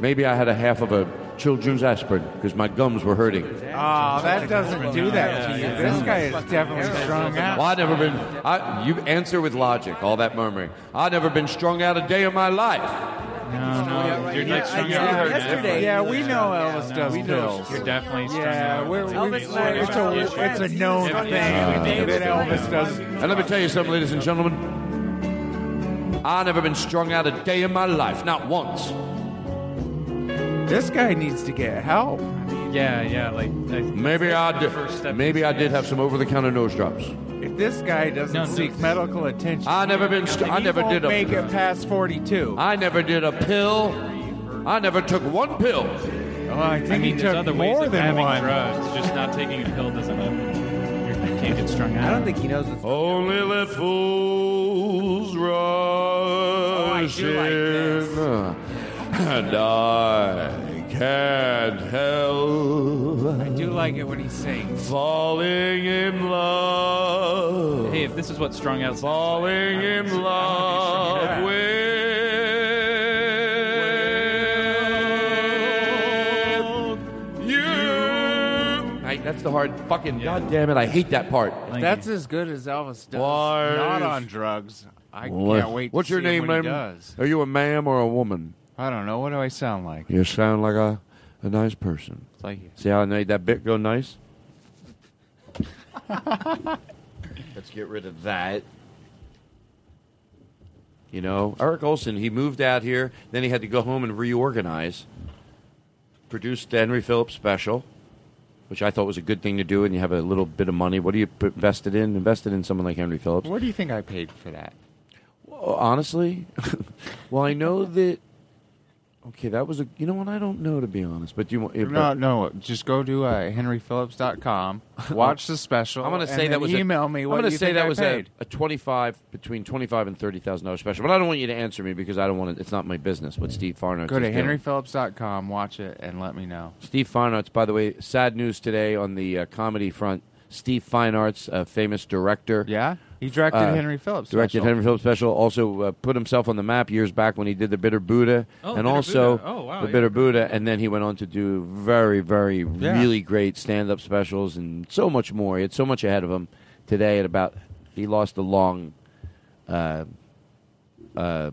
maybe I had a half of a children's aspirin because my gums were hurting. Oh, that doesn't do that to you. This guy is definitely strung out. Well, I've never been. I, you answer with logic. All that murmuring. I've never been strung out a day in my life. No, no, you're like strung yeah, out. yesterday- Yeah, we know Elvis No, does we know pills. You're definitely strung Yeah, out. we're, we Elvis it's, a, it's a known thing that Elvis does. And let me tell you something, ladies and gentlemen. I've never been strung out a day in my life, not once. This guy needs to get help. Yeah, yeah, like Maybe I did. Maybe I did have some over-the-counter nose drops. If this guy doesn't No, no. seek medical attention, I never been. Str- I he never won't did a. make it past forty-two. I never did a pill. I never took one pill. Oh, I think I mean, he there's took other more of than having one. drugs. Just not taking a pill doesn't mean you can't get strung out. I don't think he knows. It's Only let fools oh, rush do like this. in, and I can't help I do like it when he sings. falling in love. Hey, if this is what strung out falling in love with you. Hey, that's the hard fucking. God damn it! I hate that part. That's as good as Elvis does. Why Not on drugs. I What- can't wait. To What's your see him name, when he ma'am? does. Are you a ma'am or a woman? I don't know. What do I sound like? You sound like a, a nice person. Thank you. See how I made that bit go nice? <laughs> Let's get rid of that. You know, Eric Olson, he moved out here, then he had to go home and reorganize. Produced the Henry Phillips special, which I thought was a good thing to do, and you have a little bit of money. What do you put invested in? Invested in someone like Henry Phillips. What do you think I paid for that? Well, honestly, <laughs> well, I know that. Okay, that was a. You know what? I don't know to be honest, but you. want- if- No, no. Just go to uh, henryphillips.com, <laughs> watch the special. I'm going to say that was email a, me. I'm gonna say that was paid. a, a 25 between 25 and 30 thousand dollars special. But I don't want you to answer me because I don't want to. It's not my business. What Steve Farnock Go to henryphillips.com, watch it, and let me know. Steve Feinartz, by the way, sad news today on the uh, comedy front. Steve Feinartz, a famous director. Yeah, he directed Uh, Henry Phillips. Directed special. Henry Phillips special. Also uh, put himself on the map years back when he did the Bitter Buddha, Oh, and Bitter also Buddha. Oh, wow, the yeah. Bitter Buddha. And then he went on to do very, very, Yeah. really great stand-up specials and so much more. He had so much ahead of him. Today, at about he lost a long. Uh, uh,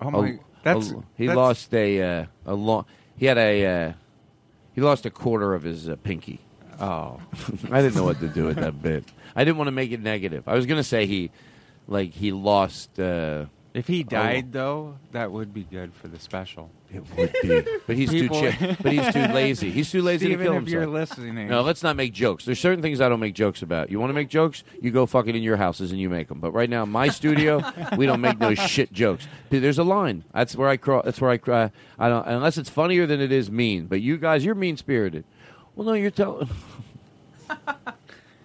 Oh my- a- that's- a- he that's- lost a uh, a long. He had a. Uh, he lost a quarter of his uh, pinky. Oh, <laughs> I didn't know what to do with that bit. I didn't want to make it negative. I was going to say he, like he lost. Uh, If he died, though, that would be good for the special. It would be, but he's People- too chi- but he's too lazy. He's too lazy Steven, to kill if himself. you're listening, no, let's not make jokes. There's certain things I don't make jokes about. You want to make jokes? You go fuck it in your houses and you make them. But right now, in my studio, <laughs> we don't make no shit jokes. Dude, there's a line. That's where I crawl. That's where I cry. I don't unless it's funnier than it is mean. But you guys, you're mean spirited. Well, no, you're telling. <laughs>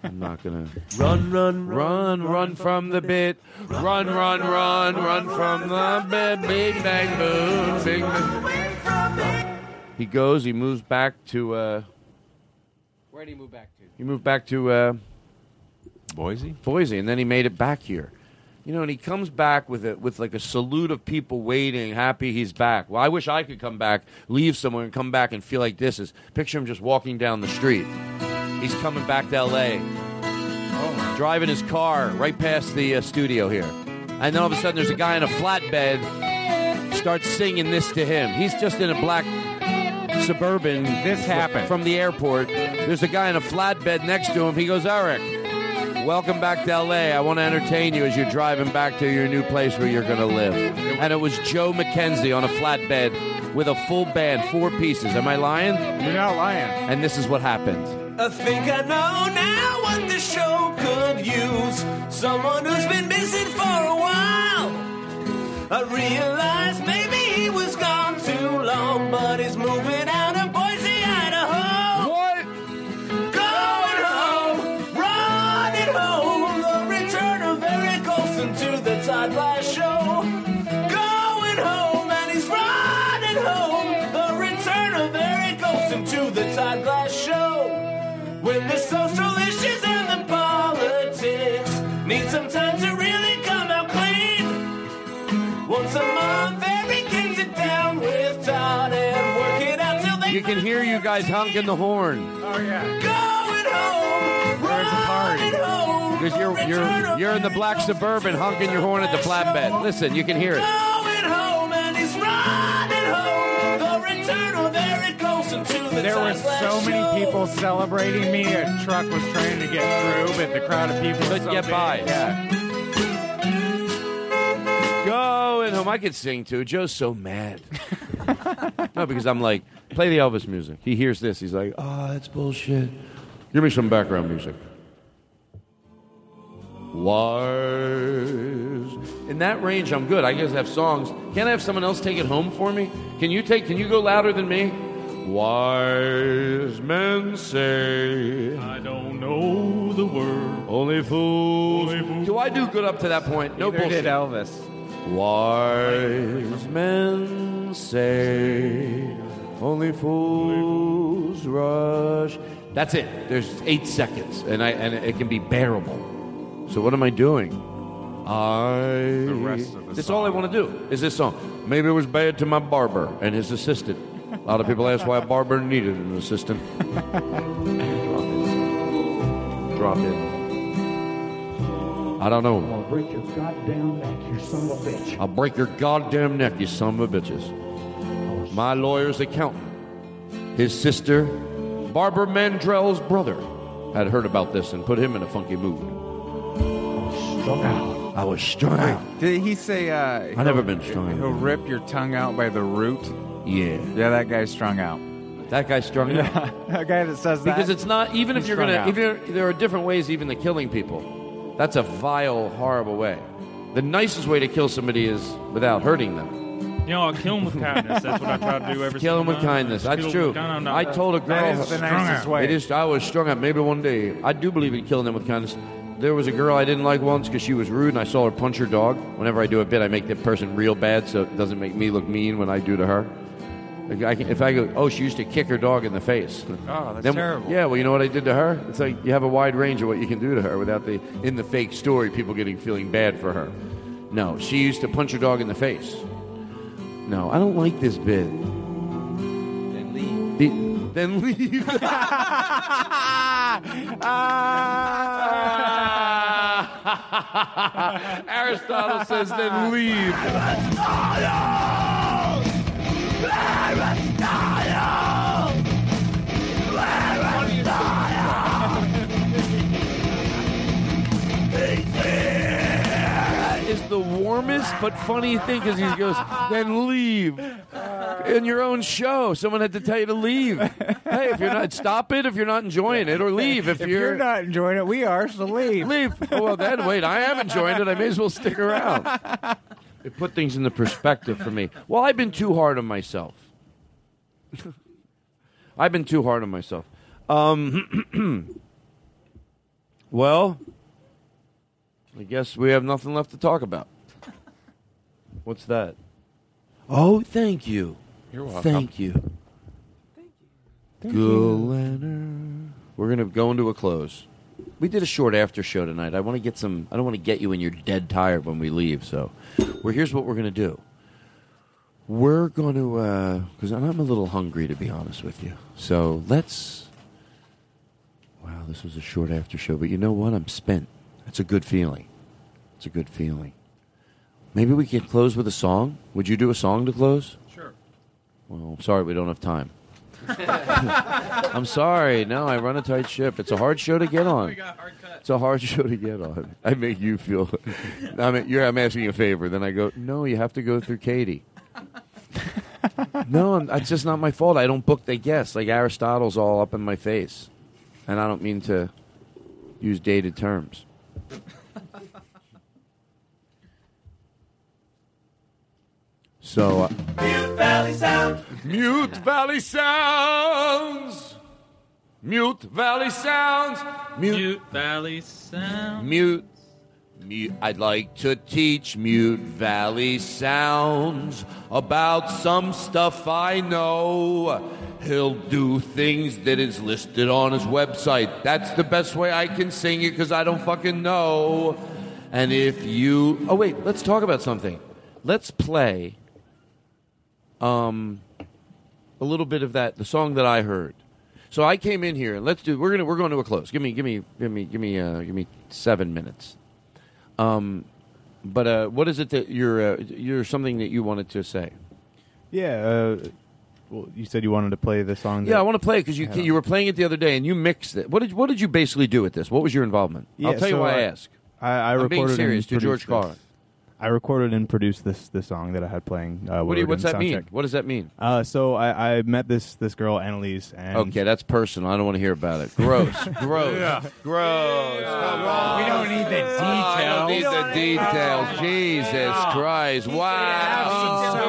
I'm not gonna Run, run, <laughs> run, run from the bit. Run, run, run, run from the bed. Big bang boom, big bang. He goes. He moves back to. Uh, Where did he move back to? he moved back to uh, Boise. Boise, and then he made it back here. You know, and he comes back with it with like a salute of people waiting, happy he's back. Well, I wish I could come back, leave somewhere, and come back and feel like this is. Picture him just walking down the street. He's coming back to L.A. driving his car right past the uh, studio here, and then all of a sudden there's a guy in a flatbed starts singing this to him. He's just in a black suburban. This happened. from the airport. There's a guy in a flatbed next to him. He goes, Eric. Welcome back to LA. I want to entertain you as you're driving back to your new place where you're going to live. And it was Joe McKenzie on a flatbed with a full band, four pieces. Am I lying? You're not lying. And this is what happened. I think I know now what the show could use. Someone who's been missing for a while. I realized maybe he was gone too long, but he's moving Once a month, Eric gets it down with Todd and work it out till they You can hear you guys honking the horn. Oh yeah. going home. There's a party. home. Because you're, you're, you're in the black suburban honking your horn at the flatbed. Listen, you can hear it. Going home running home. The return of Eric Olson to the There were so many people celebrating me. A truck was trying to get through, but the crowd of people was Couldn't so get big. by. Yeah. Going home. I could sing too. Joe's so mad. <laughs> no, because I'm like, play the Elvis music. He hears this. He's like, oh, that's bullshit. Give me some background music. Wise. In that range, I'm good. I guess have songs. Can't I have someone else take it home for me? Can you take? Can you go louder than me? Wise men say I don't know the word. only fools. Do I do good up to that point? No Neither bullshit. did Elvis. Wise men say only fools rush. That's it. There's eight seconds, and I and it can be bearable. So what am I doing? I. The rest of the That's all I want to do is this song. Maybe it was bad to my barber and his assistant. A lot of people ask why a barber needed an assistant. <laughs> Drop in. I don't know. I'll break your goddamn neck, you son of a bitch. I'll break your goddamn neck, you son of a bitches. My lawyer's accountant, his sister, Barbara Mandrell's brother, had heard about this and put him in a funky mood. Strung out. I was strung out. Did he say? Uh, I've never been strung out. He'll rip your tongue out by the root. Yeah. Yeah, that guy's strung out. That guy's strung out. <laughs> a guy that says that Because it's not, even if you're going to, out. even there are different ways even to killing people. That's a vile, horrible way. The nicest way to kill somebody is without hurting them. You know, I'll kill them with kindness. That's what I try to do every Kill single him with time. kindness. Kill That's true. with kindness. I'm I told a girl. That is the nicest way. It is. I was strung up. Maybe one day. I do believe in killing them with kindness. There was a girl I didn't like once because she was rude, and I saw her punch her dog. Whenever I do a bit, I make the person real bad, so it doesn't make me look mean when I do to her. Like, I can, if I go, oh, she used to kick her dog in the face. Oh, that's Then- terrible. Yeah, well, you know what I did to her? It's like you have a wide range of what you can do to her without the in the fake story people getting feeling bad for her. No, she used to punch her dog in the face. No, I don't like this bit. Then leave. then leave. <laughs> Ah. Aristotle says, then leave. But funny thing because he goes, then leave. In your own show, someone had to tell you to leave. Hey, if you're not, stop it if you're not enjoying it, or leave if, If you're not enjoying it, we are. So leave. Leave. Well, then wait. I am enjoying it. I may as well stick around. It put things into perspective for me. Well, I've been too hard on myself. I've been too hard on myself. Um, <clears throat> Well, I guess we have nothing left to talk about. What's that? Oh, thank you. You're welcome. Thank you. Thank Glenner. We're gonna go into a close. We did a short after show tonight. I want to get some. I don't want to get you when you're dead tired when we leave. So, well, here's what we're gonna do. We're going to uh, because I'm a little hungry to be honest with you. So let's. Wow, this was a short after show, but you know what? I'm spent. It's a good feeling. It's a good feeling. Maybe we can close with a song. Would you do a song to close? Sure. Well, I'm sorry we don't have time. <laughs> I'm sorry. No, I run a tight ship. It's a hard show to get on. It's a hard <laughs> show to get on. I make you feel. I mean, you're. I'm asking you a favor. Then I go. No, you have to go through Katie. no, I'm, it's just not my fault. I don't book the guests. Like Aristotle's all up in my face, and I don't mean to use dated terms. So, uh, Mute Valley Sound. Mute Valley Sounds. Mute Valley Sounds. Mute, Valley Sounds. Mute. Mute. I'd like to teach Mute Valley Sounds about some stuff I know. He'll do things that is listed on his website. That's the best way I can sing it because I don't fucking know. And if you. Oh, wait, let's talk about something. Let's play um, a little bit of that, the song that I heard. So I came in here and let's do. We're gonna we're going to a close. Give me give me give me give me uh, give me seven minutes. Um, but uh, what is it that you're uh, you're something that you wanted to say? Yeah. Uh, well, you said you wanted to play the song. Yeah, I want to play it because you you were playing it the other day and you mixed it. What did what did you basically do with this? What was your involvement? I'll Yeah, tell you so why I, I- ask. I, I I'm recorded being serious to George Carlin. This. I recorded and produced this this song that I had playing. Uh, What while do you, we were what's that mean? sound What does that mean? Uh, so I, I met this this girl Annalise and Okay, that's personal. I don't want to hear about it. Gross, <laughs> gross, Yeah. gross. Come on. We don't need the Oh, I don't need the details. Jesus Christ! Wow.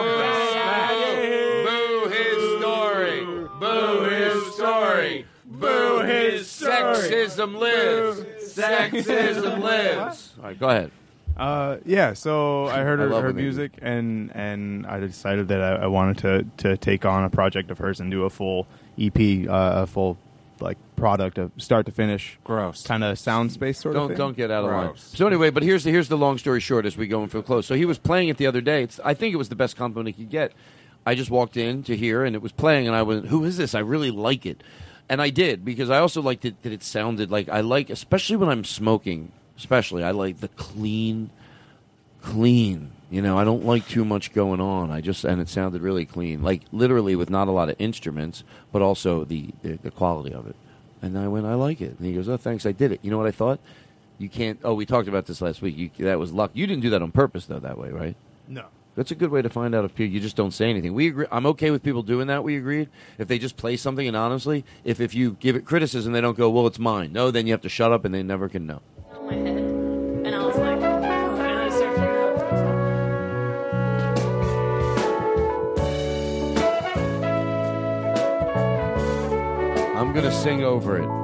Boo his story. Boo his story. Boo his sexism lives. Sexism lives. All right, go ahead. Uh, yeah, so I <laughs> heard I her, love her when they do music, and and I decided that I, I wanted to to take on a project of hers and do a full EP, uh, a full like product of start to finish. Gross. Kind of sound space sort don't of thing. don't get out of line. So anyway, but here's the here's the long story short as we go in for close. So he was playing it the other day. It's, I think it was the best compliment he could get. I just walked in to hear and it was playing and I was who is this? I really like it. And I did because I also liked it that it sounded like I like especially when I'm smoking, especially I like the clean clean. You know, I don't like too much going on. I just and it sounded really clean, like literally with not a lot of instruments, but also the the, the quality of it. And I went, I like it. And he goes, Oh, thanks, I did it. You know what I thought? You can't. Oh, we talked about this last week. You, that was luck. You didn't do that on purpose, though. That way, right? No. That's a good way to find out if people, you just don't say anything. We agree. I'm okay with people doing that. We agreed. If they just play something and honestly, if if you give it criticism, they don't go, well, it's mine. No, then you have to shut up, and they never can know. My head, and I was like, oh, and I started out. I'm gonna sing over it.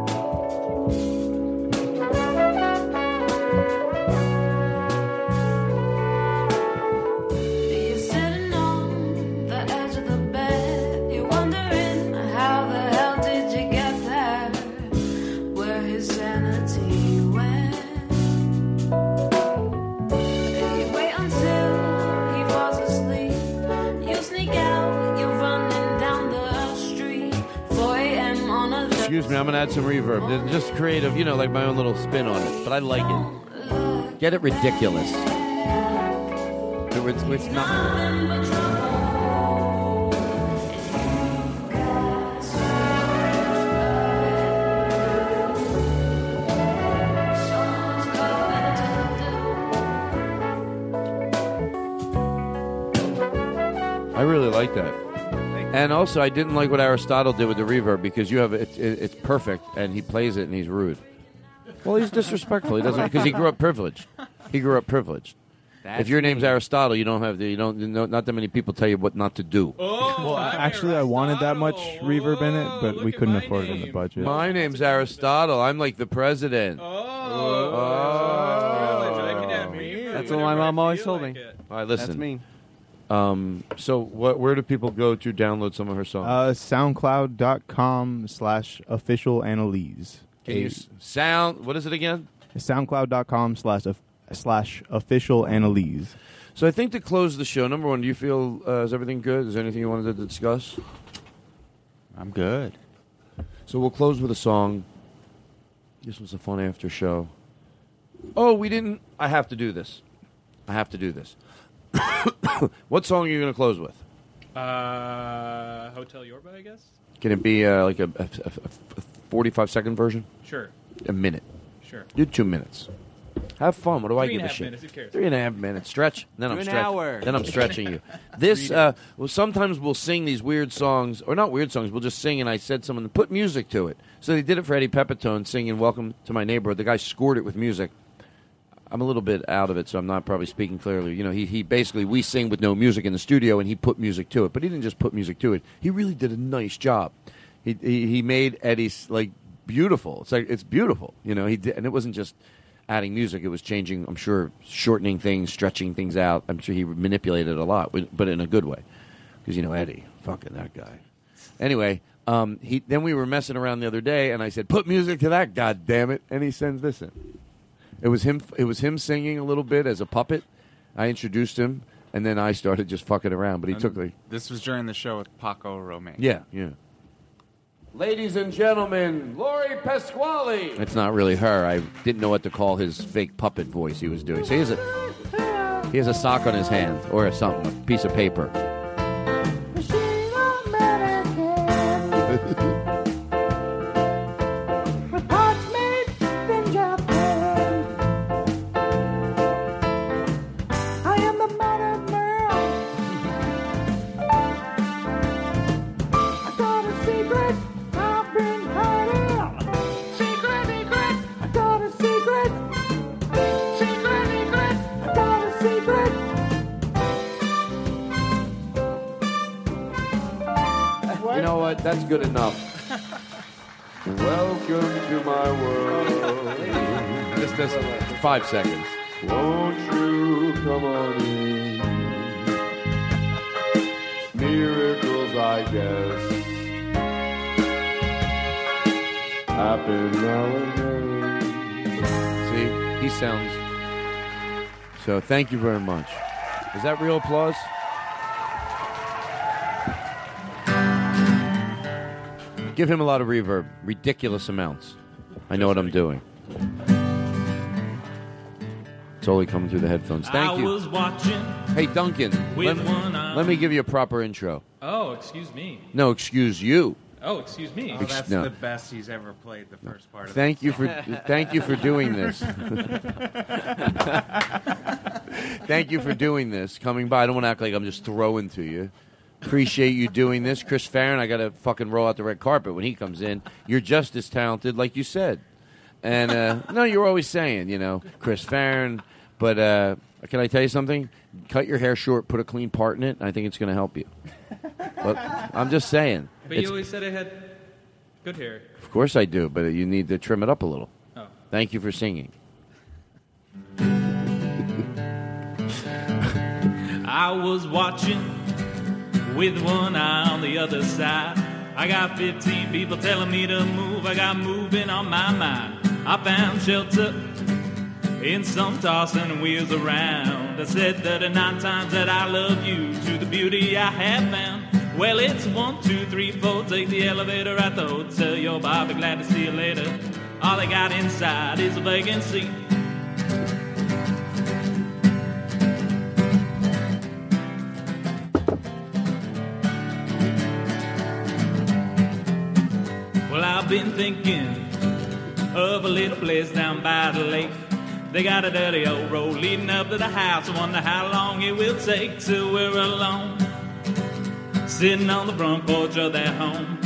Excuse me, I'm gonna add some reverb. Just creative, you know, like my own little spin on it. But I like it. Get it ridiculous. It's, it's not. I really like that. And also, I didn't like what Aristotle did with the reverb because you have it, it, it's perfect, and he plays it, and he's rude. Well, he's disrespectful. He doesn't because he grew up privileged. He grew up privileged. That's if your name's Aristotle, you don't have the, you don't no, not that many people tell you what not to do. well, actually, I wanted that much reverb in it, but we couldn't afford it in the budget. My name's Aristotle. I'm like the president. Oh. oh. That's what my mom always told me. All right, listen. That's me. Um, so, what, where do people go to download some of her songs? Uh, SoundCloud.com slash official Annalise. Can you s- sound? What is it again? SoundCloud.com slash of- slash official Annalise. So I think to close the show, number one, do you feel uh, is everything good? Is there anything you wanted to discuss? I'm good. So we'll close with a song. This was a fun after show. Oh, we didn't. I have to do this. I have to do this. <coughs> what song are you going to close with? Uh, Hotel Yorba, I guess. Can it be uh, like a, a, a, a 45 second version? Sure. A minute. Sure. Do two minutes. Have fun. What do I give a a shit? minutes, who cares? Three and a half minutes. Stretch. Then I'm stretching. Then I'm stretching you. <laughs> This. Uh, well, sometimes we'll sing these weird songs, or not weird songs. We'll just sing, and I said someone to put music to it. So they did it for Eddie Pepitone singing "Welcome to My Neighborhood." The guy scored it with music. I'm a little bit out of it, so I'm not probably speaking clearly. You know, he, he basically we sing with no music in the studio, and he put music to it. But he didn't just put music to it; he really did a nice job. He he, he made Eddie's like beautiful. It's like it's beautiful. You know, he did, and it wasn't just adding music; it was changing. I'm sure shortening things, stretching things out. I'm sure he manipulated a lot, but- in a good way. Because you know Eddie, fucking that guy. Anyway, um, he then we were messing around the other day, and I said, "Put music to that, god damn it!" And he sends this in. It was him. It was him singing a little bit as a puppet. I introduced him, and then I started just fucking around. But he And took like, This was during the show with Paco Romain. yeah, yeah. Ladies and gentlemen, Lori Pasquale. It's not really her. I didn't know what to call his fake puppet voice he was doing. So he has a he has a sock on his hand or a something, a piece of paper. <laughs> good enough. Welcome to my world. Just this five seconds. Won't you come on in? Miracles, I guess, happen now and then. See, he sounds. So thank you very much. Is that real applause? Give him a lot of reverb, ridiculous amounts. I know what I'm doing. It's only coming through the headphones. Thank you. Hey, Duncan, let, one let me give you a proper intro. Oh, excuse me. No, excuse you. Oh, excuse me. Oh, that's No. the best he's ever played. The first part. Of Thank the you for thank you for doing this. <laughs> thank you for doing this. Coming by. I don't want to act like I'm just throwing to you. Appreciate you doing this, Chris Farron. I got to fucking roll out the red carpet when he comes in. You're just as talented, like you said. And uh, no, you're always saying, you know, Chris Farron. But uh, can I tell you something? Cut your hair short, put a clean part in it. And I think it's going to help you. But I'm just saying. But you always said I had good hair. of course I do, but you need to trim it up a little. Oh. Thank you for singing. <laughs> I was watching with one eye on the other side. I got 15 people telling me to move. I got moving on my mind. I found shelter in some tossing wheels around. I said 39 times that I love you to the beauty I have found. Well, it's one, two, three, four. Take the elevator at the hotel. Yo, I'll be glad to see you later. All they got inside is a vacancy. I've been thinking of a little place down by the lake. They got a dirty old road leading up to the house. I wonder how long it will take till we're alone. Sitting on the front porch of their home.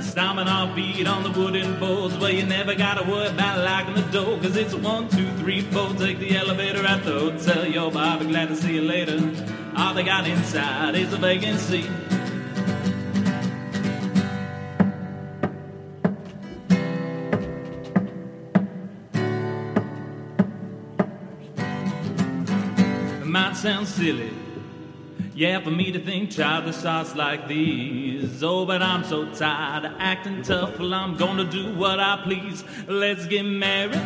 Stomping our feet on the wooden boards where you never gotta worry about locking the door. Cause it's one, two, three, four. Take the elevator at the hotel. Yo, be glad to see you later. All they got inside is a vacancy. Sound silly. Yeah, for me to think childish thoughts like these. Oh, but I'm so tired of acting tough. Well, I'm gonna do what I please. Let's get married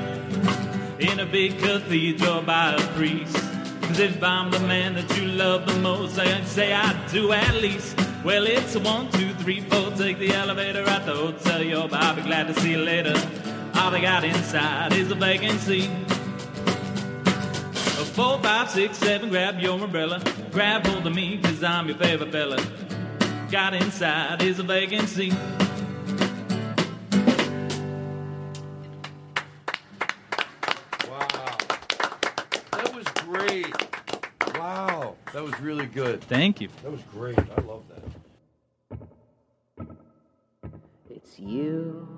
in a big cathedral by a priest. 'Cause if I'm the man that you love the most, I'd say I do at least. Well, it's one, two, three, four. Take the elevator at the hotel. Yo, I'll be glad to see you later. All they got inside is a vacancy. A four, five, six, seven, grab your umbrella. Grab hold of me, cause I'm your favorite fella. Got inside is a vacancy. Wow. That was great. Wow. That was really good. Thank you. That was great. I love that. It's you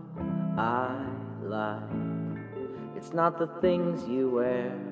I like. It's not the things you wear.